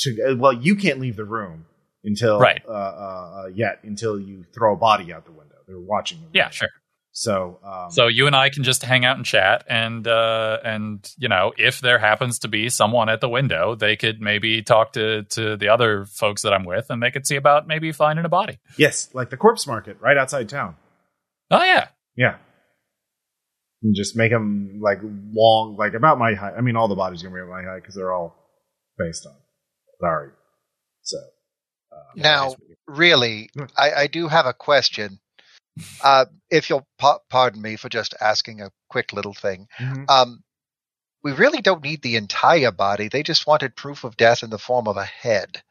to. Uh, well, you can't leave the room until Right. uh, uh, uh, yet until you throw a body out the window. They're watching you. yeah, sure. So, um, So you and I can just hang out and chat, and uh, and you know, if there happens to be someone at the window, they could maybe talk to to the other folks that I'm with, and they could see about maybe finding a body. yes, like the corpse market right outside town. Oh yeah, Yeah. And just make them like long, like about my height. I mean, all the bodies gonna be about my height because they're all based on. Sorry. So. Uh, Now, really, Hmm. I, I do have a question. Uh, if you'll pa- pardon me for just asking a quick little thing. mhm. Um, we really don't need the entire body. They just wanted proof of death in the form of a head.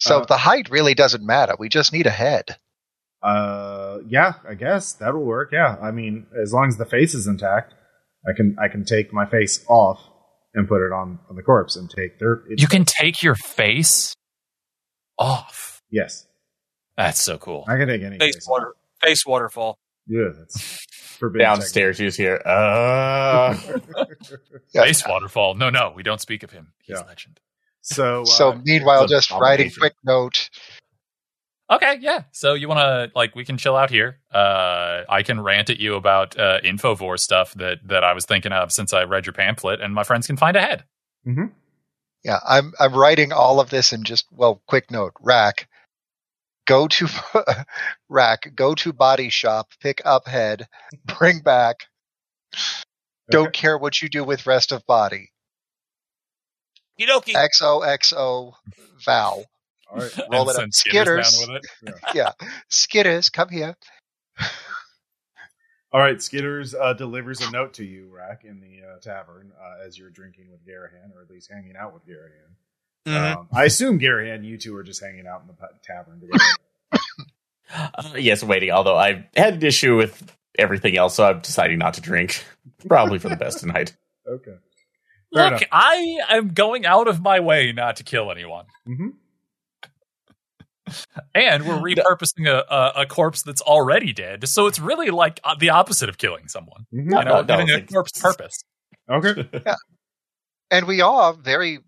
So Uh, the height really doesn't matter. We just need a head. Uh, yeah, I guess that'll work. Yeah, I mean, as long as the face is intact, I can I can take my face off and put it on on the corpse and take their. It, you can take your face off. yes, That's so cool. I can take any Face face water, face waterfall. Yeah, that's forbidden. Downstairs, you just hear, uh, Face waterfall. No, no, we don't speak of him. He's Yeah. legend. So, uh, So meanwhile, just writing quick note. Okay, yeah. So you want to like we can chill out here. Uh, I can rant at you about uh, Infovore stuff that that I was thinking of since I read your pamphlet, and my friends can find ahead. mhm. Yeah, I'm I'm writing all of this in just well, quick note. Rack, go to Rack, go to body shop, pick up head, bring back. Don't Okay. care what you do with rest of body. Kidoki. XOXO vow. All right. Roll And it up. Skitters Skitters. down with it. Yeah. Skitters, come here. All right. Skitters uh, delivers a note to you, Rack, in the uh, tavern uh, as you're drinking with Garahan, or at least hanging out with Garahan. Mhm. Um, I assume Garahan, you two are just hanging out in the tavern together. Uh, yes, waiting. Although I had an issue with everything else, so I'm deciding not to drink. Probably for the best tonight. okay. Fair Look, enough. I am going out of my way not to kill anyone. hmm And we're repurposing a, a, a corpse that's already dead. So it's really like uh, the opposite of killing someone. No, You know, no, giving a it's- corpse purpose. Okay. yeah. And we are very,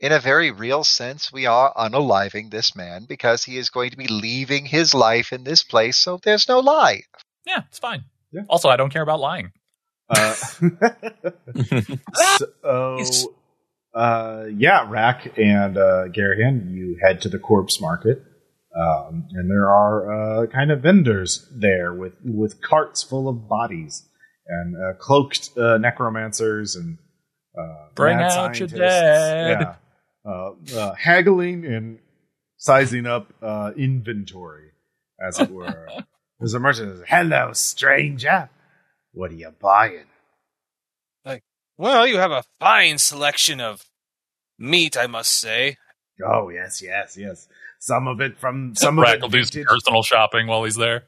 in a very real sense, we are unaliving this man because he is going to be leaving his life in this place, so there's no lie. Yeah, it's fine. Yeah. Also, I don't care about lying. Uh, so, uh, yeah, Rack and uh, Garahan, you head to the corpse market, um, and there are uh, kind of vendors there with with carts full of bodies and uh, cloaked uh, necromancers and uh, Bring out your scientists. dead. Yeah, uh, uh, haggling and sizing up uh, inventory, as it were. There's a merchant. says, Hello, stranger. What are you buying? Well, you have a fine selection of meat, I must say. Oh yes, yes, yes. Some of it from some Rack of will it do some personal shopping while he's there.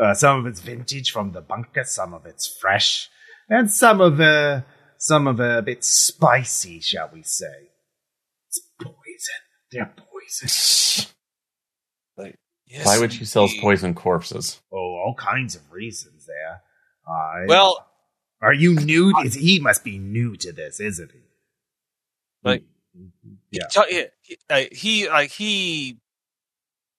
uh, some of it's vintage from the bunker. Some of it's fresh, and some of uh, some of it a bit spicy, shall we say? It's poison. They're poison. Like, yes, Why would she sell poison corpses? Oh, all kinds of reasons there. I, Well, are you new? Is, he must be new to this, isn't he? Like- yeah. He, he, he, uh, he like he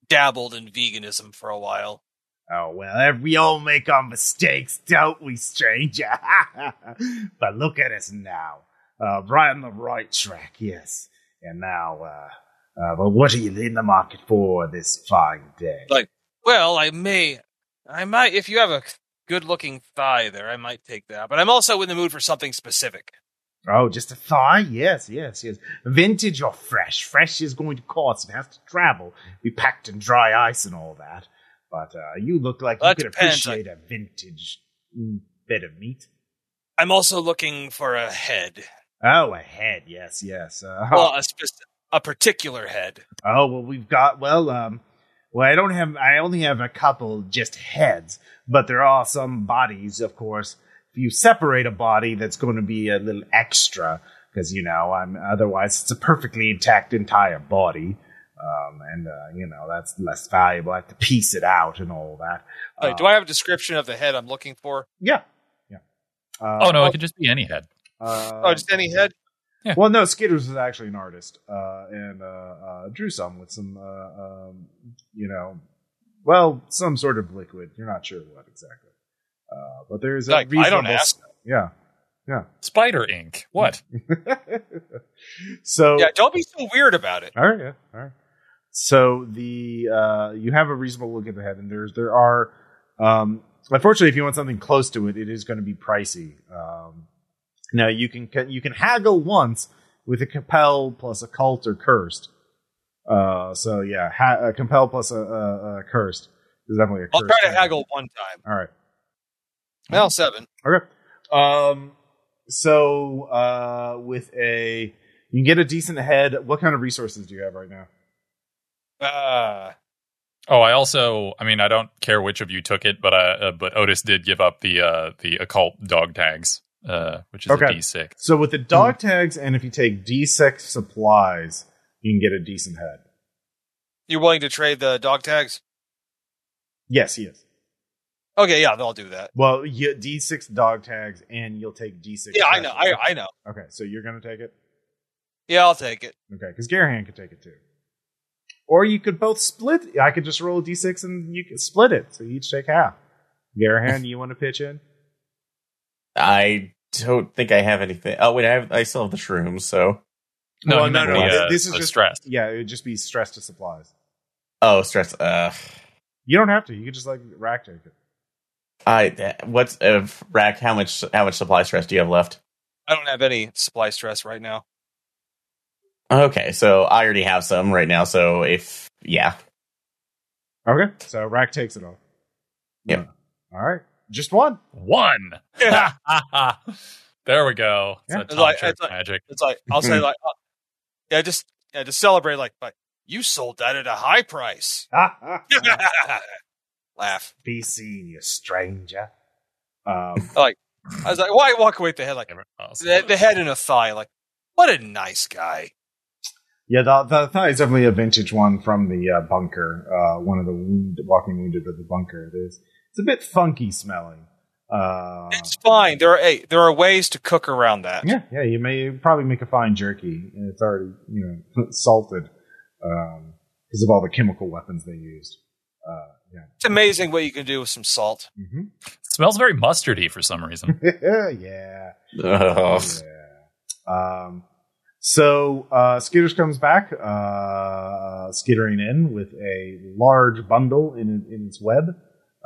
dabbled in veganism for a while. Oh, well, eh, we all make our mistakes, don't we, stranger? but look at us now. Uh, right on the right track, yes. And now, uh, uh, but what are you in the market for this fine day? Like- Well, I may, I might, if you have a good-looking thigh there, I might take that. But I'm also in the mood for something specific. oh, just a thigh? Yes, yes, yes. Vintage or fresh? Fresh is going to cost. It has to travel, be packed in dry ice and all that. But uh, you look like Well, you could depends. appreciate a vintage mm, bit of meat. I'm also looking for a head. Oh, a head. Yes, yes. Uh, Well, a, a particular head. Oh well, we've got well, um, well, I don't have, I only have a couple just heads, but there are some bodies, of course. If you separate a body, that's going to be a little extra because you know, I'm otherwise it's a perfectly intact entire body, um, and uh, you know that's less valuable. I have to piece it out and all that. Like, Uh, do I have a description of the head I'm looking for? Yeah, yeah. Uh, Oh, no, it could just be any head. Uh, Oh, just any head? Well, no, Skitters is actually an artist, uh, and uh, uh, drew some with some, uh, um, you know, well, some sort of liquid. You're not sure what exactly, uh, but there's a Like, I don't reasonable- ask. Yeah, yeah. Spider ink. What? so Yeah, don't be so weird about it. all right, yeah, all right. So the uh, you have a reasonable look at the head, and there's there are, um, unfortunately, if you want something close to it, it is going to be pricey. Um, now you can you can haggle once with a compel plus a cult or cursed. Uh, so yeah, ha- a compel plus a, a, a cursed is definitely a. I'll try to haggle one time. All right. Well, seven. Okay. Um. So, uh, with a, you can get a decent head. What kind of resources do you have right now? Uh, Oh, I also, I mean, I don't care which of you took it, but uh, uh but Otis did give up the uh the occult dog tags, uh, which is Okay. a D six. So with the dog tags, and if you take D6 supplies, you can get a decent head. You're willing to trade the dog tags? Yes, he is. Okay, yeah, I'll do that. Well, you, D6 dog tags, and you'll take D6. Yeah, I know. I. I know. Okay, so you're gonna take it. Yeah, I'll take it. Okay, because Garahan could take it too. Or you could both split. I could just roll a D6 and you could split it. So you each take half. Garahan, do you want to pitch in? I don't think I have anything. Oh wait, I have. I still have the shrooms. So No, well, he no, no. the, uh, this is just stress. Yeah, it would just be stress to supplies. Oh, stress. Uh, You don't have to. You could just like rack take it. I what's uh, rack? How much? How much supply stress do you have left? I don't have any supply stress right now. Okay, so I already have some right now. So if yeah, Okay, so rack takes it all. Yeah. All right, just one. One. there we go. It's Yeah. a It's like- church it's like- magic. It's like I'll say like, uh, yeah, just yeah, just celebrate like, like you sold that at a high price. Laugh. Be seen, you stranger. Um, I was like, why walk away with the head like the, the head and a thigh? Like, what a nice guy. yeah, the, the thigh is definitely a vintage one from the uh, bunker. Uh, one of the wound, walking wounded of the bunker. It is. It's a bit funky smelling. Uh, It's fine. There are hey, there are ways to cook around that. yeah, yeah. You may probably make a fine jerky, and it's already you know salted because of all the chemical weapons they used. Uh, yeah. It's amazing what you can do with some salt. hmm smells very mustardy for some reason. yeah. Ugh. Yeah. Um, so uh, Skitters comes back, uh, skittering in with a large bundle in in its web,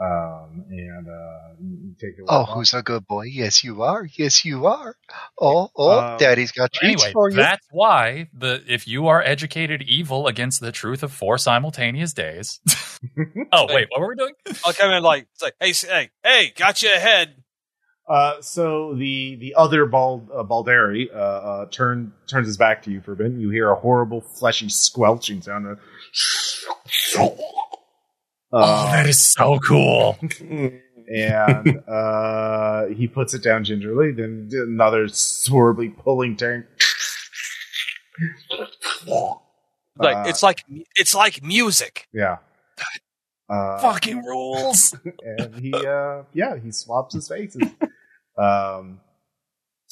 um, and uh, you take it. Oh, who's a good boy? Yes, you are. Yes, you are. Oh, oh, Um, Daddy's got treats anyway, for you. that's why the if you are educated evil against the truth of four simultaneous days. oh wait, what were we doing? I'll come in like it's like, hey, s- hey, hey, got you ahead. Uh, so the the other bald uh, Baldari uh, uh, turn turns his back to you for a bit. You hear a horrible fleshy squelching sound. Uh, oh, that is so cool. and uh, he puts it down gingerly. Then another horribly pulling turn. Like Uh, it's like it's like music. yeah. Uh, Fucking rules. and he uh yeah he swaps his faces um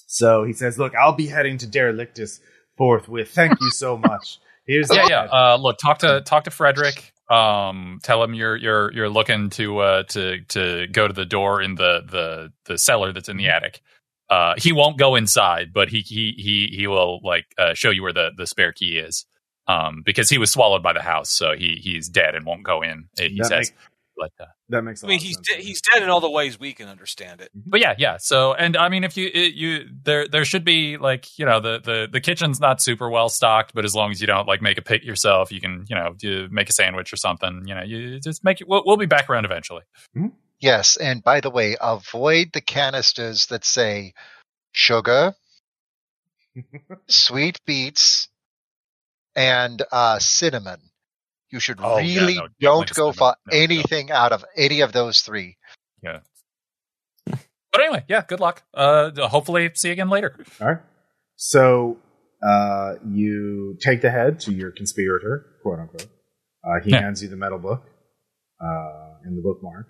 so he says look i'll be heading to derelictus forthwith thank you so much here's yeah, the yeah. Uh, look, talk to talk to Frederick. Um, tell him you're you're you're looking to uh to to go to the door in the the the cellar that's in the attic. Uh, he won't go inside, but he he he he will like uh, show you where the the spare key is. Um, because he was swallowed by the house, so he he's dead and won't go in. He That says, make- but uh, that makes a I mean, of he's sense de- to he's dead in all the ways we can understand it. but yeah, yeah. So, and I mean, if you it, you there there should be like you know the the the kitchen's not super well stocked, but as long as you don't like make a pit yourself, you can you know you make a sandwich or something. You know, you just make it. We'll, we'll be back around eventually. Yes, and by the way, avoid the canisters that say sugar, sweet beets, and uh, cinnamon. You should Oh, yeah, really no, don't go for No, no. anything out of any of those three. Yeah. But anyway, yeah. Good luck. Uh, hopefully, see you again later. all right so uh you take the head to your conspirator quote unquote uh he Yeah. hands you the metal book uh and the bookmark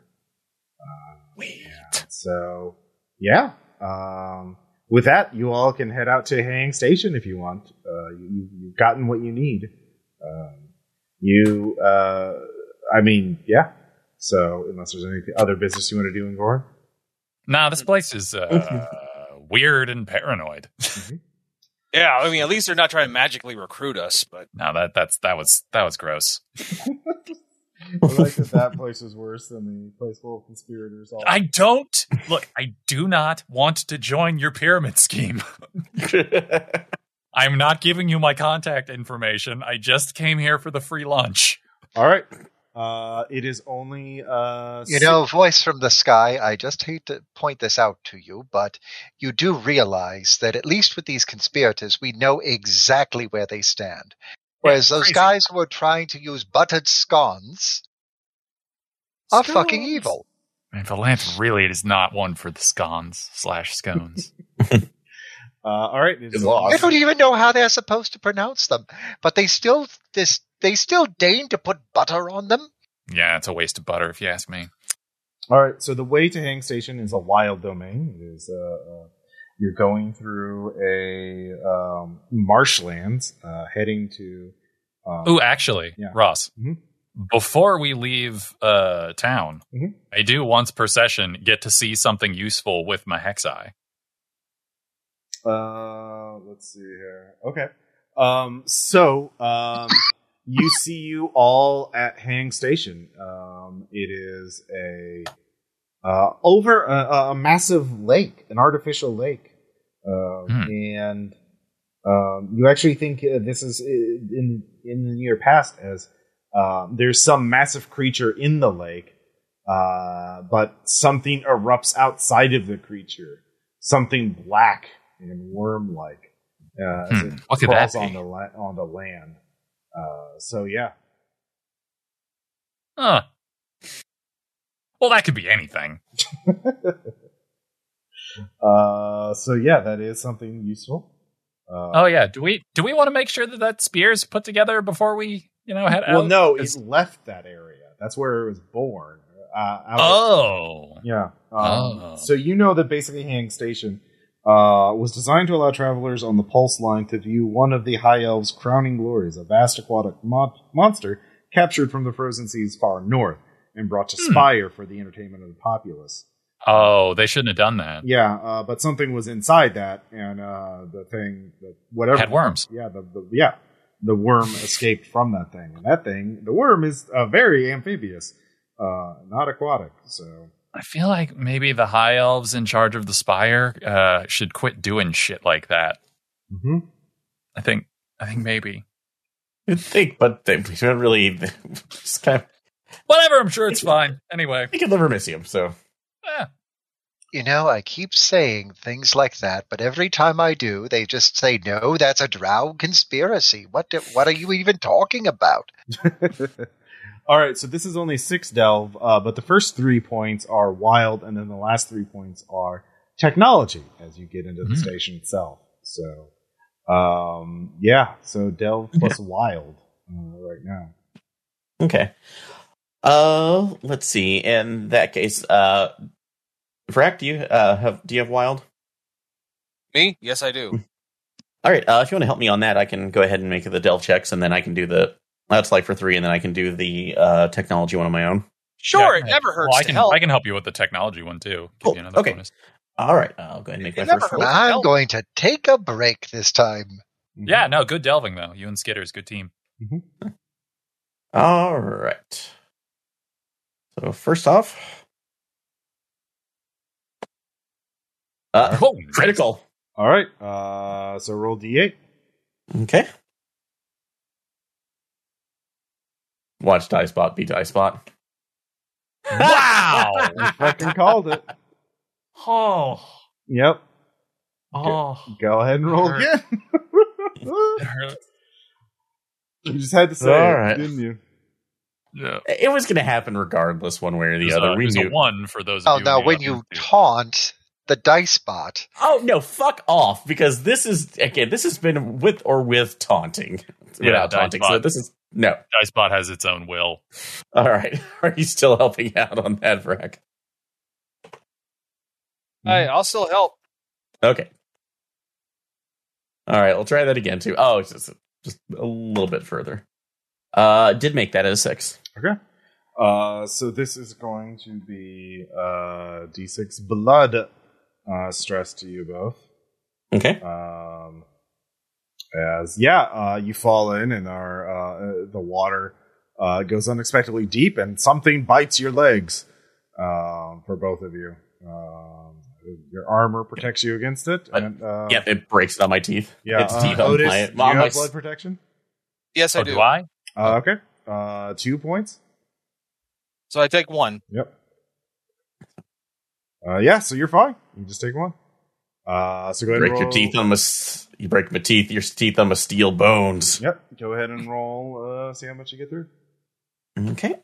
Wait. So yeah, um, with that, you all can head out to Hang Station if you want. Uh, you, you've gotten what you need. Um, you, uh, I mean, yeah. So unless there's any other business you want to do in Gore, Nah, this place is uh, weird and paranoid. Yeah, I mean, at least they're not trying to magically recruit us. But no, that that's that was that was gross. I like that that place is worse than the place full of conspirators. All I don't look. I do not want to join your pyramid scheme. I'm not giving you my contact information. I just came here for the free lunch. all right. Uh, it is only uh, You si- know, voice from the sky, I just hate to point this out to you, but you do realize that at least with these conspirators, we know exactly where they stand. Whereas those crazy. guys who are trying to use buttered scones are fucking evil. And Valanth really is not one for the scones slash scones. Uh, all right. it is Good. I don't even know how they're supposed to pronounce them, but they still this they still deign to put butter on them. yeah, it's a waste of butter if you ask me. All right, so the way to Hang Station is a wild domain. It is uh, uh, you're going through a um, marshlands, uh, heading to. Um, Oh, actually, Yeah. Ross, Mhm. before we leave uh, town, Mhm. I do once per session get to see something useful with my hex eye. Uh, let's see here. Okay. Um, so um, you see you all at Hang Station. Um, it is a uh, over a, a massive lake, an artificial lake, um, Hmm. and um, you actually think uh, this is uh, in in the near past as um, there's some massive creature in the lake, uh, but something erupts outside of the creature, something black and worm-like. Uh, as Hmm, it crawls on the la- on the land. Uh, so yeah, Huh. Well, that could be anything. uh, so yeah, that is something useful. Uh, Oh yeah. Do we do we want to make sure that that spear is put together before we you know head well, out? Well, no, it left that area. That's where it was born. Uh, out of- Oh. Yeah. Um, Oh. So you know that basically Hang Station uh, was designed to allow travelers on the Pulse line to view one of the High Elves' crowning glories, a vast aquatic mon- monster captured from the frozen seas far north and brought to Hmm. Spire for the entertainment of the populace. Oh, they shouldn't have done that. Yeah, uh, but something was inside that, and uh, the thing, the, whatever, Had worms. Yeah, the, the yeah, the worm escaped from that thing, and that thing, the worm is uh, very amphibious, uh, not aquatic. So I feel like maybe the high elves in charge of the spire uh, should quit doing shit like that. mm-hmm. I think. I think maybe. You'd think, but they we don't really. Just kind of, Whatever. I'm sure it's fine. Anyway. they could never miss him. So Eh. You know, I keep saying things like that, but every time I do, they just say, "No, that's a drow conspiracy." What? Do, what are you even talking about? All right, so this is only six delve, uh, but the first three points are wild, and then the last three points are technology as you get into the Mhm. station itself. So, um, yeah, so delve plus wild uh, right now. okay. Uh, let's see. In that case, uh, Vrac, do you uh have do you have wild? Me? Yes, I do. All right. Uh, if you want to help me on that, I can go ahead and make the delve checks, and then I can do the that's like for three, and then I can do the uh technology one on my own. Sure, Yeah, it never hurts Well, I to can help. I can help you with the technology one too. Give Cool. you another Okay. bonus. All right. I'll go ahead and make it my first roll. I'm help. going to take a break this time. Yeah. No. Good delving though. You and Skitters, good team. All right. So first off, uh, Oh, critical. All right, uh, so roll d8. Okay. Watch Dicebot be Dicebot. Wow. I fucking called it. oh. Yep. Oh. Go ahead and roll again. You just had to say All it, right. didn't you? Yeah. It was going to happen regardless, one way or the other. a, we there's a knew. one for those. Oh, of you now when you taunt the dice bot, Oh no! Fuck off! Because this is again. This has been with or with taunting, Yeah, without taunting. So this is no. Dicebot has its own will. All right. Are you still helping out on that, Vrac? Hey, I'll still help. Okay. All right. We'll try that again too. Oh, just just a little bit further. Uh, did make that as six. Okay. Uh, so this is going to be uh, d6 blood uh, stress to you both. Okay. Um, as yeah, uh, you fall in and are uh, uh, the water uh, goes unexpectedly deep, and something bites your legs. Um, for both of you, um, your armor protects you against it. And, uh, Yep. It breaks it on my teeth. Yeah, It's uh, teeth on Otis, my, do you on my have blood protection? Yes, I Oh, do. do I? Uh, okay, uh, two points. So I take one. Yep. Uh, yeah, so you're fine. You just take one. Uh, so go ahead break and your teeth on my. You break my teeth. Your teeth on my steel bones. Yep. Go ahead and roll. Uh, see how much you get through. Okay.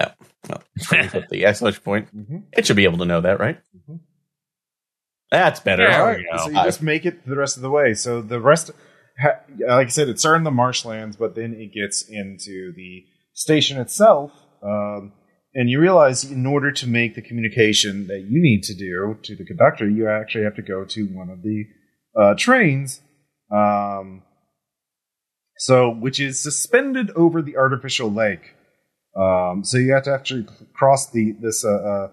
Oh, well, let me put the exclamation point. Mm-hmm. It should be able to know that, right? Mhm. That's better. There All we So you just make it the rest of the way. So the rest, ha- like I said, it started in the marshlands, but then it gets into the station itself. Um, and you realize in order to make the communication that you need to do to the conductor, you actually have to go to one of the uh, trains. Um, so, which is suspended over the artificial lake. Um, so you have to actually cross the this uh,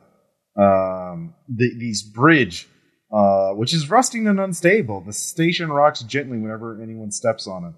uh, um, the, these bridge uh, which is rusting and unstable. The station rocks gently whenever anyone steps on it.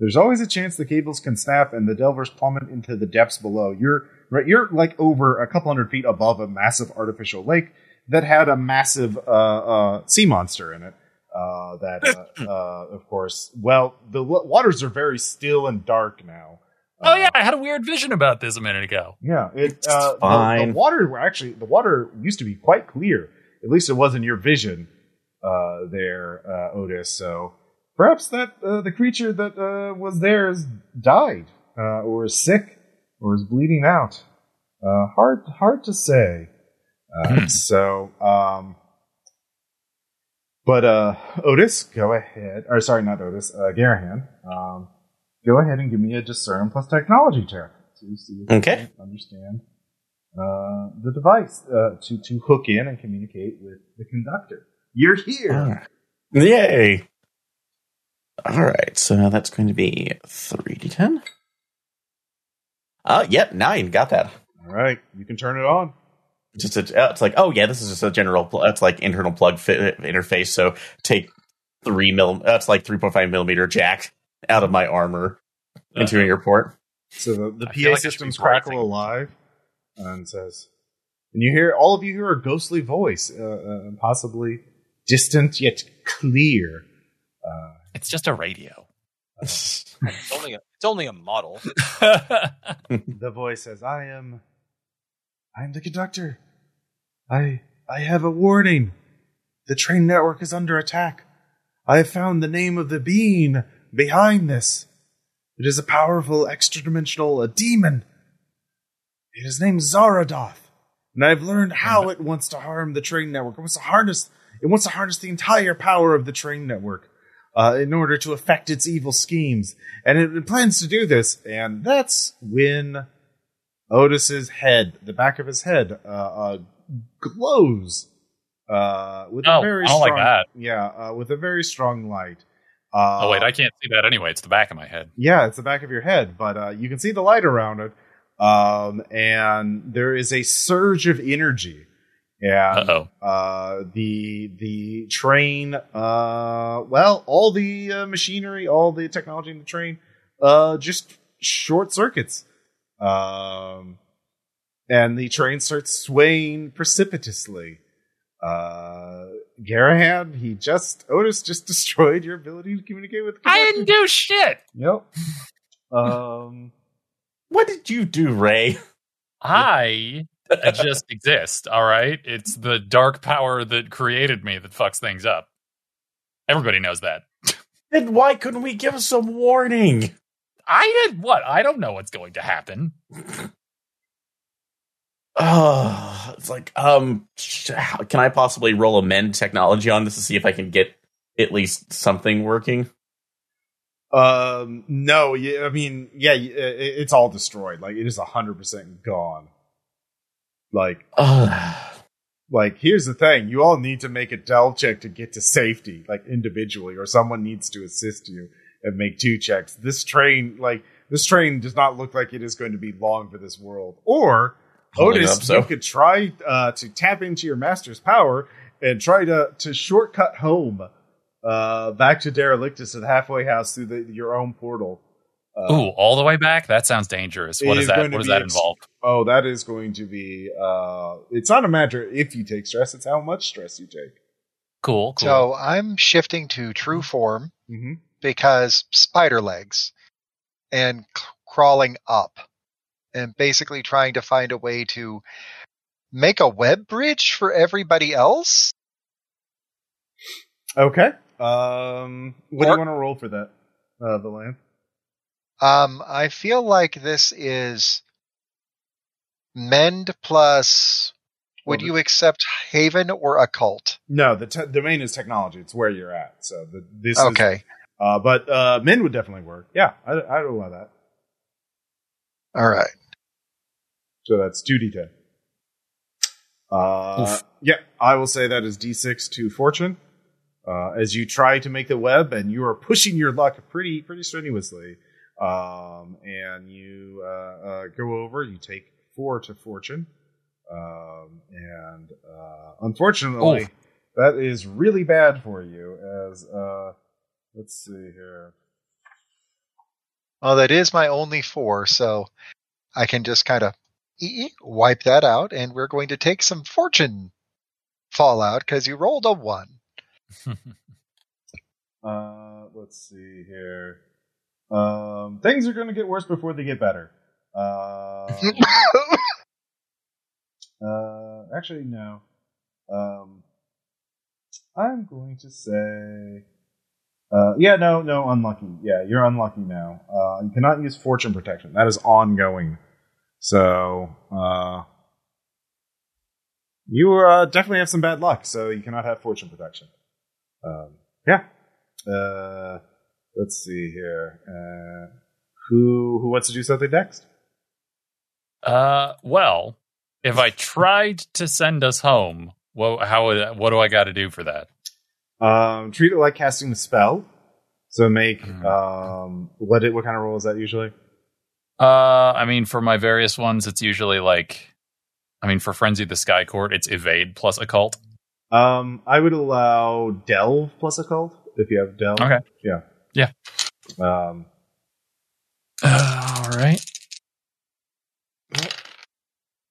There's always a chance the cables can snap and the delvers plummet into the depths below. You're right. You're like over a couple hundred feet above a massive artificial lake that had a massive uh, uh, sea monster in it. Uh, that, uh, uh, of course, well, the w- waters are very still and dark now. Oh Uh, yeah, I had a weird vision about this a minute ago. yeah. It, It's uh, the- The, water were actually the water used to be quite clear. At least it was in your vision uh, there, uh, Otis. So perhaps that uh, the creature that uh, was there has died, uh, or is sick, or is bleeding out. Uh, hard, hard to say. Uh, Hmm. So, um, but uh, Otis, go ahead. Or sorry, not Otis. Uh, Garahan. Um, go ahead and give me a discern plus technology check to see if Okay. you can understand uh, the device uh, to to hook in and communicate with the conductor. You're here. Alright. Yay! All right, so that's going to be three d10. Uh, yep, nine. Got that. All right, you can turn it on. Just a, uh, it's like, oh yeah, this is just a general. Pl- it's like internal plug fit interface. So take three mil. That's like three point five millimeter jack out of my armor into an airport. So the, the PA like systems be working. crackle alive and says, and you hear all of you hear a ghostly voice, uh, uh, possibly distant yet clear. Uh, It's just a radio. Uh, it's only a, it's only a model. the voice says, "I am, I am the conductor. I, I have a warning. The train network is under attack. I have found the name of the being behind this. It is a powerful extra-dimensional, a demon. It is named Zaradoth, and I've learned how mm. it wants to harm the train network. It wants to harness, it wants to harness the entire power of the train network." Uh, in order to affect its evil schemes. And it, it plans to do this. And that's when Otis's head, the back of his head, uh, uh, glows uh, with a Oh, very strong, like that. Yeah, uh, with a very strong light. Uh, oh wait, I can't see that anyway. It's the back of my head. yeah, it's the back of your head, but uh, you can see the light around it. Um, and there is a surge of energy. And Uh-oh. uh, the the train, uh, well, all the uh, machinery, all the technology in the train, uh, just short circuits. Um, and the train starts swaying precipitously. Uh, Garahan, he just Otis just destroyed your ability to communicate with. the I didn't do shit. Yep. Um. What did you do, Ray? I just exist. All right. It's the dark power that created me that fucks things up. Everybody knows that. Then why couldn't we give some warning? I did what? I don't know what's going to happen. Oh, it's like, um, can I possibly roll a mend technology on this to see if I can get at least something working? Um. No. Yeah. I mean, yeah. It's all destroyed. Like it is hundred percent gone. Like, like here's the thing: you all need to make a delve check to get to safety, like individually, or someone needs to assist you and make two checks. This train, like this train, does not look like it is going to be long for this world. Or Holding Otis, up, so. you could try uh, to tap into your master's power and try to to shortcut home uh, back to Derelictus at the halfway house through the, your own portal. Uh, Ooh, all the way back? That sounds dangerous. What is that? What does that ex- involve? Oh, that is going to be. Uh, it's not a matter if you take stress; it's how much stress you take. Cool, cool. So I'm shifting to true form Mm-hmm. because spider legs and c- crawling up and basically trying to find a way to make a web bridge for everybody else. Okay. Um, what do you want to roll for that? Uh, the land. Um, I feel like this is mend plus. Would Well, you accept Haven or Occult? No, the te- domain is technology. It's where you're at. So the, this is Okay. Uh, but uh, men would definitely work. Yeah, I, I'd allow that. All right. So that's two d10. Uh, yeah, I will say that is d6 to fortune. Uh, as you try to make the web, and you are pushing your luck pretty pretty strenuously, um, and you uh, uh, go over. You take four to fortune, um, and uh, unfortunately, Oof. that is really bad for you. As uh, let's see here. Oh, that is my only four, so I can just kind of wipe that out, and we're going to take some fortune fallout because you rolled a one. Uh, let's see here. Um, things are going to get worse before they get better. Uh, uh, actually, no. Um, I'm going to say. Uh, yeah, no, no, unlucky. Yeah, you're unlucky now. Uh, you cannot use fortune protection. That is ongoing. So, uh, you uh, definitely have some bad luck. So you cannot have fortune protection. Um, yeah. Uh, let's see here. Uh, who who wants to do something next? Uh, well, if I tried to send us home, what how would- what do I got to do for that? Um, treat it like casting a spell. So make Mhm. um, what it, what kind of roll is that usually? Uh, I mean, for my various ones, it's usually like, I mean, for Frenzy the Sky Court, it's evade plus occult. Um, I would allow delve plus occult if you have delve. Okay. Yeah. Yeah. Um, Uh, all right.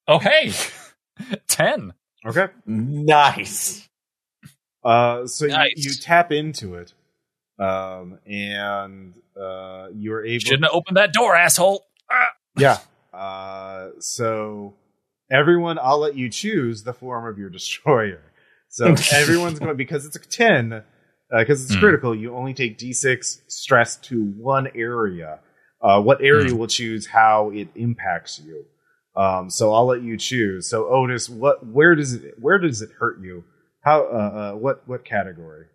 Oh, hey, ten. okay. Nice. Uh, so Nice. you, you tap into it, um, and uh, you're able. Shouldn't have opened that door, asshole. Ah. Yeah. Uh, so everyone, I'll let you choose the form of your destroyer. So everyone's going because it's a ten, because it's Hmm. critical. You only take d6 stress to one area. Uh, what area will choose how it impacts you. Um, so I'll let you choose. So Otis, what, where does it, where does it hurt you? How, uh, uh what, what category?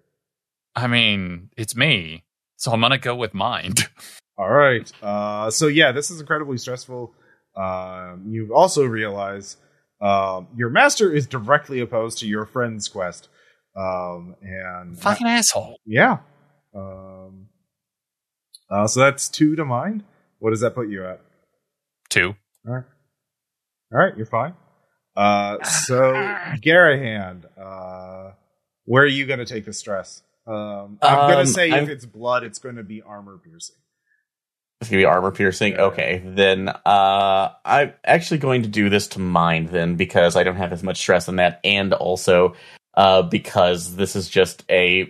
I mean, it's me, so I'm gonna go with mind. All right. Uh, so yeah, this is incredibly stressful. Um, you also realize um, your master is directly opposed to your friend's quest, um, and Fucking asshole. yeah. Um, uh, so that's two to mind. What does that put you at? Two. All right. All right, you're fine. Uh, so Garahan, uh, where are you going to take the stress? Um, I'm going Um, to say I'm- if it's blood, it's going to be armor piercing. It's gonna be armor piercing. Yeah. Okay, then uh, I'm actually going to do this to mind then because I don't have as much stress on that, and also uh, because this is just a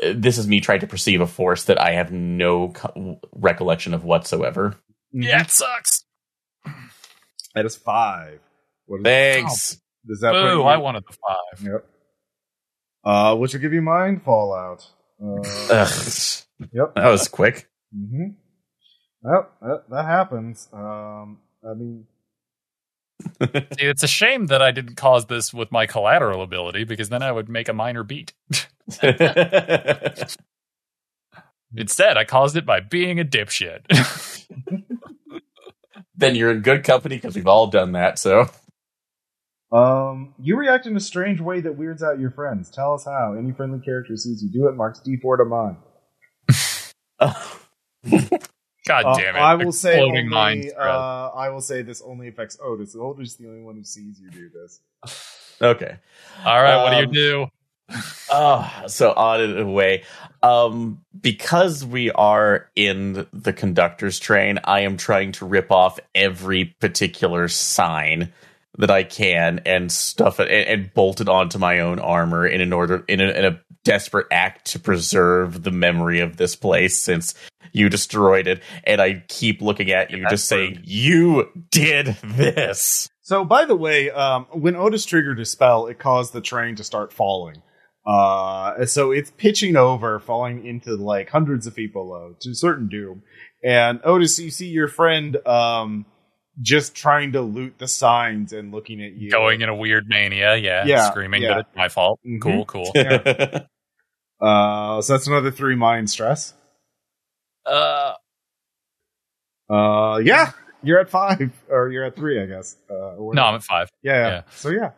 uh, this is me trying to perceive a force that I have no co- recollection of whatsoever. Yeah, it sucks. That is five. What is, Thanks. does that Boo! I wanted the five. Yep. Uh, which will give you mind fallout. Uh, yep. that was quick. hmm Well, that, that happens. Um, I mean, See, it's a shame that I didn't cause this with my collateral ability because then I would make a minor beat. Instead, I caused it by being a dipshit. then you're in good company because we've all done that. So um, you react in a strange way that weirds out your friends. Tell us how. Any friendly character sees you do it marks D4 to mine. God Uh, damn it! I will say only, mind uh, I will say this only affects Otis. Otis is the only one who sees you do this. okay. All right, what do you um, do? Oh, so odd in a way. Um, because we are in the conductor's train, I am trying to rip off every particular sign that I can and stuff it and, and bolt it onto my own armor in an order in a, in a desperate act to preserve the memory of this place since you destroyed it. And I keep looking at you, just saying, "You did this." So, by the way, um, when Otis triggered his spell, it caused the train to start falling. Uh, so it's pitching over, falling into like hundreds of feet below to certain doom. And Otis, you see your friend um, just trying to loot the signs and looking at you. Going in a weird mania, yeah, Yeah, screaming yeah. that it's my fault. Mhm. Cool, cool. Uh, so that's another three mind stress. Uh, Uh, yeah, you're at five, or you're at three, I guess. Uh, no. I'm at five. yeah, yeah. yeah. So yeah,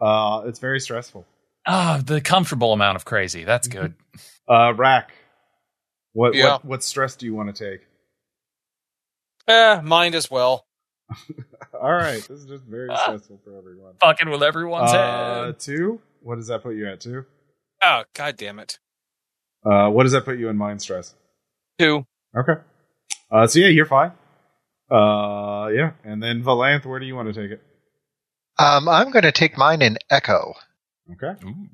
uh, it's very stressful. Ah, the comfortable amount of crazy. That's good. Uh, Rack, what Yeah. what what stress do you want to take? Eh, mind as well. All right, this is just very Ah. stressful for everyone. Fucking with everyone's Uh, head. two. What does that put you at? Two. Oh, god damn it. Uh, what does that put you in mind stress? Two. Okay. Uh, so yeah, you're fine. Uh, yeah, and then Valanth, where do you want to take it? Um, I'm going to take mine in Echo. Okay. Ooh.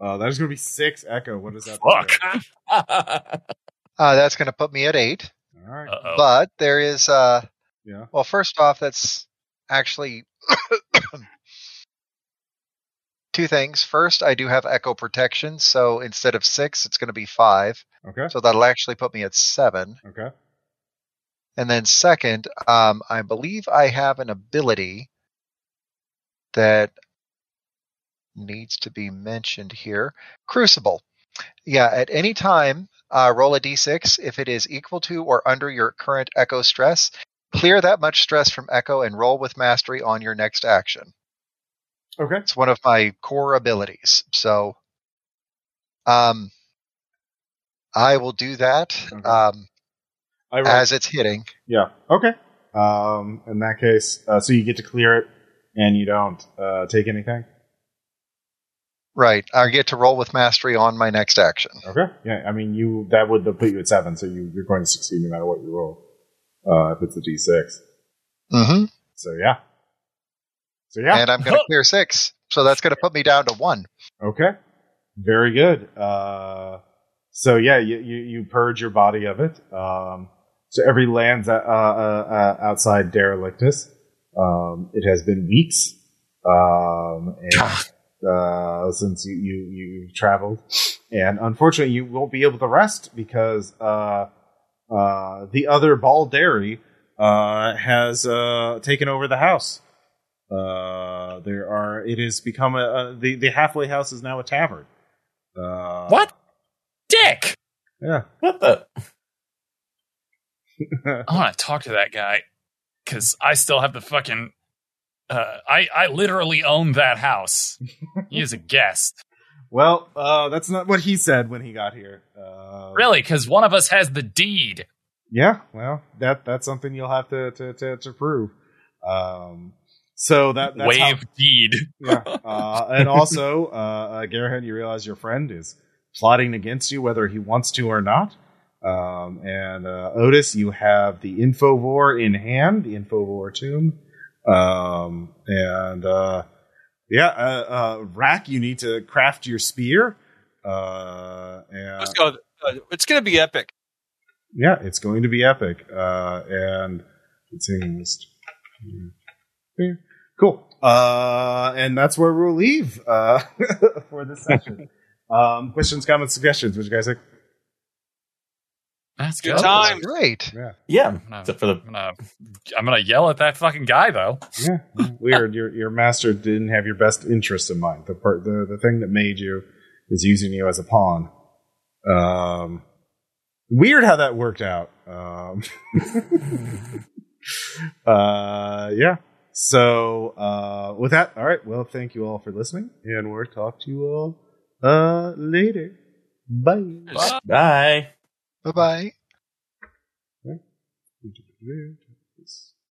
Uh, that is going to be six echo. What is that? Fuck. Uh, that's going to put me at eight. All right. Uh-oh. But there is, uh, yeah. well, first off, that's actually two things. First, I do have Echo protection, so instead of six, it's going to be five. Okay. So that'll actually put me at seven. Okay. And then second, um, I believe I have an ability that needs to be mentioned here. Crucible. Yeah, at any time, uh, roll a d6. If it is equal to or under your current echo stress, clear that much stress from echo and roll with mastery on your next action. Okay. It's one of my core abilities. So, um, I will do that Okay. um, as it's hitting. Yeah. Okay. Um, in that case, uh, so you get to clear it, and you don't uh, take anything. Right. I get to roll with mastery on my next action. Okay. Yeah. I mean, you that would put you at seven, so you, you're going to succeed no matter what you roll. Uh, if it's a D6. Mm-hmm. So yeah. So yeah. And I'm going to clear six. So that's going to put me down to one. Okay. Very good. Uh, so yeah, you, you, you purge your body of it. Um, so every lands uh, uh, uh, outside Derelictus. Um, it has been weeks um, and, uh, since you, you you traveled, and unfortunately, you won't be able to rest because uh, uh, the other Baldari uh, has uh, taken over the house. Uh, there are. It has become a, a the the halfway house is now a tavern. Uh, What? Dick! Yeah. what the? I want to talk to that guy because I still have the fucking. Uh, I I literally own that house. he is a guest, well, uh, that's not what he said when he got here. Uh, really, because one of us has the deed. Yeah. Well, that that's something you'll have to to to, to prove. Um. So that that's how- Wave deed. yeah. Uh, and also, uh, uh, Garahan, you realize your friend is plotting against you, whether he wants to or not. Um, and uh, Otis, you have the Infovore in hand, the Infovore tomb. Um, and uh, yeah, uh, uh, Rack, you need to craft your spear. Uh, and Let's go. Uh, it's going to be epic. yeah, it's going to be epic. Uh, and it's. Yeah. Cool. Uh, and that's where we'll leave uh, for this session. um, questions, comments, suggestions. What you guys think? That's Good good. time. Great. Yeah, Yeah, I'm gonna, except for the I'm gonna, I'm gonna yell at that fucking guy though. yeah. Weird. Your your master didn't have your best interests in mind. The part, the the thing that made you is using you as a pawn. Um, weird how that worked out. Um, uh, yeah. So uh, with that, all right. Well, thank you all for listening, and we'll talk to you all uh, later. Bye. Bye. bye. Bye bye.